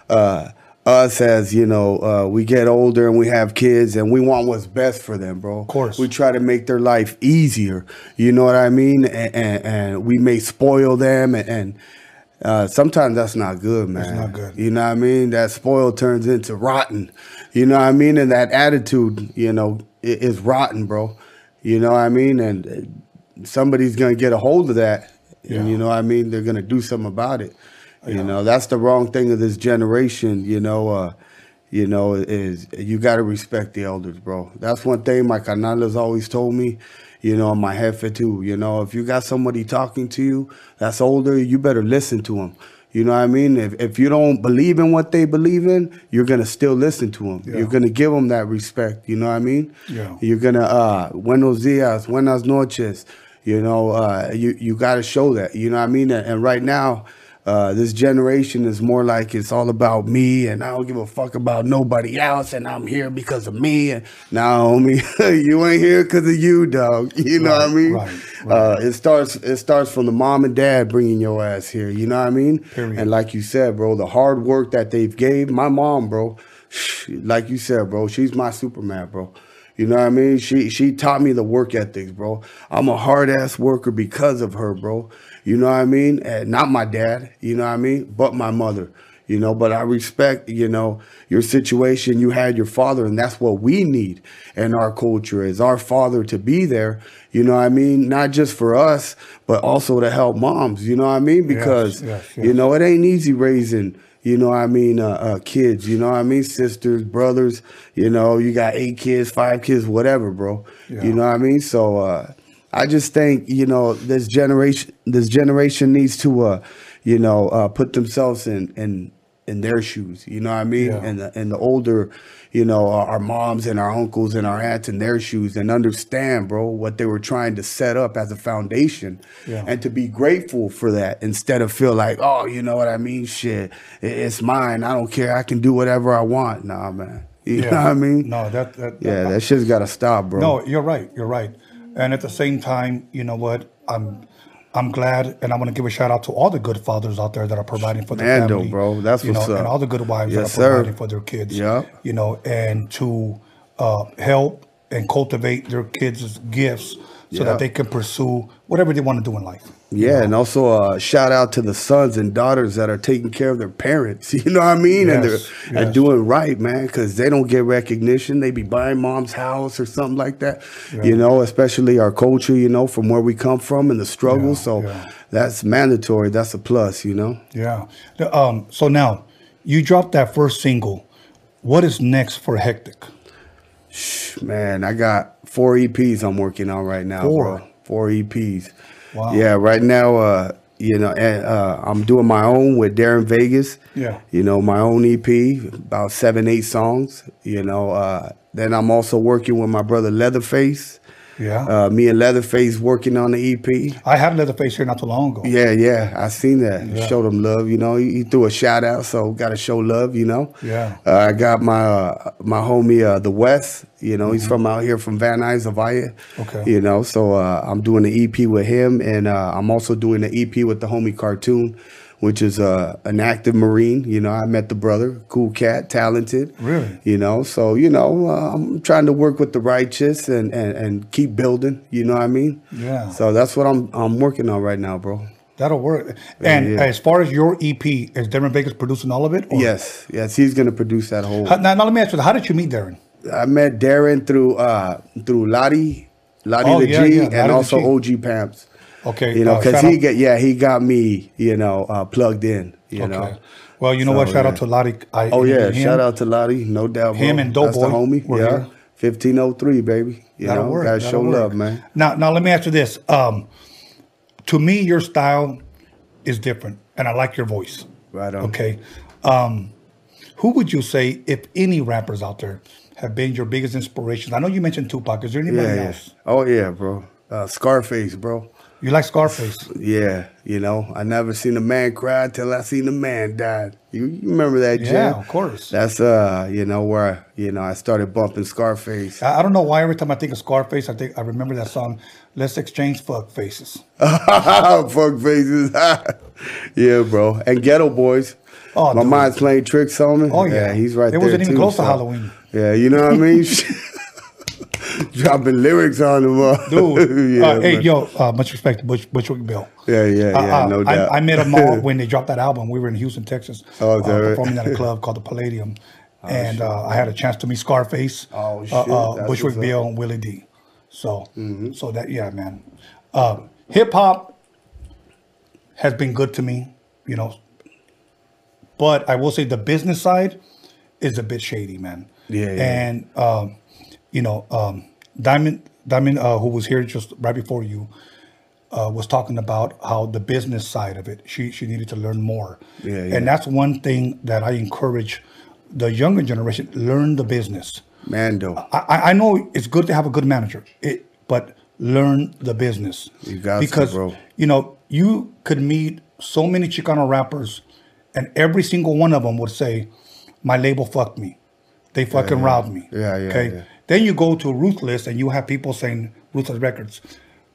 uh, us as, you know, uh, we get older and we have kids and we want what's best for them, bro. Of course. We try to make their life easier. You know what I mean? And, and, and we may spoil them and, and uh, sometimes that's not good, man. not good. You know what I mean? That spoil turns into rotten. You know what I mean? And that attitude, you know, is rotten, bro. You know what I mean? And uh, somebody's gonna get a hold of that, Yeah. and you know what I mean. They're gonna do something about it. You know, that's the wrong thing of this generation. You know, uh, you know, is you got to respect the elders, bro. That's one thing my canales always told me. You know, my jefe too. You know, if you got somebody talking to you that's older, you better listen to them. You know what I mean? If, if you don't believe in what they believe in, you're gonna still listen to them. Yeah. You're gonna give them that respect. You know what I mean? Yeah. You're gonna uh, buenos dias, buenas noches. You know, uh, you you got to show that. You know what I mean? And, and right now, uh, this generation is more like it's all about me, and I don't give a fuck about nobody else, and I'm here because of me. And now, homie, *laughs* you ain't here because of you, dog. *laughs* You know what I Right, mean? right, Uh, it starts it starts from the mom and dad bringing your ass here. You know what I mean? Period. And like you said, bro, the hard work that they've gave my mom, bro. Like you said, bro, she's my Superman, bro. You know what I mean? She she taught me the work ethics, bro. I'm a hard ass worker because of her, bro. You know what I mean? And not my dad, you know what I mean? But my mother. You know, but I respect, you know, your situation. You had your father, and that's what we need in our culture is our father to be there. You know what I mean? Not just for us, but also to help moms. You know what I mean? Because yes, you yes. know it ain't easy raising. You know what I mean? Uh, uh, kids. You know what I mean? Sisters, brothers. You know, you got eight kids, five kids, whatever, bro. Yeah. You know what I mean? So uh, I just think you know this generation. This generation needs to, uh, you know, uh, put themselves in in in their shoes. You know what I mean? Yeah. And the and the older, you know, our, our moms and our uncles and our aunts in their shoes and understand, bro, what they were trying to set up as a foundation, Yeah. and to be grateful for that instead of feel like, oh, you know what I mean? Shit, it- it's mine. I don't care. I can do whatever I want. Nah, man. *laughs* You know what I mean? No, that that Yeah, that shit's got to stop, bro. No, you're right. You're right. And at the same time, you know what? I'm I'm glad, and I want to give a shout out to all the good fathers out there that are providing for their Mando, family, bro. That's you know, up. and all the good wives Yes, that are sir. providing for their kids. Yeah. you know, and to uh, help and cultivate their kids' gifts so Yeah. that they can pursue whatever they want to do in life. Yeah, and also uh, shout out to the sons and daughters that are taking care of their parents. *laughs* You know what I mean? and they're Yes, and doing right, man, because they don't get recognition. They be buying mom's house or something like that. You know, especially our culture. You know, from where we come from and the struggle. Yeah, so yeah. that's mandatory. That's a plus. You know. Yeah. The- Um. So now, you dropped that first single. What is next for Hectik? Man, I got four EPs I'm working on right now, Four? bro. Four EPs. Wow. Yeah, right now, uh, you know, and, uh, I'm doing my own with Darren Vegas. Yeah. You know, my own EP, about seven, eight songs. You know, uh, then I'm also working with my brother Leatherface. Yeah. Uh, me and Leatherface working on the EP. I had Leatherface here not too long ago. Yeah, yeah, I seen that. Yeah. Showed him love, you know. He, he threw a shout out, so got to show love, you know. Yeah. Uh, I got my uh, my homie uh, the West. You know, he's from out here from Van Nuys, Avaya. Mm-hmm. Okay. You know, so uh, I'm doing the EP with him, and uh, I'm also doing the EP with the homie Cartoon, which is uh, an active Marine. You know, I met the brother, cool cat, talented. Really? You know, so you know, uh, I'm trying to work with the righteous and, and and keep building. You know what I mean? Yeah. So that's what I'm I'm working on right now, bro. That'll work. And yeah. as far as your EP, is Darren Vegas producing all of it? or- Yes, yes, he's gonna produce that whole. How- Now, now let me ask you, how did you meet Darren? I met Darren through uh through Lottie, Lottie Oh, the yeah, G, yeah, and also. OG Pamps. Okay. You know, uh, because shout he out- get yeah he got me you know uh, plugged in. You know. Well, you know what? Shout yeah. out to Lottie. I Oh yeah, him. shout out to Lottie, no doubt. Bro. Him and That's the Doughboy homie. were yeah, here. fifteen oh three, baby. You That'll know, work. gotta That'll show work. love, man. Now, now let me ask you this. Um, to me, your style is different, and I like your voice. Right on. Okay. Um, who would you say, if any rappers out there, have been your biggest inspirations? I know you mentioned Tupac. Is there anybody Yeah, yeah. else? Oh yeah, bro. Uh, Scarface, bro. You like Scarface? Yeah, you know, I never seen a man cry till I seen a man die. You, you remember that, Yeah, of course. That's uh, you know, where you know I started bumping Scarface. I, I don't know why every time I think of Scarface, I think I remember that song. Let's exchange fuck faces. *laughs* Fuck faces. *laughs* yeah, bro. And Geto Boys. Oh, My dude. mind's playing tricks on me. Oh, yeah. he's right It there. wasn't even too, close to Halloween. Yeah, you know what I mean? *laughs* *laughs* Dropping lyrics on him. Dude, *laughs* yeah, uh, hey, yo, uh, much respect to Bush, Bushwick Bill. Yeah, yeah, Uh, yeah, uh, no I, doubt. I met them all *laughs* when they dropped that album. We were in Houston, Texas, Oh, uh, is that right? performing at a club called the Palladium, and uh, I had a chance to meet Scarface, Oh, Bushwick up. Mm-hmm. Bill, and Willie D. So, so that yeah, man. Uh, Hip hop has been good to me, you know, but I will say the business side is a bit shady, man. Yeah, yeah. And um, you know, um, Diamond, Diamond, uh, who was here just right before you, uh, was talking about how the business side of it. She she needed to learn more. Yeah, yeah. And that's one thing that I encourage the younger generation: learn the business. Mando. I, I- know it's good to have a good manager, it, but learn the business. You got to, because bro. you know you could meet so many Chicano rappers, and every single one of them would say, "My label fucked me, they fucking robbed me." Yeah, yeah, Okay. Then you go to Ruthless, and you have people saying Ruthless Records.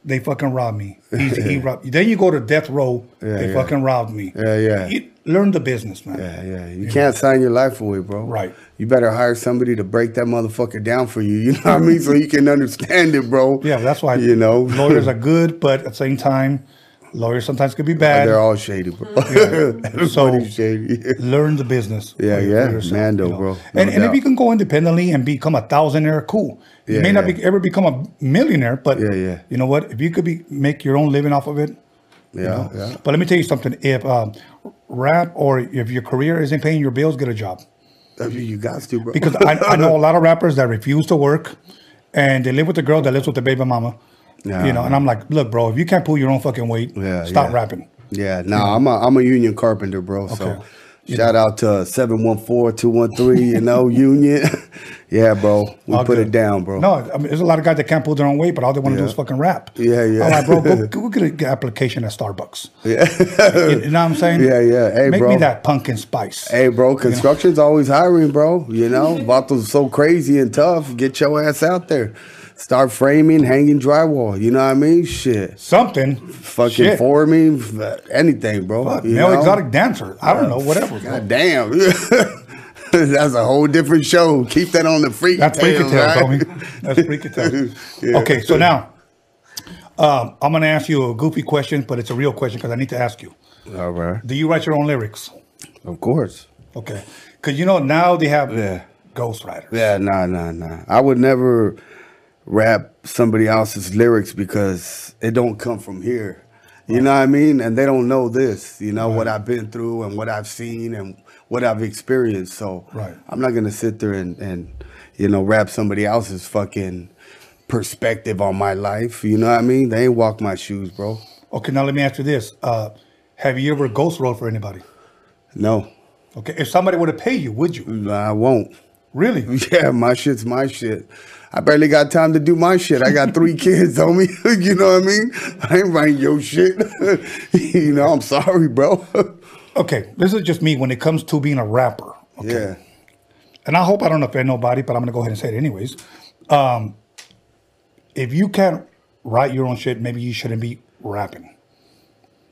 They fucking robbed me. He *laughs* robbed. Then you go to Death Row. Yeah, they yeah. fucking robbed me. Yeah, yeah. You learn the business, man. Yeah, yeah. You can't sign your life away, bro. Right. You better hire somebody to break that motherfucker down for you. *laughs* You know what I mean? So you can understand it, bro. Yeah, that's why You know, lawyers are *laughs* good, but at the same time, lawyers sometimes could be bad. They're all shady, bro. *laughs* So Everybody's shady. learn the business. Yeah, yeah, yourself, Mando, bro. No and, and if you can go independently and become a thousandaire, cool. You Yeah, may not yeah. be, ever become a millionaire, but Yeah, yeah. you know what? If you could be make your own living off of it, you Yeah, know? yeah. But let me tell you something: if um, rap or if your career isn't paying your bills, get a job. I mean, you got to, bro. Because I, I know a lot of rappers that refuse to work, and they live with the girl that lives with the baby mama. Yeah. You know, and I'm like, look, bro, if you can't pull your own fucking weight, Yeah, stop yeah. rapping. Yeah, nah, I'm a I'm a union carpenter, bro. So Okay. shout out to 714-213, you know, *laughs* union. *laughs* yeah, bro. We All put good. it down, bro. No, I mean, there's a lot of guys that can't pull their own weight, but all they want to do is fucking rap. Yeah, yeah. I'm bro, go, *laughs* go get an application at Starbucks. Yeah. You, you know what I'm saying? Yeah, yeah. Hey, Make bro. me that pumpkin spice. Hey, bro, construction's always hiring, bro. You know, Vatos so crazy and tough. Get your ass out there. Start framing, hanging drywall. You know what I mean? Shit. Something. Fucking Shit. forming, f- anything, bro. Fuck, you male know? exotic dancer. I don't know, whatever. God damn. *laughs* That's a whole different show. Keep that on the freak. That's freaky tales, tales, right? homie. That's freaky tales. *laughs* Yeah. Okay, so now um, I'm gonna ask you a goofy question, but it's a real question because I need to ask you. All right. Do you write your own lyrics? Of course. Okay, because you know now they have Yeah. ghostwriters. Yeah, nah, nah, nah. I would never rap somebody else's lyrics because it don't come from here. You know what I mean? And they don't know this, you know, what I've been through and what I've seen and what I've experienced. So Right. I'm not gonna sit there and, and you know, rap somebody else's fucking perspective on my life. You know what I mean? They ain't walk my shoes, bro. Okay, now let me ask you this: uh, Have you ever ghost wrote for anybody? No. Okay, if somebody were to pay you, would you? No, I won't. Really? *laughs* Yeah, my shit's my shit. I barely got time to do my shit. I got three *laughs* kids, homie. *laughs* you know what I mean? I ain't writing your shit. *laughs* you know, I'm sorry, bro. Okay, this is just me when it comes to being a rapper. Okay. Yeah. And I hope I don't offend nobody, but I'm gonna go ahead and say it anyways. Um, if you can't write your own shit, maybe you shouldn't be rapping.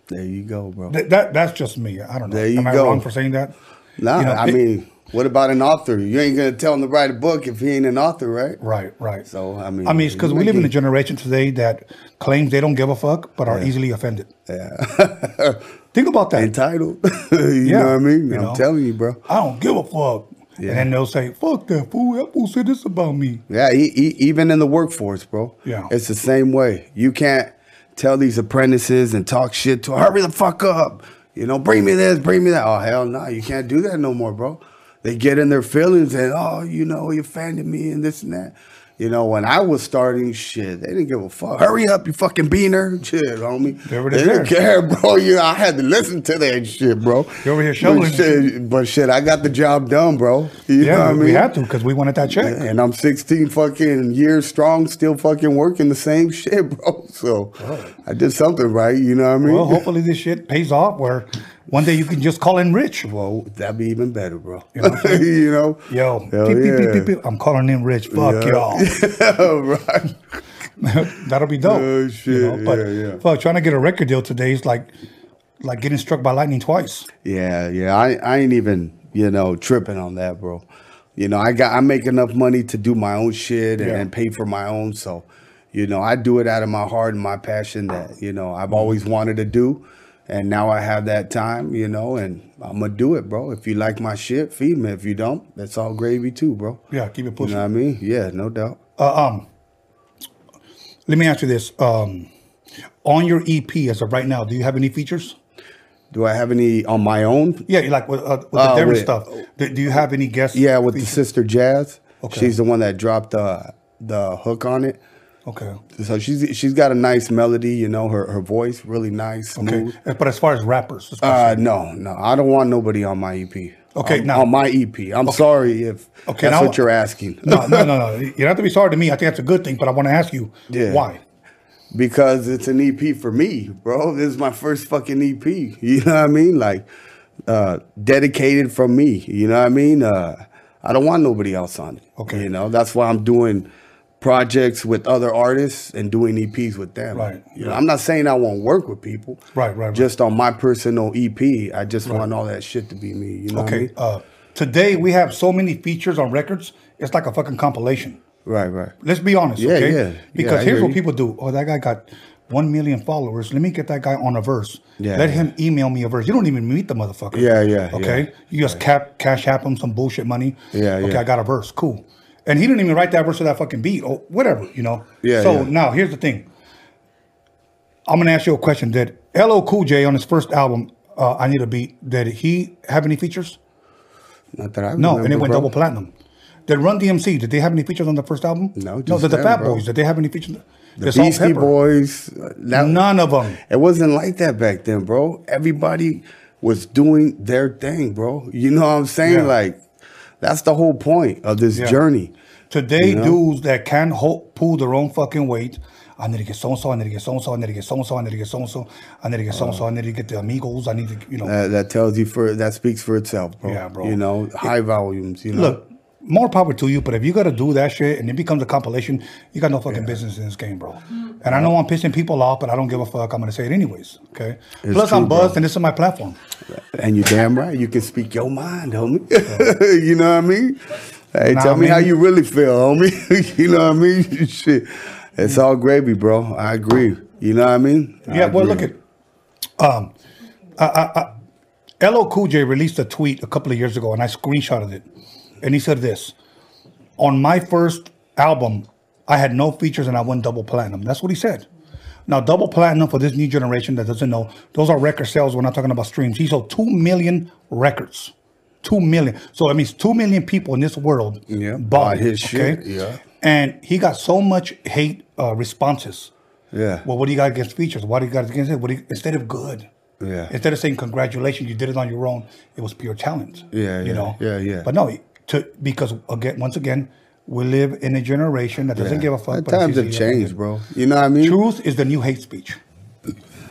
There you go, bro. Th- that that's just me. I don't know. There you Am I go. wrong for saying that? Nah, You know, I it- mean, what about an author? You ain't gonna tell him to write a book if he ain't an author, right? Right, right. So, I mean, I mean, it's because we live in a generation today that claims they don't give a fuck, but are easily offended. Yeah. Think about that. Entitled. *laughs* you Yeah, know what I mean? you I'm know. telling you, bro. I don't give a fuck. Yeah. And then they'll say, "Fuck that fool! That fool said this about me." Yeah, e- e- even in the workforce, bro. Yeah. It's the same way. You can't tell these apprentices and talk shit to hurry the fuck up. You know, bring me this, bring me that. Oh hell no, you can't do that no more, bro. They get in their feelings and oh, you know, you offended me and this and that. You know, when I was starting shit, they didn't give a fuck. Hurry up, you fucking beaner. Shit, homie. They didn't there. care, bro. You know, I had to listen to that shit, bro. You're over here But shit, but shit, I got the job done, bro. You know Yeah, what I we, mean? we had to because we wanted that check. And I'm 16 fucking years strong, still fucking working the same shit, *laughs* bro. So I did something right, you know what I mean? Well, hopefully this shit pays off. Where one day you can just call in rich. Well, that'd be even better, bro. You know *laughs* You know? Yo, Hell beep, yeah. beep, beep. I'm calling in rich. Fuck Yeah. y'all. *laughs* right. *laughs* That'll be dope. Oh, you shit. know? But Yeah, yeah. fuck, trying to get a record deal today is like like getting struck by lightning twice. Yeah, yeah. I, I ain't even, you know, tripping on that, bro. You know, I got I make enough money to do my own shit and, Yeah. and pay for my own. So, you know, I do it out of my heart and my passion that, you know, I've always wanted to do. And now I have that time, you know, and I'm gonna do it, bro. If you like my shit, feed me. If you don't, that's all gravy too, bro. Yeah, keep it pushing. You know what I mean? Yeah, no doubt. Uh, um, let me ask you this: um, on your EP as of right now, do you have any features? Do I have any on my own? Yeah, like with, uh, with the Uh, Devin with- stuff. Do, do you have any guests? Yeah, with the sister Jazz. Okay. She's the one that dropped the the hook on it. Okay. So she's she's got a nice melody, you know, her her voice really nice, Okay. smooth. But as far as rappers, Uh, no, no, I don't want nobody on my EP. Okay, on, now- on my EP. I'm sorry if Okay, that's now- what you're asking. no, no, no, no. *laughs* You don't have to be sorry to me. I think that's a good thing. But I want to ask you, Yeah. why? because it's an EP for me, bro. This is my first fucking EP. You know what I mean? Like uh, dedicated from me. You know what I mean? Uh, I don't want nobody else on it. Okay. You know that's why I'm doing projects with other artists and doing EPs with them. Right. You know, I'm not saying I won't work with people. Right, right, right. Just on my personal EP, I just want all that shit to be me. You know what I Okay. mean? Uh, today we have so many features on records. It's like a fucking compilation. Right, right. Let's be honest, Yeah, okay? yeah. Because Yeah, here's what you. people do. Oh, that guy got one million followers. Let me get that guy on a verse. Yeah, Let yeah. him email me a verse. You don't even meet the motherfucker. Yeah, yeah, Okay. yeah. You just cap cash app him some bullshit money. Yeah, Okay, yeah. I got a verse. Cool. And he didn't even write that verse to that fucking beat or whatever, you know. Yeah, So yeah. now here's the thing. I'm gonna ask you a question. Did LL Cool J on his first album, uh, I Need a Beat, did he have any features? Not that I No, and it went bro. double platinum. Did Run DMC? Did they have any features on the first album? No, no. Did the Fat bro. Boys? Did they have any features? The Beastie Boys. that- None of them. It wasn't like that back then, bro. Everybody was doing their thing, bro. You know what I'm saying? Yeah. Like, that's the whole point of this Yeah. journey. Today, You know? dudes that can hold, pull their own fucking weight. I need to get so and so. I need to get so and so. I need to get so and so. I need to get so and so. I need to get so and so. I need to get the amigos. I need to, you know. That, that tells you for that speaks for itself, bro. Yeah, bro. You know, high volumes. You know, Look, more power to you. But if you got to do that shit and it becomes a compilation, you got no fucking business in this game, bro. Mm-hmm. And I know I'm pissing people off, but I don't give a fuck. I'm gonna say it anyways. Okay. It's Plus, true, I'm bro. and this is my platform. and you're damn right. You can speak your mind, homie. *laughs* you know what I mean? Hey, Nah, tell me man. how you really feel, homie. *laughs* you know what I mean? *laughs* Shit, it's all gravy, bro. I agree. You know what I mean? I Yeah, well, look at um, I, I, I, Cool J released a tweet a couple of years ago, and I screenshotted it, and he said this: "On my first album, I had no features, and I went double platinum." That's what he said. Now, double platinum for this new generation that doesn't know, those are record sales. We're not talking about streams. He sold two million records. Two million. So that means two million people in this world Yeah, bought it, his okay? shit, yeah. And he got so much hate uh, responses. Yeah. Well, what do you got against features? What do you got against it? What do you, instead of good? Yeah. Instead of saying congratulations, you did it on your own. It was pure talent. Yeah, You yeah, know. yeah, yeah. But no, to because again, once again, we live in a generation that doesn't give a fuck. Times have changed, bro. You know what I mean? Truth is the new hate speech.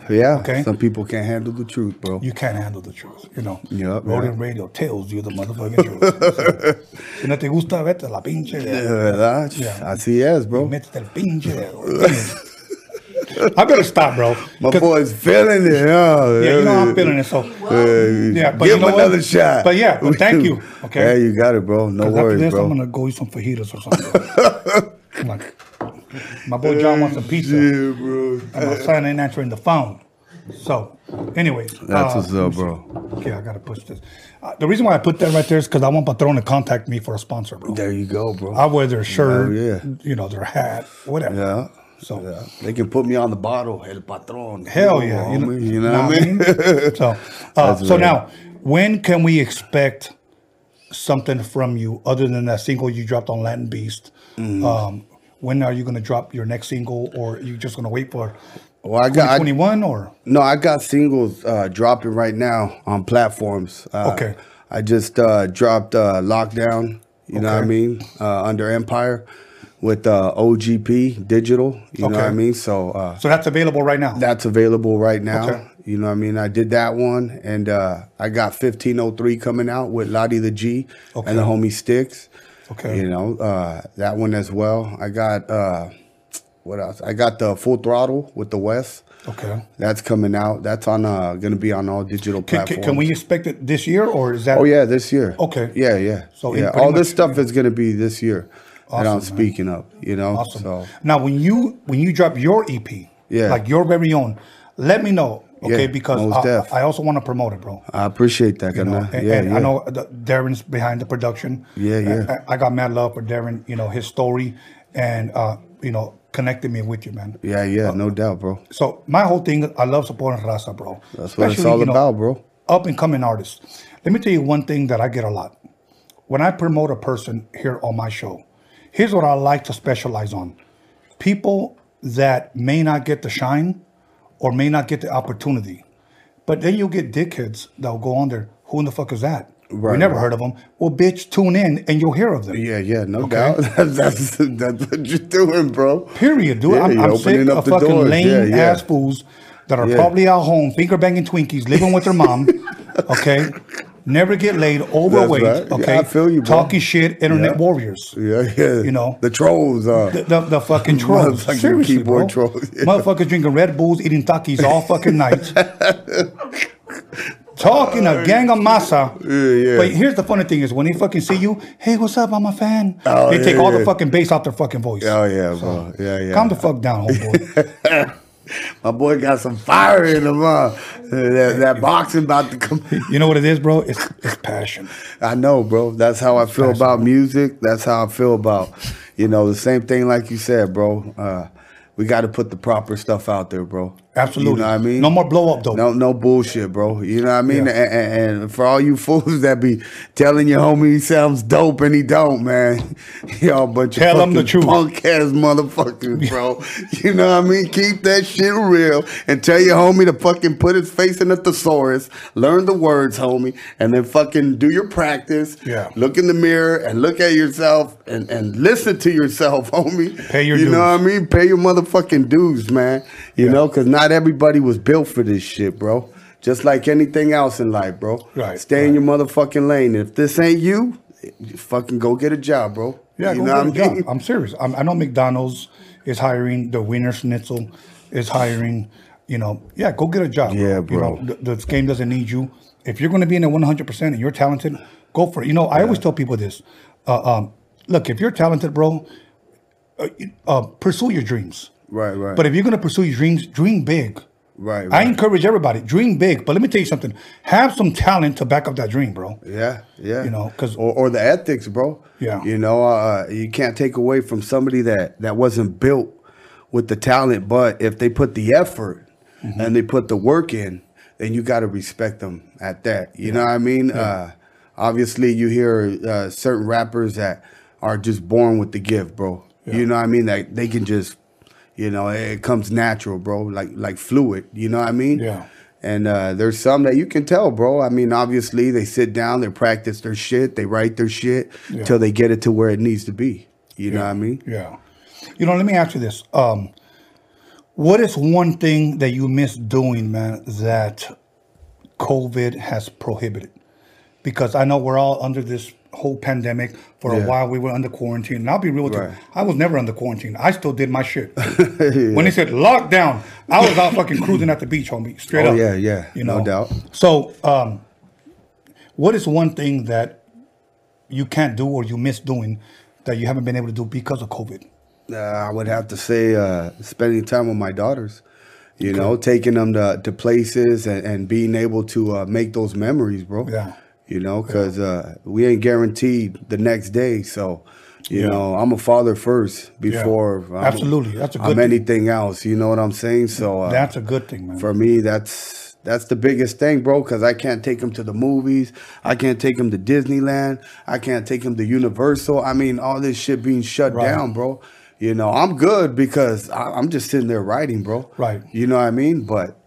Yeah. Okay. Some people can't handle the truth, bro. You can't handle the truth, you know. Yeah. Radio tells you the motherfucking truth. *laughs* si no te gusta, vete la pinche. De verdad. Yeah. Así es, bro. Métete el pinche. I better stop, bro. My boy's feeling it. huh? Yeah, you know I'm feeling it. So, Uh, yeah, but give you know him what? another shot. But yeah, but thank you. *laughs* Okay. Yeah, you got it, bro. No 'Cause after worries, this, I'm gonna go eat some fajitas or something. I'm like, *laughs* my boy John wants some pizza, Yeah, bro. and my son ain't answering the phone. So, anyways, That's uh, what's up, bro. Okay, I gotta push this. Uh, the reason why I put that right there is because I want Patron to contact me for a sponsor, bro. There you go, bro. I wear their shirt, Oh, yeah. you know, their hat, whatever. Yeah. So, Yeah. They can put me on the bottle, El Patron. hell You know, yeah, you know, you know what I mean? so, *laughs* uh, so right. now, when can we expect something from you other than that single you dropped on Latin Beast? Mm. Um, when are you going to drop your next single, or are you just going to wait for Well, I got twenty one Or no, I got singles uh, dropping right now on platforms. Uh, Okay. I just uh, dropped uh, Lockdown. You know what I mean? Uh, under Empire with uh, OGP Digital. You know what I Okay. mean? So. Uh, so that's available right now. That's available right now. Okay. You know what I mean? I did that one and uh, I got 1503 coming out with Lottie the G Okay. and the homie Sticks. Okay. You know, uh, that one as well. I got uh, what else? I got the full throttle with the West. okay. That's coming out. That's on uh gonna be on all digital platforms. can, can we expect it this year, or is that? Oh yeah, this year. Okay. Yeah, yeah. So yeah, all this stuff is gonna be this year that Awesome, I'm man. speaking of. You know. Awesome. So Now, when you when you drop your EP, Yeah. like your very own, let me know, okay? Yeah, because I. I also want to promote it, bro. I appreciate that, You know, and, yeah, and yeah. I know Darren's behind the production. Yeah, yeah. I, I got mad love for Darren. You know his story, and uh, you know connected me with you, man. Yeah, yeah, no doubt, bro. So my whole thing, I love supporting Raza, bro. That's what it's Especially, all you know, about, bro. Up and coming artists. Let me tell you one thing that I get a lot. When I promote a person here on my show, here's what I like to specialize on. People that may not get the shine or may not get the opportunity. But then you'll get dickheads that'll go on there. Who in the fuck is that? we never right. heard of them. Well, bitch, tune in and you'll hear of them. Yeah, yeah, no Okay. doubt. *laughs* that's that's what you're doing, bro. Period, dude. Yeah, I'm, I'm sick up of the fucking doors. lame Yeah, yeah. ass fools that are probably out home finger banging Twinkies, living with their mom. *laughs* okay, never get laid, overweight. right. Yeah, Okay, I feel you, bro. talking shit, internet Yeah. warriors. Yeah, yeah. You know. the trolls. Uh, The, the, the fucking trolls. *laughs* Seriously, bro. trolls, yeah. Motherfuckers drinking Red Bulls, eating Takis all fucking night. *laughs* Talking a gang of masa. yeah. But here's the funny thing is when they fucking see you, hey, what's up? I'm a fan. Oh, they take yeah, all the fucking bass out their fucking voice. oh yeah, bro. Yeah, yeah. Calm the fuck down, homeboy. *laughs* *laughs* My boy got some fire in him. Uh, that, that boxing about to come. *laughs* you know what it is, bro? It's it's passion. I know, bro. That's how I feel about music. That's how I feel about, you know, the same thing like you said, bro. Uh, we got to put the proper stuff out there, bro. Absolutely. You know what I mean? No more blow up though. No, no bullshit, bro. You know what I mean? Yeah. And, and, and for all you *laughs* fools that be telling your homie he sounds dope and he don't, man, *laughs* y'all bunch Tell of him the truth. punk ass motherfuckers, bro. *laughs* you know what I mean? Keep that shit real and tell your homie to fucking put his face in a thesaurus, learn the words, homie, and then fucking do your practice. Yeah. Look in the mirror and look at yourself and, and listen to yourself, homie. Pay your You know what I mean? Pay your motherfucking dues, man. You Yeah. know, because not everybody was built for this shit, bro. Just like anything else in life, bro. Right, Stay in your motherfucking lane. If this ain't you, you fucking go get a job, bro. Yeah, you go know what I mean? job. I'm serious. I'm, I know McDonald's is hiring. The Wiener Schnitzel is hiring. You know, yeah, go get a job. Yeah, You bro. know, the, this game doesn't need you. If you're going to be in it 100 percent and you're talented, go for it. You know, I always tell people this. Uh, um, look, if you're talented, bro, uh, uh, pursue your dreams. Right, right. But if you're going to pursue your dreams, dream big. Right, I encourage everybody, dream big. But let me tell you something. Have some talent to back up that dream, bro. Yeah, yeah. You know, 'cause- or, or the ethics, bro. Yeah. You know, uh, you can't take away from somebody that that wasn't built with the talent, but if they put the effort Mm-hmm. and they put the work in, then you got to respect them at that. You know what I mean? Uh, obviously, you hear uh, certain rappers that are just born with the gift, bro. You know what I mean? That they can just, you know, it comes natural, bro. Like like fluid. You know what I mean? Yeah. And uh, there's some that you can tell, bro. I mean, obviously they sit down, they practice their shit, they write their shit Yeah. till they get it to where it needs to be. You know what I mean? Yeah. You know, let me ask you this. Um, what is one thing that you miss doing, man, that COVID has prohibited? Because I know we're all under this whole pandemic. For Yeah. a while, we were under quarantine. And I'll be real with Right. you. I was never under quarantine. I still did my shit. *laughs* When they said lockdown, I was out fucking cruising at the beach, homie. Straight Oh, up. yeah, yeah. You know? No doubt. So, um, what is one thing that you can't do or you miss doing that you haven't been able to do because of COVID? Uh, I would have to say uh, spending time with my daughters. You know, taking them to, to places and, and being able to uh, make those memories, bro. Yeah. You know, because uh, we ain't guaranteed the next day. So, you Yeah. know, I'm a father first before I'm, Absolutely. That's a good I'm thing. anything else. You know what I'm saying? So uh, That's a good thing, man. for me, that's that's the biggest thing, bro. Because I can't take them to the movies. I can't take them to Disneyland. I can't take them to Universal. I mean, all this shit being shut Right. down, bro. You know, I'm good because I, I'm just sitting there writing, bro. Right. You know what I mean? But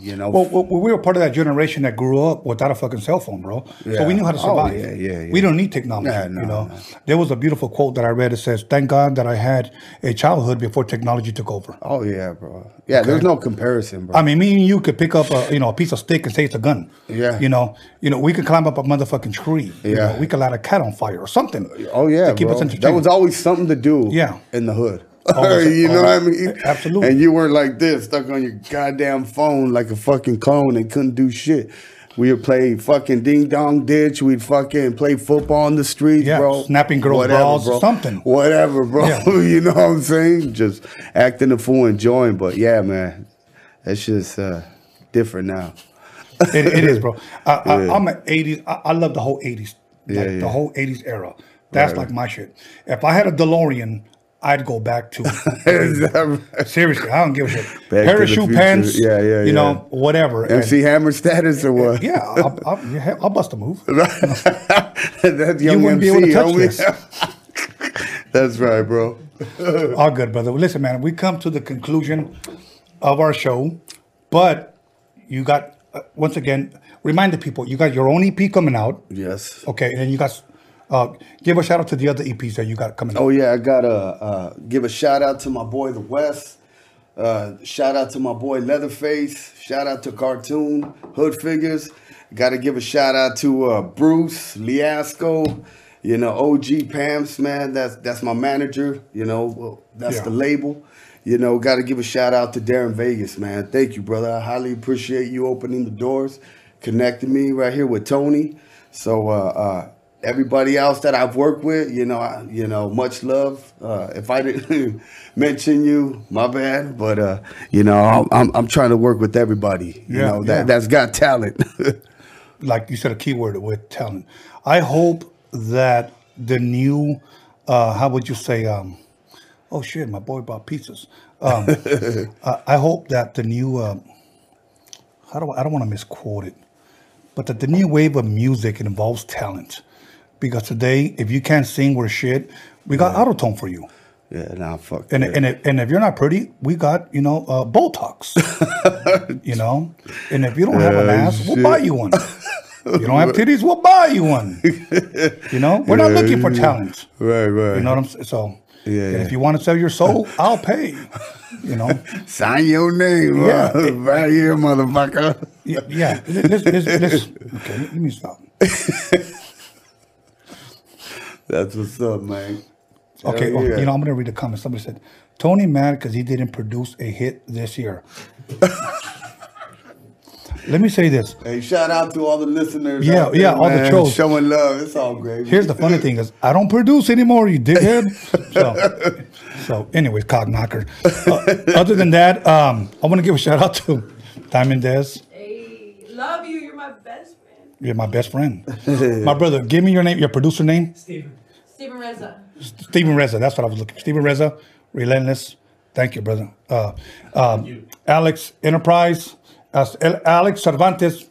you know, Well, well, we were part of that generation that grew up without a fucking cell phone, bro. So Yeah. we knew how to Oh, survive. yeah, yeah, yeah. We don't need technology. Yeah, no, you know, no. there was a beautiful quote that I read. It says, "Thank God that I had a childhood before technology took over." oh yeah, bro. Yeah, there's no comparison, bro. I mean, me and you could pick up a you know a piece of stick and say it's a gun. Yeah. You know, you know, we could climb up a motherfucking tree. You Yeah. know, we could light a cat on fire or something. Oh yeah, to keep bro. us that entertained. was always something to do. Yeah. in the hood. Always- you know what I mean? absolutely. And you weren't like this, stuck on your goddamn phone like a fucking clone and couldn't do shit. We would play fucking ding dong ditch. We'd fucking play football in the streets, Yeah, bro. snapping girls' balls, something. Whatever, bro. Yeah. *laughs* you know what I'm saying? Just acting a fool, enjoying. But yeah, man, that's just uh, different now. it, it is, bro. *laughs* I, I, Yeah. I'm an '80s. I, I love the whole '80s, like Yeah, the whole '80s era. That's Right. like my shit. If I had a DeLorean, I'd go back to. Is that right? seriously, I don't give a shit. *laughs* Back Parachute pants, Yeah, yeah, yeah. You yeah. know, whatever. And- MC Hammer status or what? yeah, I'll, I'll, I'll bust a move. *laughs* That's young wouldn't be able to touch homie. *laughs* That's right, bro. All good, brother. Well, listen, man, we come to the conclusion of our show, but you got uh, once again remind the people you got your own EP coming out. Yes. Okay, and then you got uh, give a shout out to the other EPs that you got coming Oh out. yeah, I gotta uh, give a shout out to my boy the West. Uh, shout out to my boy Leatherface. Shout out to Cartoon Hood Figures. Got to give a shout out to uh, Bruce Liasco. You know, OG Pams man. That's that's my manager. You know, that's Yeah. the label. You know, got to give a shout out to Darren Vegas, man. Thank you, brother. I highly appreciate you opening the doors, connecting me right here with Tony. So, uh, uh, everybody else that I've worked with, you know, I, you know, much love. Uh, if I didn't *laughs* mention you, my bad. But uh, you know, I'm, I'm I'm trying to work with everybody. You Yeah, know, that yeah. that's got talent. *laughs* like you said, a keyword with talent. I hope that the new, uh, how would you say, um, oh shit, my boy bought pizzas. Um, *laughs* I, hope that the new, uh, how do I, I don't want to misquote it, but that the new wave of music involves talent. Because today, if you can't sing or shit, we got autotone for you. yeah, nah, fuck. And, and, if, and if you're not pretty, we got, you know, uh, Botox. *laughs* you know? And if you don't have an Yeah, ass, we'll buy you one. You don't have titties, we'll buy you one. You know? We're not looking for talent. right, right. You know what I'm saying? So, Yeah, and yeah. if you want to sell your soul, *laughs* I'll pay. You know? Sign your name, Yeah. yeah. right here, motherfucker. Yeah. yeah. This, this, this, okay, let me stop. *laughs* That's what's up, man. Okay, well, yeah. you know, I'm going to read the comment. Somebody said, Tony mad because he didn't produce a hit this year. *laughs* Let me say this. Hey, shout out to all the listeners. Yeah, there, yeah, all the man, trolls. showing love. It's all great. Here's the funny thing is I don't produce anymore, you dickhead. *laughs* So, so anyways, cock knocker. Uh, other than that, um, I want to give a shout out to Diamond Dez. Hey, love you. You're my best friend. My best friend. my brother, give me your name, your producer name. Stephen Reza. Stephen Reza. That's what I was looking for. Stephen Reza, Relentless. Thank you, brother. Uh, um, Alex Enterprise. Uh, Alex Cervantes.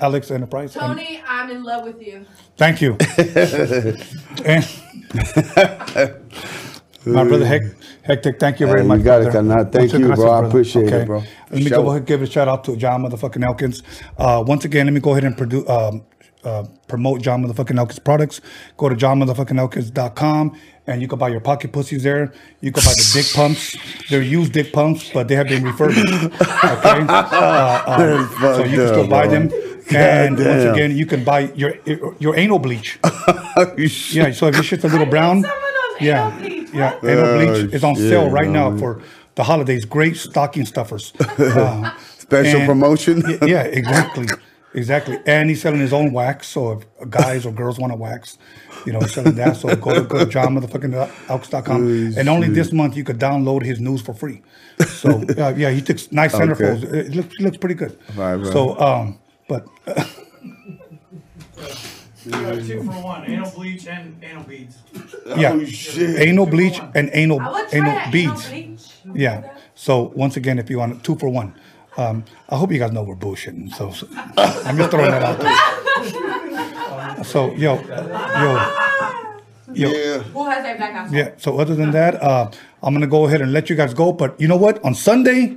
Alex Enterprise. and- Tony, I'm in love with you. Thank you. *laughs* and, *laughs* My brother Hec- Hectik, thank you very Hey, much. you got it, brother. Thank Muchas you, gracias, bro. I brother. appreciate it, bro. Let me Show. go ahead and give a shout out to John motherfucking Elkins. Uh, once again, let me go ahead and produ- um, uh, promote John motherfucking Elkins products. Go to johnmotherfuckingelkins.com and you can buy your pocket pussies there. You can buy the dick pumps. They're used dick pumps, but they have been refurbished. Okay? *laughs* Uh, um, so you can still fucked buy up, them. bro. And once Goddamn. again, you can buy your your anal bleach. *laughs* You Yeah, so if your shit's a little brown, some of those yeah, anal bleach. Yeah, anal Oh, bleach is on shit, sale right now for the holidays. Great stocking stuffers. *laughs* Uh, Special and- promotion. y- yeah, exactly, exactly. And he's selling his own wax. So if guys or girls want to wax, you know, he's selling that. So go to, go to John motherfucking Elks.com. and only this month you could download his news for free. So *laughs* uh, yeah, he took nice centerfolds. Okay. It looks, it looks pretty good. Right, bro. So um, but *laughs* You got two for one, anal bleach and anal beads. yeah, Oh, shit. anal bleach and anal I would try anal that beads. anal bleach. Yeah. So once again, if you want two for one, um, I hope you guys know we're bullshitting. So, so *laughs* I'm just throwing that out there. *laughs* So yo, yo, yo, Yeah. Who has their black house? yeah. So other than that, uh, I'm gonna go ahead and let you guys go. But you know what? On Sunday,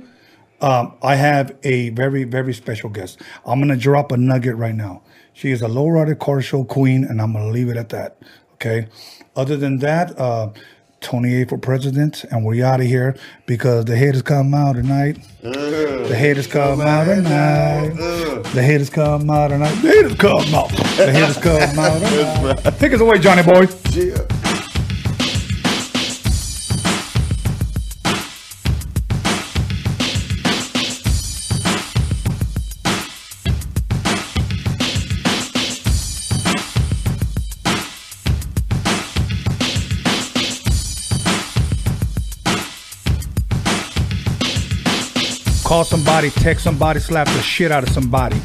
um, I have a very very special guest. I'm gonna drop a nugget right now. She is a lowrider car show queen, and I'm gonna leave it at that. Okay. Other than that, uh, Tony A for president, and we're out of here because the haters come out tonight. The haters come out tonight. The haters come out tonight. The haters come out. The haters come out tonight. *laughs* Take us away, Johnny boy. Yeah. Call somebody, text somebody, slap the shit out of somebody.